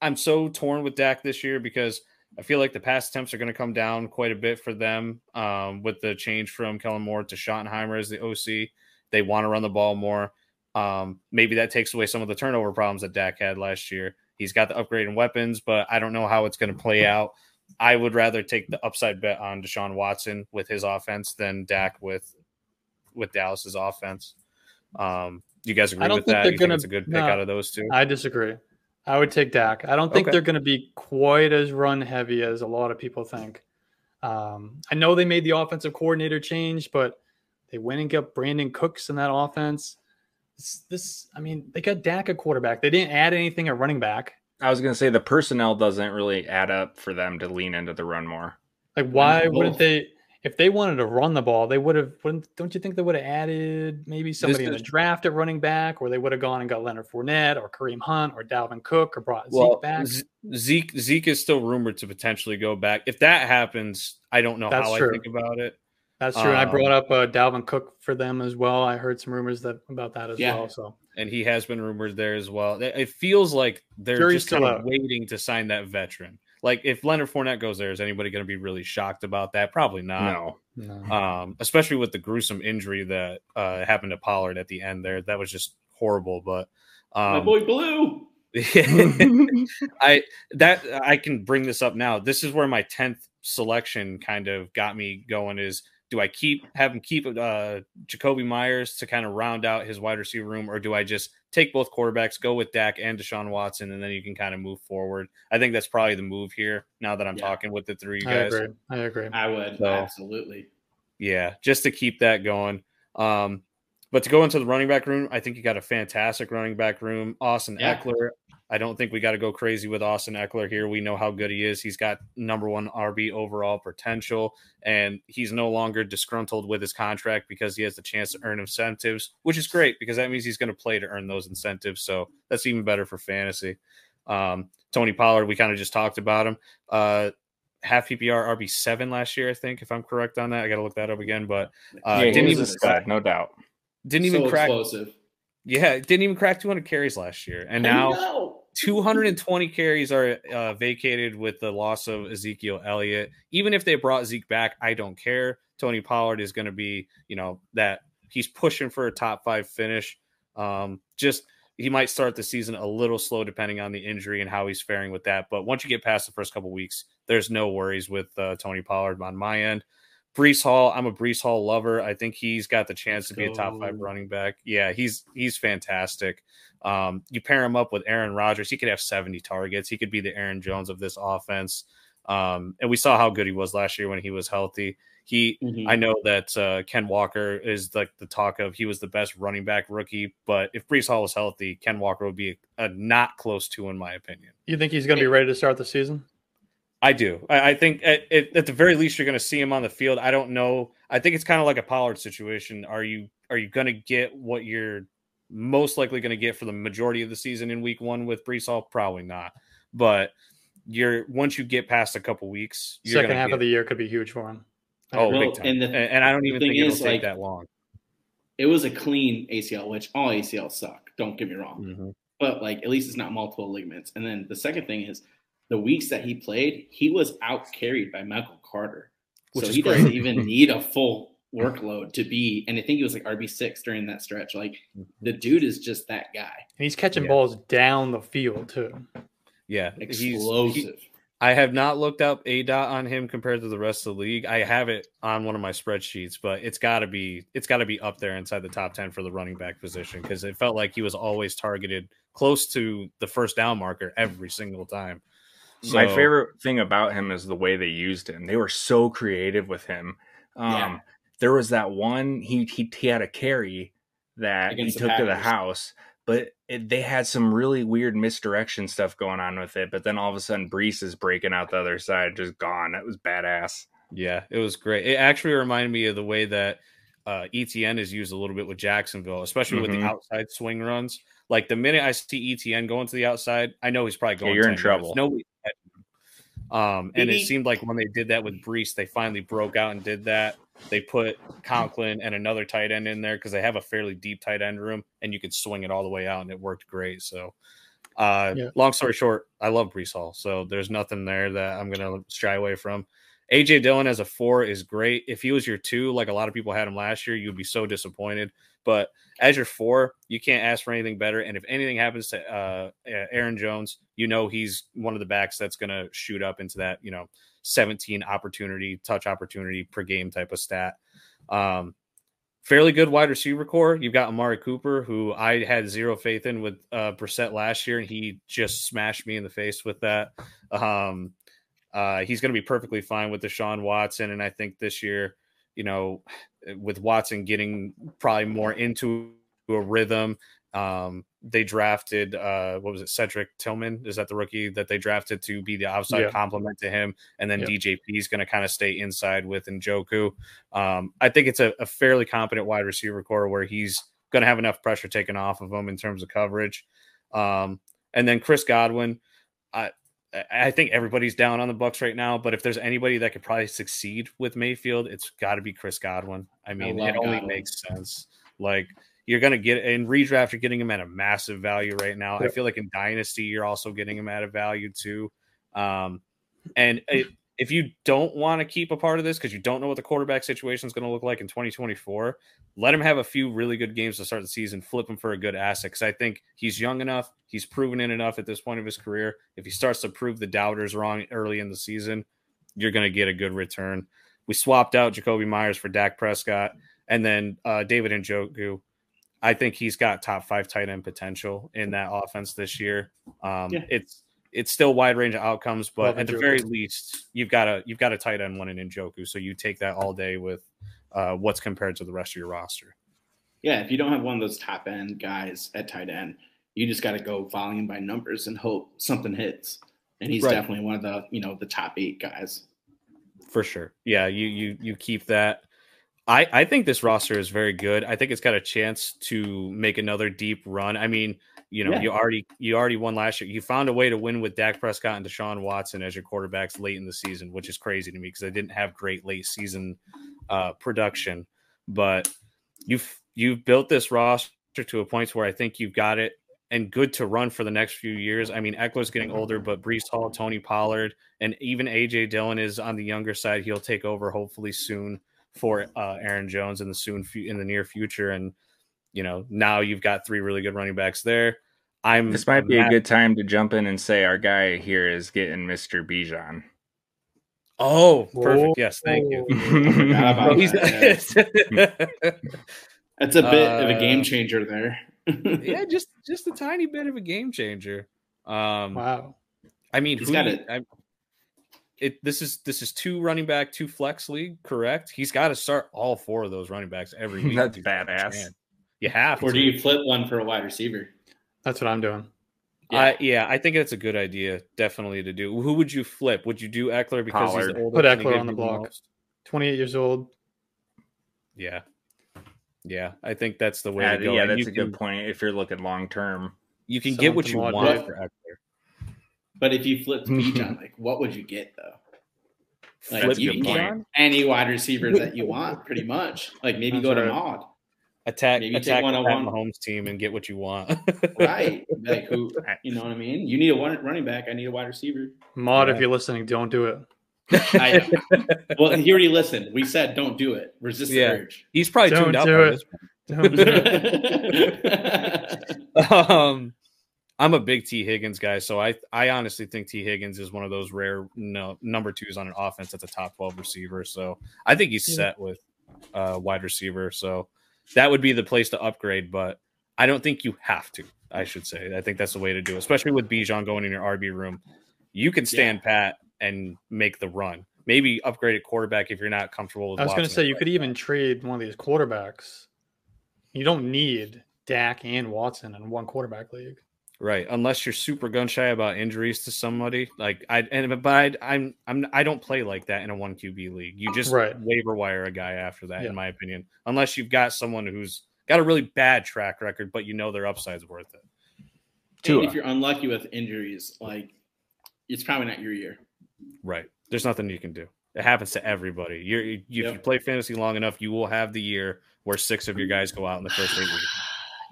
I'm so torn with Dak this year because I feel like the pass attempts are going to come down quite a bit for them um, with the change from Kellen Moore to Schottenheimer as the OC. They want to run the ball more. Um, maybe that takes away some of the turnover problems that Dak had last year. He's got the upgrade in weapons, but I don't know how it's going to play out. I would rather take the upside bet on Deshaun Watson with his offense than Dak with with Dallas's offense. Um, you guys agree I don't with think that? they're You gonna- think it's a good pick no. out of those two? I disagree. I would take Dak. I don't think Okay. they're going to be quite as run heavy as a lot of people think. Um, I know they made the offensive coordinator change, but they went and got Brandin Cooks in that offense. This, this, I mean, they got Dak a quarterback. They didn't add anything at running back. I was gonna say the personnel doesn't really add up for them to lean into the run more. Like, why wouldn't they? If they wanted to run the ball, they would have. Wouldn't? Don't you think they would have added maybe somebody in the draft at running back, or they would have gone and got Leonard Fournette or Kareem Hunt or Dalvin Cook or brought Well, Zeke back? Zeke Zeke is still rumored to potentially go back. If that happens, I don't know That's how true. I think about it. That's true. and I Um, brought up uh, Dalvin Cook for them as well. I heard some rumors that about that as Yeah. well. So and he has been rumored there as well. It feels like they're Jury's just kind still of out. waiting to sign that veteran. Like if Leonard Fournette goes there, is anybody going to be really shocked about that? Probably not. no, no. Um, especially with the gruesome injury that uh, happened to Pollard at the end there. That was just horrible. But My um, boy Blue. I that I can bring this up now. This is where my tenth selection kind of got me going. Is do I keep have him keep uh, Jakobi Meyers to kind of round out his wide receiver room, or do I just take both quarterbacks, go with Dak and Deshaun Watson, and then you can kind of move forward? I think that's probably the move here. Now that I'm Yeah. talking with the three I guys, agree. I agree. I would So- absolutely. yeah, just to keep that going. Um, but to go into the running back room, I think you got a fantastic running back room. Austin Yeah. Eckler. I don't think we got to go crazy with Austin Ekeler here. We know how good he is. He's got number one RB overall potential, and he's no longer disgruntled with his contract because he has the chance to earn incentives, which is great because that means he's going to play to earn those incentives. So that's even better for fantasy. Um, Tony Pollard, we kind of just talked about him. Uh, half PPR RB seven last year, I think, if I'm correct on that. I got to look that up again, but uh, yeah, didn't was even a stud, no doubt. Didn't even so crack. explosive. Yeah, didn't even crack 200 carries last year, and now go. 220 carries are uh, vacated with the loss of Ezekiel Elliott. Even if they brought Zeke back, I don't care. Tony Pollard is going to be, you know, that he's pushing for a top five finish. Um, just he might start the season a little slow depending on the injury and how he's faring with that. But once you get past the first couple weeks, there's no worries with uh, Tony Pollard on my end. Breece Hall, I'm a Breece Hall lover. I think he's got the chance Let's to be go. a top five running back. Yeah, he's he's fantastic. Um, you pair him up with Aaron Rodgers, he could have 70 targets. He could be the Aaron Jones of this offense. Um, and we saw how good he was last year when he was healthy. He, mm-hmm. I know that uh, Ken Walker is like the talk of he was the best running back rookie, but if Breece Hall was healthy, Ken Walker would be a, a not close to, in my opinion. You think he's going to be ready to start the season? I do. I, I think at, at, the very least you're going to see him on the field. I don't know. I think it's kind of like a Pollard situation. Are you are you going to get what you're most likely going to get for the majority of the season in Week One with Breece Hall? Probably not. But you're once you get past a couple weeks, second half get, of the year could be huge for him. Oh, well, big time. And, the, and, I don't even think it'll take like, that long. It was a clean ACL, which all ACLs suck. Don't get me wrong. Mm-hmm. But like at least it's not multiple ligaments. And then the second thing is the weeks that he played, he was out carried by Michael Carter. Which so he great. doesn't even need a full workload to be. And I think he was like RB six during that stretch. Like the dude is just that guy. And he's catching yeah. balls down the field too. Yeah, explosive. He, I have not looked up a dot on him compared to the rest of the league. I have it on one of my spreadsheets, but it's got to be it's got to be up there inside the top ten for the running back position because it felt like he was always targeted close to the first down marker every single time. So, my favorite thing about him is the way they used him. They were so creative with him. Um, yeah. There was that one he he, he had a carry that he took to the house but it, they had some really weird misdirection stuff going on with it. But then all of a sudden, Breece is breaking out the other side, just gone. It was badass. Yeah, it was great. It actually reminded me of the way that uh, Etienne is used a little bit with Jacksonville, especially mm-hmm. with the mm-hmm. outside swing runs. Like the minute I see Etienne going to the outside, I know he's probably going. Yeah, you're in trouble. No, um, and it seemed like when they did that with Breece, they finally broke out and did that. They put Conklin and another tight end in there because they have a fairly deep tight end room, and you could swing it all the way out, and it worked great. So, uh, yeah. long story short, I love Breece Hall, so there's nothing there that I'm gonna shy away from. AJ Dillon as a four is great. If he was your two, like a lot of people had him last year, you'd be so disappointed. But as your four, you can't ask for anything better. And if anything happens to uh, Aaron Jones, you know he's one of the backs that's going to shoot up into that, you know, 17 opportunity, touch opportunity per game type of stat. Um, fairly good wide receiver core. You've got Amari Cooper, who I had zero faith in with uh, Brissett last year, and he just smashed me in the face with that. Um, uh, he's going to be perfectly fine with Deshaun Watson, and I think this year, you know, with Watson getting probably more into a rhythm um, they drafted uh, what was it, Cedric Tillman? Is that the rookie that they drafted to be the outside yeah. complement to him? And then yeah. DJP is going to kind of stay inside with Njoku. Um, I think it's a, a, fairly competent wide receiver core where he's going to have enough pressure taken off of him in terms of coverage. Um, and then Chris Godwin, I I think everybody's down on the Bucs right now, but if there's anybody that could probably succeed with Mayfield, it's got to be Chris Godwin. I mean, I it only Godwin. makes sense. Like you're going to get in redraft, you're getting him at a massive value right now. Yep. I feel like in Dynasty, you're also getting him at a value too. Um, and it, if you don't want to keep a part of this because you don't know what the quarterback situation is going to look like in 2024, let him have a few really good games to start the season. Flip him for a good asset because I think he's young enough. He's proven it enough at this point of his career. If he starts to prove the doubters wrong early in the season, you're going to get a good return. We swapped out Jakobi Meyers for Dak Prescott and then uh, David Njoku I think he's got top five tight end potential in that offense this year. Um, yeah. It's it's still wide range of outcomes, but Love at the very least, you've got a you've got a tight end one in Njoku, so you take that all day with uh, what's compared to the rest of your roster. Yeah, if you don't have one of those top end guys at tight end, you just got to go volume by numbers and hope something hits. And he's right. definitely one of the you know the top eight guys. For sure, yeah. You you you keep that I, I think this roster is very good. I think it's got a chance to make another deep run. I mean, you know, yeah. you already you already won last year. You found a way to win with Dak Prescott and Deshaun Watson as your quarterbacks late in the season, which is crazy to me because I didn't have great late season uh, production. But you've you've built this roster to a point where I think you've got it and good to run for the next few years. I mean, Ekeler's getting older, but Breece Hall, Tony Pollard, and even AJ Dillon is on the younger side. He'll take over hopefully soon for uh, Aaron Jones in the soon in the near future. And you know now you've got three really good running backs there. I'm This might be I'm a good time to jump in and say our guy here is getting Mr. Bijan. Oh, perfect. Yes, thank you. Forgot about Bro, he's- that, That's a bit of a Uh, game changer there. yeah, just just a tiny bit of a game changer. Um, Wow. I mean, He's who got it. I- it. This is this is two running back, two flex league, correct? He's got to start all four of those running backs every week. That's if he's got a badass. You have or to. do you flip one for a wide receiver? That's what I'm doing. I, yeah, I think it's a good idea, definitely to do. Who would you flip? Would you do Ekeler because he's Pollard. the oldest Put Ekeler on the block. most? 28 years old. Yeah, yeah, I think that's the way Yeah, to go. yeah, And that's you a can, good point if you're looking long term. You can get what you want with. for Ekeler. But if you flipped Bijan, like what would you get though? Like Flip you Bijan? can get any wide receiver that you want, pretty much. Like maybe That's go to right. Maud, Attack, Maybe take attack one on Pat one. Mahomes team and get what you want. right? Like who? You know what I mean? You need a one running back. I need a wide receiver. Mod, Yeah. if you're listening, don't do it. I, well, he already listened. We said don't do it. Resist the Yeah. urge. He's probably Don't tuned out do by it. Don't do it. um, I'm a big Tee Higgins guy, so I I honestly think Tee Higgins is one of those rare no number twos on an offense that's a top 12 receiver. So I think he's set with uh, wide receiver. So that would be the place to upgrade, but I don't think you have to. I should say. I think that's the way to do it, especially with Bijan going in your RB room. You can stand pat and make the run. Maybe upgrade at quarterback if you're not comfortable with. I was going to say you could even trade one of these quarterbacks. You don't need Dak and Watson in one quarterback league. Right, unless you're super gun shy about injuries to somebody, like I and but I, I'm I'm I don't play like that in a one QB league. You just Right. waiver wire a guy after that, Yeah. in my opinion. Unless you've got someone who's got a really bad track record, but you know their upside's worth it. Tua. If you're unlucky with injuries, like it's probably not your year. Right, there's nothing you can do. It happens to everybody. You're you, if you play fantasy long enough, you will have the year where six of your guys go out in the first eight weeks.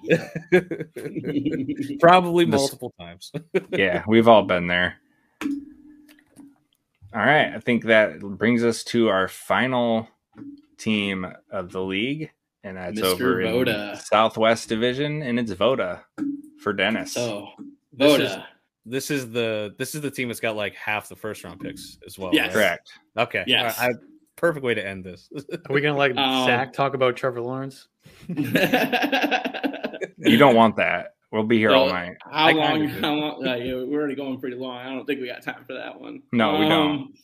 Probably This- multiple times. yeah, we've all been there. All right, I think that brings us to our final team of the league, and that's Mr. over in Southwest Division, and it's Voda for Dennis. So This Voda. is- this is the this is the team that's got like half the first round picks as well. Yes. right? Correct. Okay. Yes. All right, I- perfect way to end this. Are we going to let Um, Zach talk about Trevor Lawrence? You don't want that. We'll be here all night. How I long? How long? Uh, yeah, we're already going pretty long. I don't think we got time for that one. No, we Um,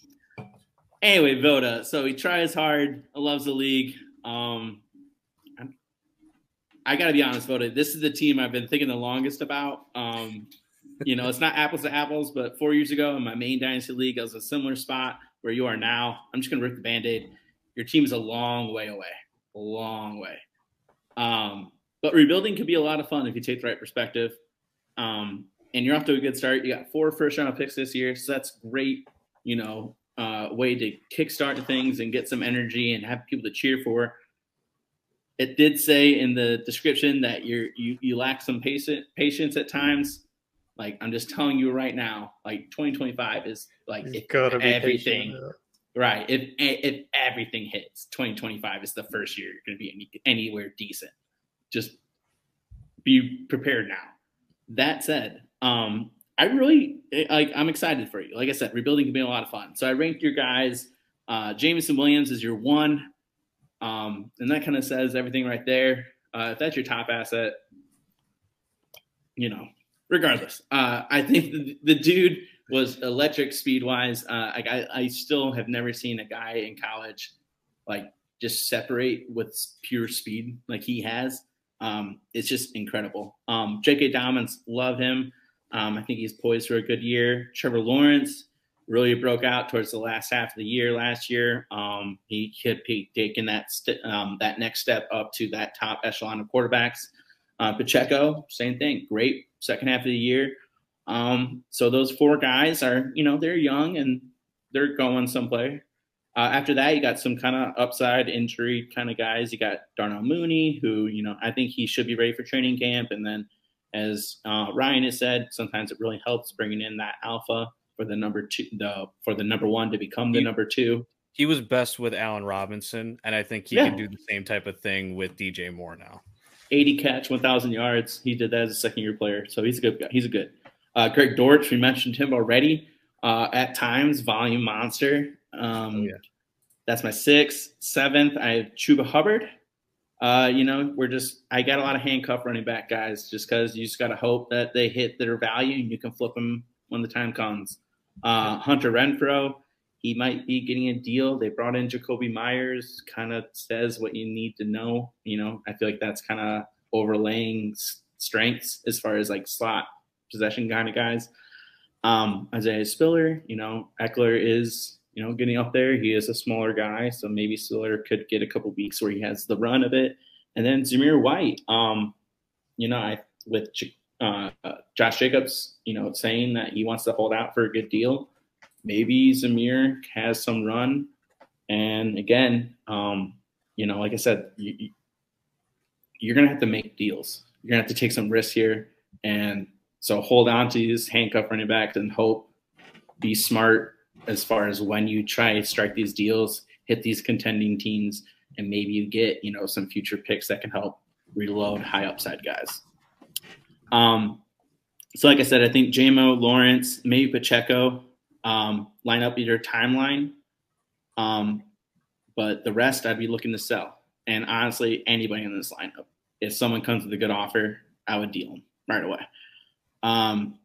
Anyway, Voda. So he tries hard. Loves the league. Um, I got to be honest, Voda. This is the team I've been thinking the longest about. Um, you know, it's not apples to apples, but four years ago in my main dynasty league, I was a similar spot where you are now. I'm just going to rip the band aid. Your team is a long way away, a long way. Um, but rebuilding can be a lot of fun if you take the right perspective. Um, and you're off to a good start. You got four first round picks this year, so that's great. You know, uh, way to kickstart things and get some energy and have people to cheer for. It did say in the description that you're you you lack some patient patience at times. Like I'm just telling you right now, like 2025 is like He's if got to everything patient. right. If if everything hits, 2025 is the first year you're going to be any, anywhere decent. Just be prepared now. That said, um, I really like. I'm excited for you. Like I said, rebuilding can be a lot of fun. So I ranked your guys. Uh, Jameson Williams is your one, um, and that kind of says everything right there. Uh, if that's your top asset, you know, regardless, uh, I think the, the dude was electric speed wise. Uh, like I, I still have never seen a guy in college like just separate with pure speed like he has. Um, it's just incredible. Um, J.K. Dobbins, love him. Um, I think he's poised for a good year. Trevor Lawrence really broke out towards the last half of the year last year. Um, he could be taking that st- um, that next step up to that top echelon of quarterbacks. Uh, Pacheco, same thing. Great second half of the year. Um, so those four guys are, you know, they're young and they're going someplace. Uh, after that, you got some kind of upside injury kind of guys. You got Darnell Mooney, who you know I think he should be ready for training camp. And then, as uh, Ryan has said, sometimes it really helps bringing in that alpha for the number two, the for the number one to become the You- number two. he was best with Allen Robinson, and I think he Yeah. can do the same type of thing with DJ Moore now. 80 catch, 1,000 yards. He did that as a second year player, so he's a good guy. He's a good. Uh, Greg Dortch, we mentioned him already. Uh, at times, volume monster. Um, oh, yeah. That's my sixth. Seventh, I have Chuba Hubbard. Uh, you know, we're just I got a lot of handcuff running back guys just because you just got to hope that they hit their value and you can flip them when the time comes. Uh, Hunter Renfrow, he might be getting a deal. They brought in Jakobi Meyers, kind of says what you need to know. You know, I feel like that's kind of overlaying strengths as far as like slot possession kind of guys. Um, Isaiah Spiller, you know, Ekeler is, you know, getting up there. He is a smaller guy, so maybe Spiller could get a couple weeks where he has the run of it. And then Zamir White, um, you know, I with uh, uh, Josh Jacobs, you know, saying that he wants to hold out for a good deal. Maybe Zamir has some run. And again, um, you know, like I said, you, you're going to have to make deals. You're going to have to take some risks here. And so hold on to these handcuff running backs and hope, be smart as far as when you try to strike these deals, hit these contending teams, and maybe you get, you know, some future picks that can help reload high upside guys. Um, so, like I said, I think JMO, Lawrence, maybe Pacheco um, line up your timeline. Um, but the rest I'd be looking to sell. And honestly, anybody in this lineup, if someone comes with a good offer, I would deal them right away. Um,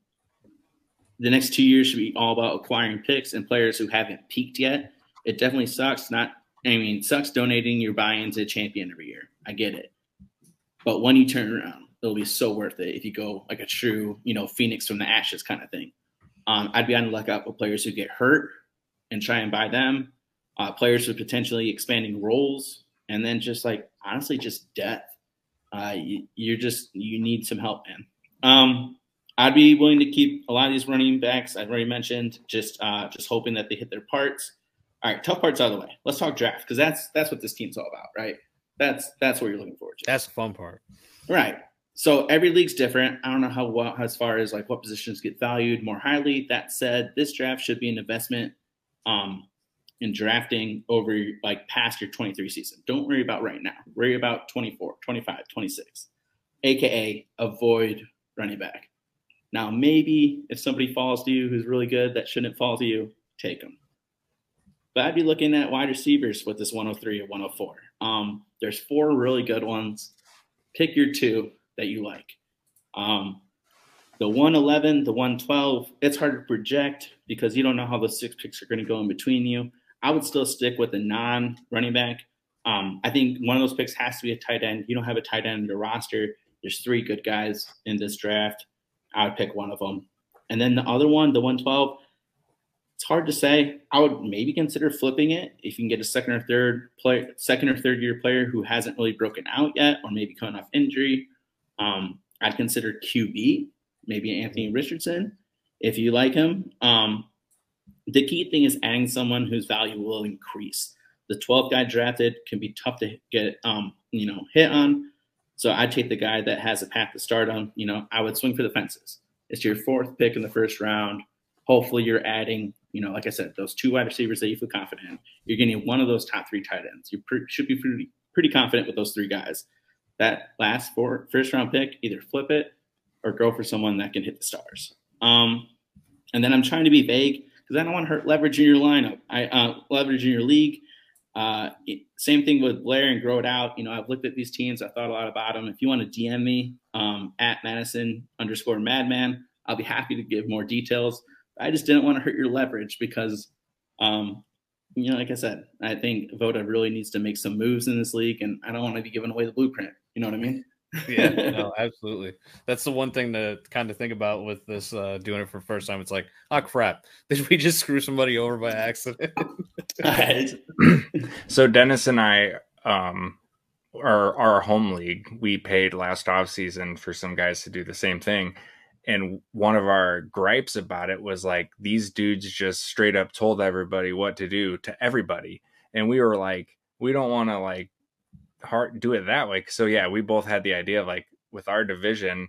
the next two years should be all about acquiring picks and players who haven't peaked yet. It definitely sucks. Not, I mean, sucks donating your buy-in to a champion every year. I get it, but when you turn around, it'll be so worth it if you go like a true, you know, phoenix from the ashes kind of thing. Um, I'd be on the lookout for players who get hurt and try and buy them. Uh, players with potentially expanding roles, and then just like honestly, just depth. Uh, you, are just you need some help, man. Um, I'd be willing to keep a lot of these running backs. I've already mentioned, just uh, just hoping that they hit their parts. All right, tough parts out of the way. Let's talk draft because that's that's what this team's all about, right? That's that's what you're looking forward to. That's the fun part, right? So every league's different. I don't know how well as far as like what positions get valued more highly. That said, this draft should be an investment um, in drafting over like past your 23 season. Don't worry about right now. Worry about 24, 25, 26, aka avoid running back. Now, maybe if somebody falls to you who's really good that shouldn't fall to you, take them. But I'd be looking at wide receivers with this 103 or 104. Um, there's four really good ones. Pick your two that you like. Um, the 111, the 112, it's hard to project because you don't know how those six picks are going to go in between you. I would still stick with a non running back. Um, I think one of those picks has to be a tight end. You don't have a tight end in your roster. There's three good guys in this draft. I would pick one of them. And then the other one, the 112, it's hard to say. I would maybe consider flipping it if you can get a second or third player, second or third year player who hasn't really broken out yet, or maybe coming off injury. Um, I'd consider QB, maybe Anthony Richardson, if you like him. Um, the key thing is adding someone whose value will increase. The 12th guy drafted can be tough to get, um, you know, hit on. So I'd take the guy that has a path to start on. You know, I would swing for the fences. It's your fourth pick in the first round. Hopefully, you're adding, you know, like I said, those two wide receivers that you feel confident in. You're getting one of those top three tight ends. You pre- should be pretty pretty confident with those three guys that last four, first round pick, either flip it or go for someone that can hit the stars. Um, and then I'm trying to be vague because I don't want to hurt leverage in your lineup. I uh, leverage in your league. Uh, same thing with Blair and grow it out. You know, I've looked at these teams. I thought a lot about them. If you want to DM me um, at Madison underscore Madman, I'll be happy to give more details. I just didn't want to hurt your leverage because, um, you know, like I said, I think Voda really needs to make some moves in this league, and I don't want to be giving away the blueprint. You know what I mean? Yeah, no, absolutely. That's the one thing to kind of think about with this uh, doing it for first time. It's like, oh crap, did we just screw somebody over by accident? right. so Dennis and I, um, our our home league, we paid last off season for some guys to do the same thing. And one of our gripes about it was like these dudes just straight up told everybody what to do to everybody. And we were like, we don't want to like hard do it that way. So yeah, we both had the idea of like with our division,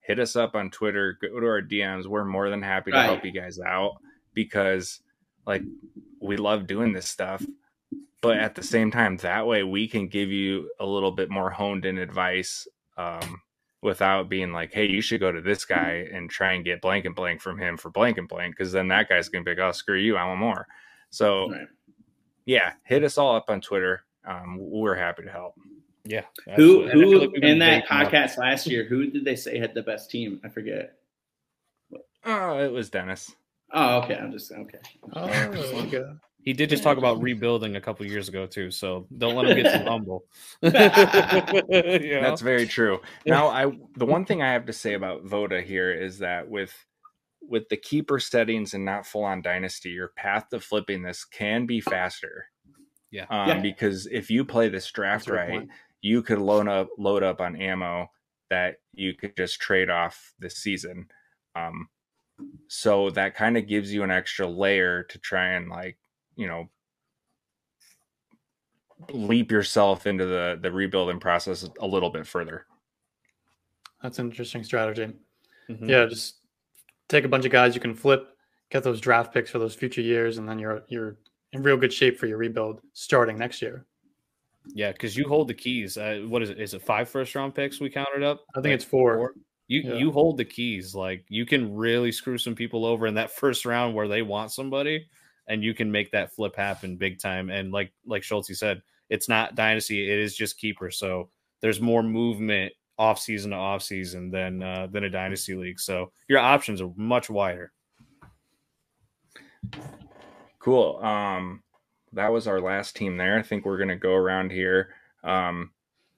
hit us up on Twitter, go to our DMs. We're more than happy to right. help you guys out because like we love doing this stuff. But at the same time, that way we can give you a little bit more honed in advice um, without being like, hey, you should go to this guy and try and get blank and blank from him for blank and blank, because then that guy's gonna be like, oh, screw you, I want more. So Right. yeah, hit us all up on Twitter. Um, we're happy to help. Yeah. Who absolutely. And I feel who like in that baiting up- podcast last year? Who did they say had the best team? I forget. Oh, it was Dennis. Oh, okay. I'm just okay. Oh, okay. He did just talk about rebuilding a couple years ago too, so don't let him get too humble. You know? That's very true. Now, I the one thing I have to say about Voda here is that with with the keeper settings and not full on dynasty, your path to flipping this can be faster. Yeah. Um, Yeah. Because if you play this draft That's right, you could load up load up on ammo that you could just trade off this season. Um, so that kind of gives you an extra layer to try and like you know leap yourself into the the rebuilding process a little bit further. That's an interesting strategy. Mhm. Yeah, just take a bunch of guys you can flip, get those draft picks for those future years, and then you're you're in real good shape for your rebuild starting next year. Yeah, because you hold the keys. Uh, what is it? Is it five first round picks we counted up? I think it's four. You Yeah. you hold the keys. Like you can really screw some people over in that first round where they want somebody, and you can make that flip happen big time. And like like Schultzy said, it's not dynasty. It is just keeper. So there's more movement off season to off season than uh, than a dynasty league. So your options are much wider. Cool. Um, that was our last team there. I think we're gonna go around here. Um,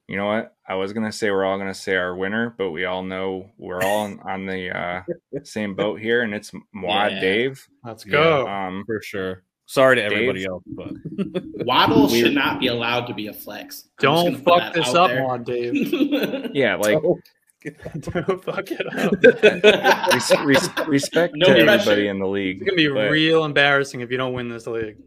you know what? I was gonna say we're all gonna say our winner, but we all know we're all on, on the uh, same boat here, and it's Mwad Yeah. Dave. Let's Yeah. go. Um, For sure. Sorry to everybody Dave? else, but Waddle Weird. should not be allowed to be a flex. I'm Don't fuck this up, there. Juan Dave. yeah, like Don't fuck it up. res- res- respect No to pressure. everybody in the league. It's gonna be but- real embarrassing if you don't win this league.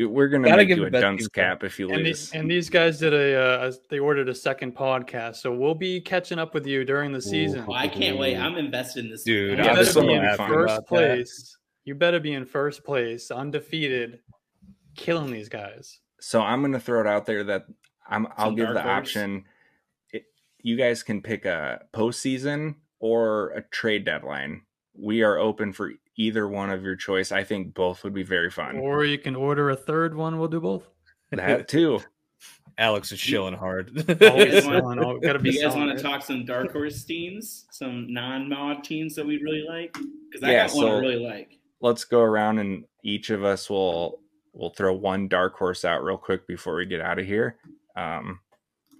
We're gonna Gotta make give you a best dunce team cap if you And, lose. the, and these guys did a, uh, a they ordered a second podcast, so we'll be catching up with you during the season. Well, I can't wait. I'm invested in this. Dude, You I'm this better be in first about that. place. You better be in first place, undefeated, killing these guys. So I'm going to throw it out there that I'm. I'll Some give the horse. option. It, you guys can pick a postseason or a trade deadline. We are open for either one of your choice. I think both would be very fun. Or you can order a third one. We'll do both. that too. Alex is chilling hard. Always want- selling. Gotta be you guys want to talk some dark horse teams, some non-mod teams that we really like? Because I Yeah, got one I really like. Let's go around and each of us will will throw one dark horse out real quick before we get out of here. Um,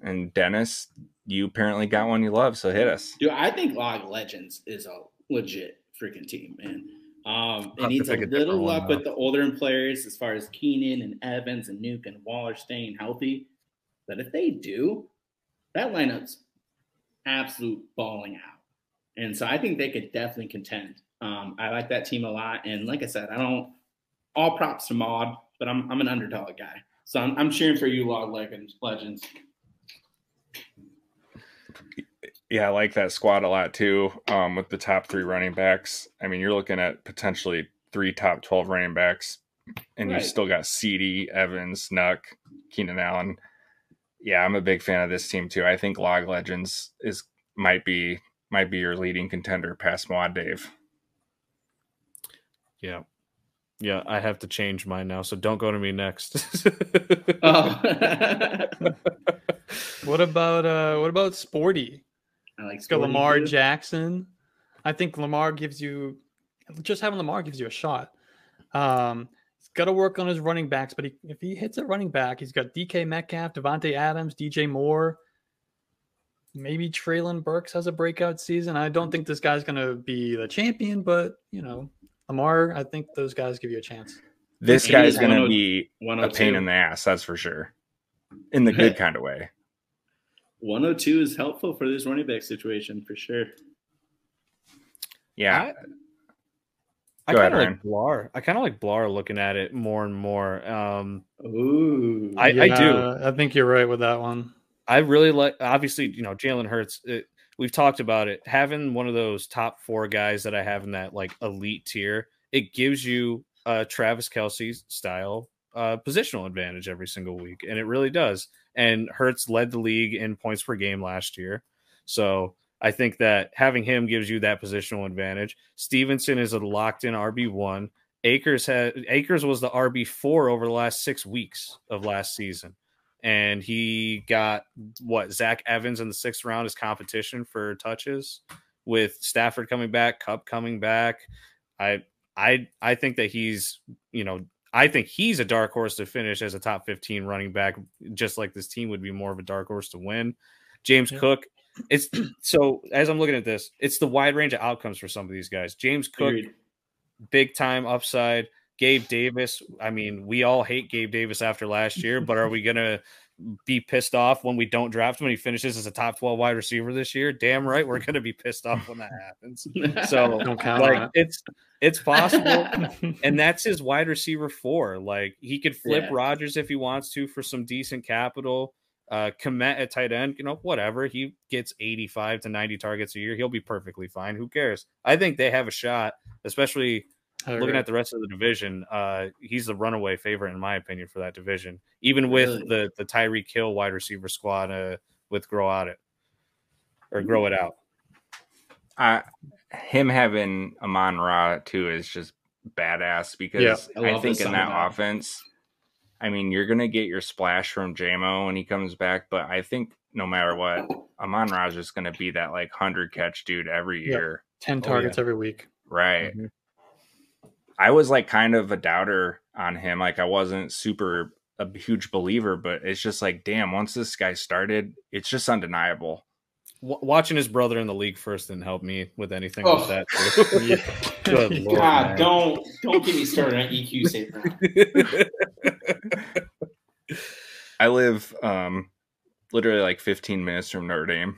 and Dennis, you apparently got one you love, so hit us. Dude, I think Log Legends is a legit freaking team, man. Um, it needs a a little different one, luck with the older players as far as Keenan and Evans and Nuk and Waller staying healthy. But if they do, that lineup's absolute balling out. And so I think they could definitely contend. Um, I like that team a lot. And like I said, I don't all props to Maud, but I'm I'm an underdog guy. So I'm, I'm cheering for you, Log Legends. Legends. Yeah, I like that squad a lot too. Um, with the top three running backs, I mean, you're looking at potentially three top twelve running backs, and Right. you still got CeeDee, Evans, Nuk, Keenan Allen. Yeah, I'm a big fan of this team too. I think Log Legends is might be might be your leading contender past Mod Dave. yeah. Yeah, I have to change mine now, so don't go to me next. Oh. What about uh what about Sporty? I like It's got Lamar too. Jackson. I think Lamar gives you just having Lamar gives you a shot. Um, he's got to work on his running backs, but he, if he hits a running back, he's got DK Metcalf, Davante Adams, DJ Moore. Maybe Treylon Burks has a breakout season. I don't think this guy's going to be the champion, but you know, Lamar, I think those guys give you a chance. This He guy's is going to 102 be a 102. pain in the ass, that's for sure, in the good kind of way. 102 is helpful for this running back situation for sure. Yeah, I Go ahead, kind of like Blar. I kind of like Blar looking at it more and more. Um, Ooh. I- I do. I think you're right with that one. I really like. Obviously, you know, Jalen Hurts. It, we've talked about it. Having one of those top four guys that I have in that like elite tier, it gives you a Travis Kelce style uh, positional advantage every single week, and it really does. and Hurts led the league in points per game last year. So I think that having him gives you that positional advantage. Stevenson is a locked in RB one. Akers had Akers was the RB four over the last six weeks of last season, and he got what Zach Evans in the sixth round as competition for touches with Stafford coming back, Kupp coming back. I I I think that he's you know I think he's a dark horse to finish as a top 15 running back, just like this team would be more of a dark horse to win. James yeah. Cook, it's so as I'm looking at this, it's the wide range of outcomes for some of these guys. James Cook, Agreed big time upside. Gabe Davis, I mean, we all hate Gabe Davis after last year, but are we going to be pissed off when we don't draft him and he finishes as a top 12 wide receiver this year? Damn right, we're going to be pissed off when that happens. So, like, it's it's possible. and that's his wide receiver four. Like, he could flip yeah. Rodgers if he wants to for some decent capital. Uh, Kmet at tight end, you know, whatever. He gets 85 to 90 targets a year. He'll be perfectly fine. Who cares? I think they have a shot, especially looking at the rest of the division. Uh, he's the runaway favorite, in my opinion, for that division, even with really? the, the Tyreek Hill wide receiver squad uh, with Grow Out It or Grow It Out. Uh, him having Amon-Ra, too, is just badass because yeah, I, I think in that offense, I mean, you're going to get your splash from JMO when he comes back, but I think no matter what, Amon-Ra is just going to be that like 100 catch dude every year. 10 targets oh, yeah. every week. Right. Mm-hmm. I was like kind of a doubter on him. Like I wasn't super a huge believer, but it's just like, damn, once this guy started, it's just undeniable. W- watching his brother in the league first didn't help me with anything oh. with that. Good Lord, God, man. don't don't get me started on EQ saver. I live um, literally like 15 minutes from Notre Dame,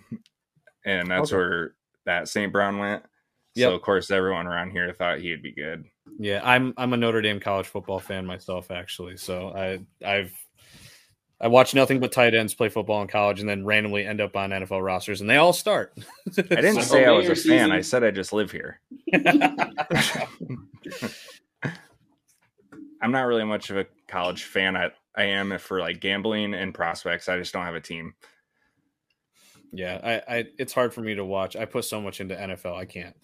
and that's okay. where that St. Brown went. Yep. So of course everyone around here thought he'd be good. Yeah, I'm I'm a Notre Dame college football fan myself actually. So I I've I watch nothing but tight ends play football in college and then randomly end up on NFL rosters and they all start. I didn't say I was a season. fan. I said I just live here. I'm not really much of a college fan. I, I am for like gambling and prospects. I just don't have a team. Yeah, I, I it's hard for me to watch. I put so much into NFL. I can't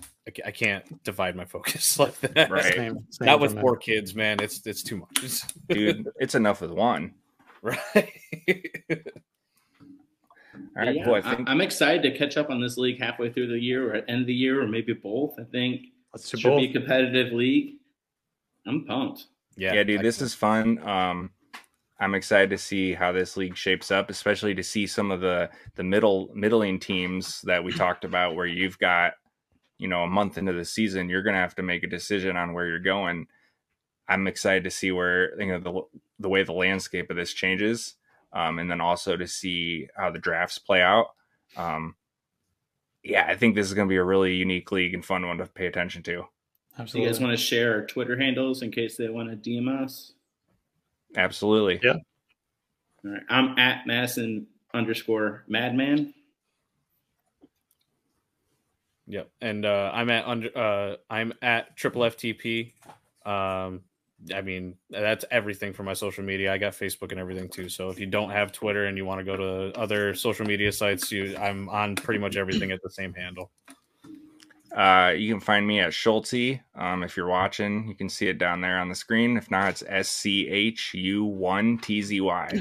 I can't divide my focus like that. Right. Same, same Not with four kids, man. It's it's too much. Dude, it's enough with one. Right. All right, yeah, cool. I think... I'm excited to catch up on this league halfway through the year or at end of the year or maybe both. I think it should both. be a competitive league. I'm pumped. Yeah, yeah, dude, this is fun. Um, I'm excited to see how this league shapes up, especially to see some of the the middle middling teams that we talked about, where you've got, you know, a month into the season, you're going to have to make a decision on where you're going. I'm excited to see where you know the the way the landscape of this changes, um, and then also to see how the drafts play out. Um, yeah, I think this is going to be a really unique league and fun one to pay attention to. Absolutely. you guys want to share our Twitter handles in case they want to DM us? Absolutely. Yeah. All right. I'm at Madison underscore Madman. Yep. And uh, I'm at under uh, I'm at triple FTP. Um, I mean, that's everything for my social media. I got Facebook and everything too. So if you don't have Twitter and you want to go to other social media sites, you I'm on pretty much everything at the same handle. Uh, you can find me at Schultzy. Um, if you're watching, you can see it down there on the screen. If not, it's S C H U one T Z Y.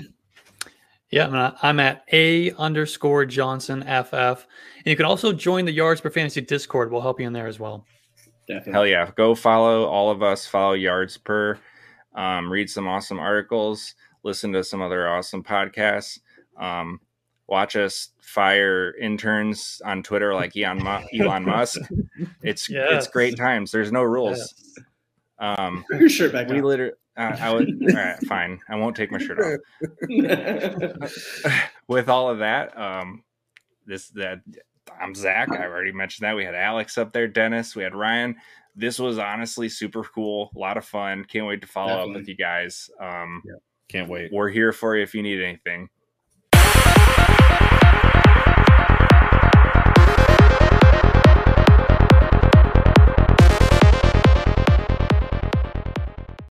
Yeah, I'm at A underscore Johnson FF. And you can also join the Yards per Fantasy Discord. We'll help you in there as well. Definitely. Hell yeah. Go follow all of us, follow Yards per, um, read some awesome articles, listen to some other awesome podcasts. Um, watch us fire interns on Twitter like Elon, Elon Musk. It's yes. it's great times. There's no rules. Yes. Um, your shirt back. We literally. Uh, I would. all right, fine. I won't take my shirt off. With all of that, um, this that I'm Zach. I already mentioned that. We had Alex up there, Dennis. We had Ryan. This was honestly super cool. A lot of fun. Can't wait to follow Definitely. up with you guys. Um, yeah. Can't wait. We're here for you if you need anything.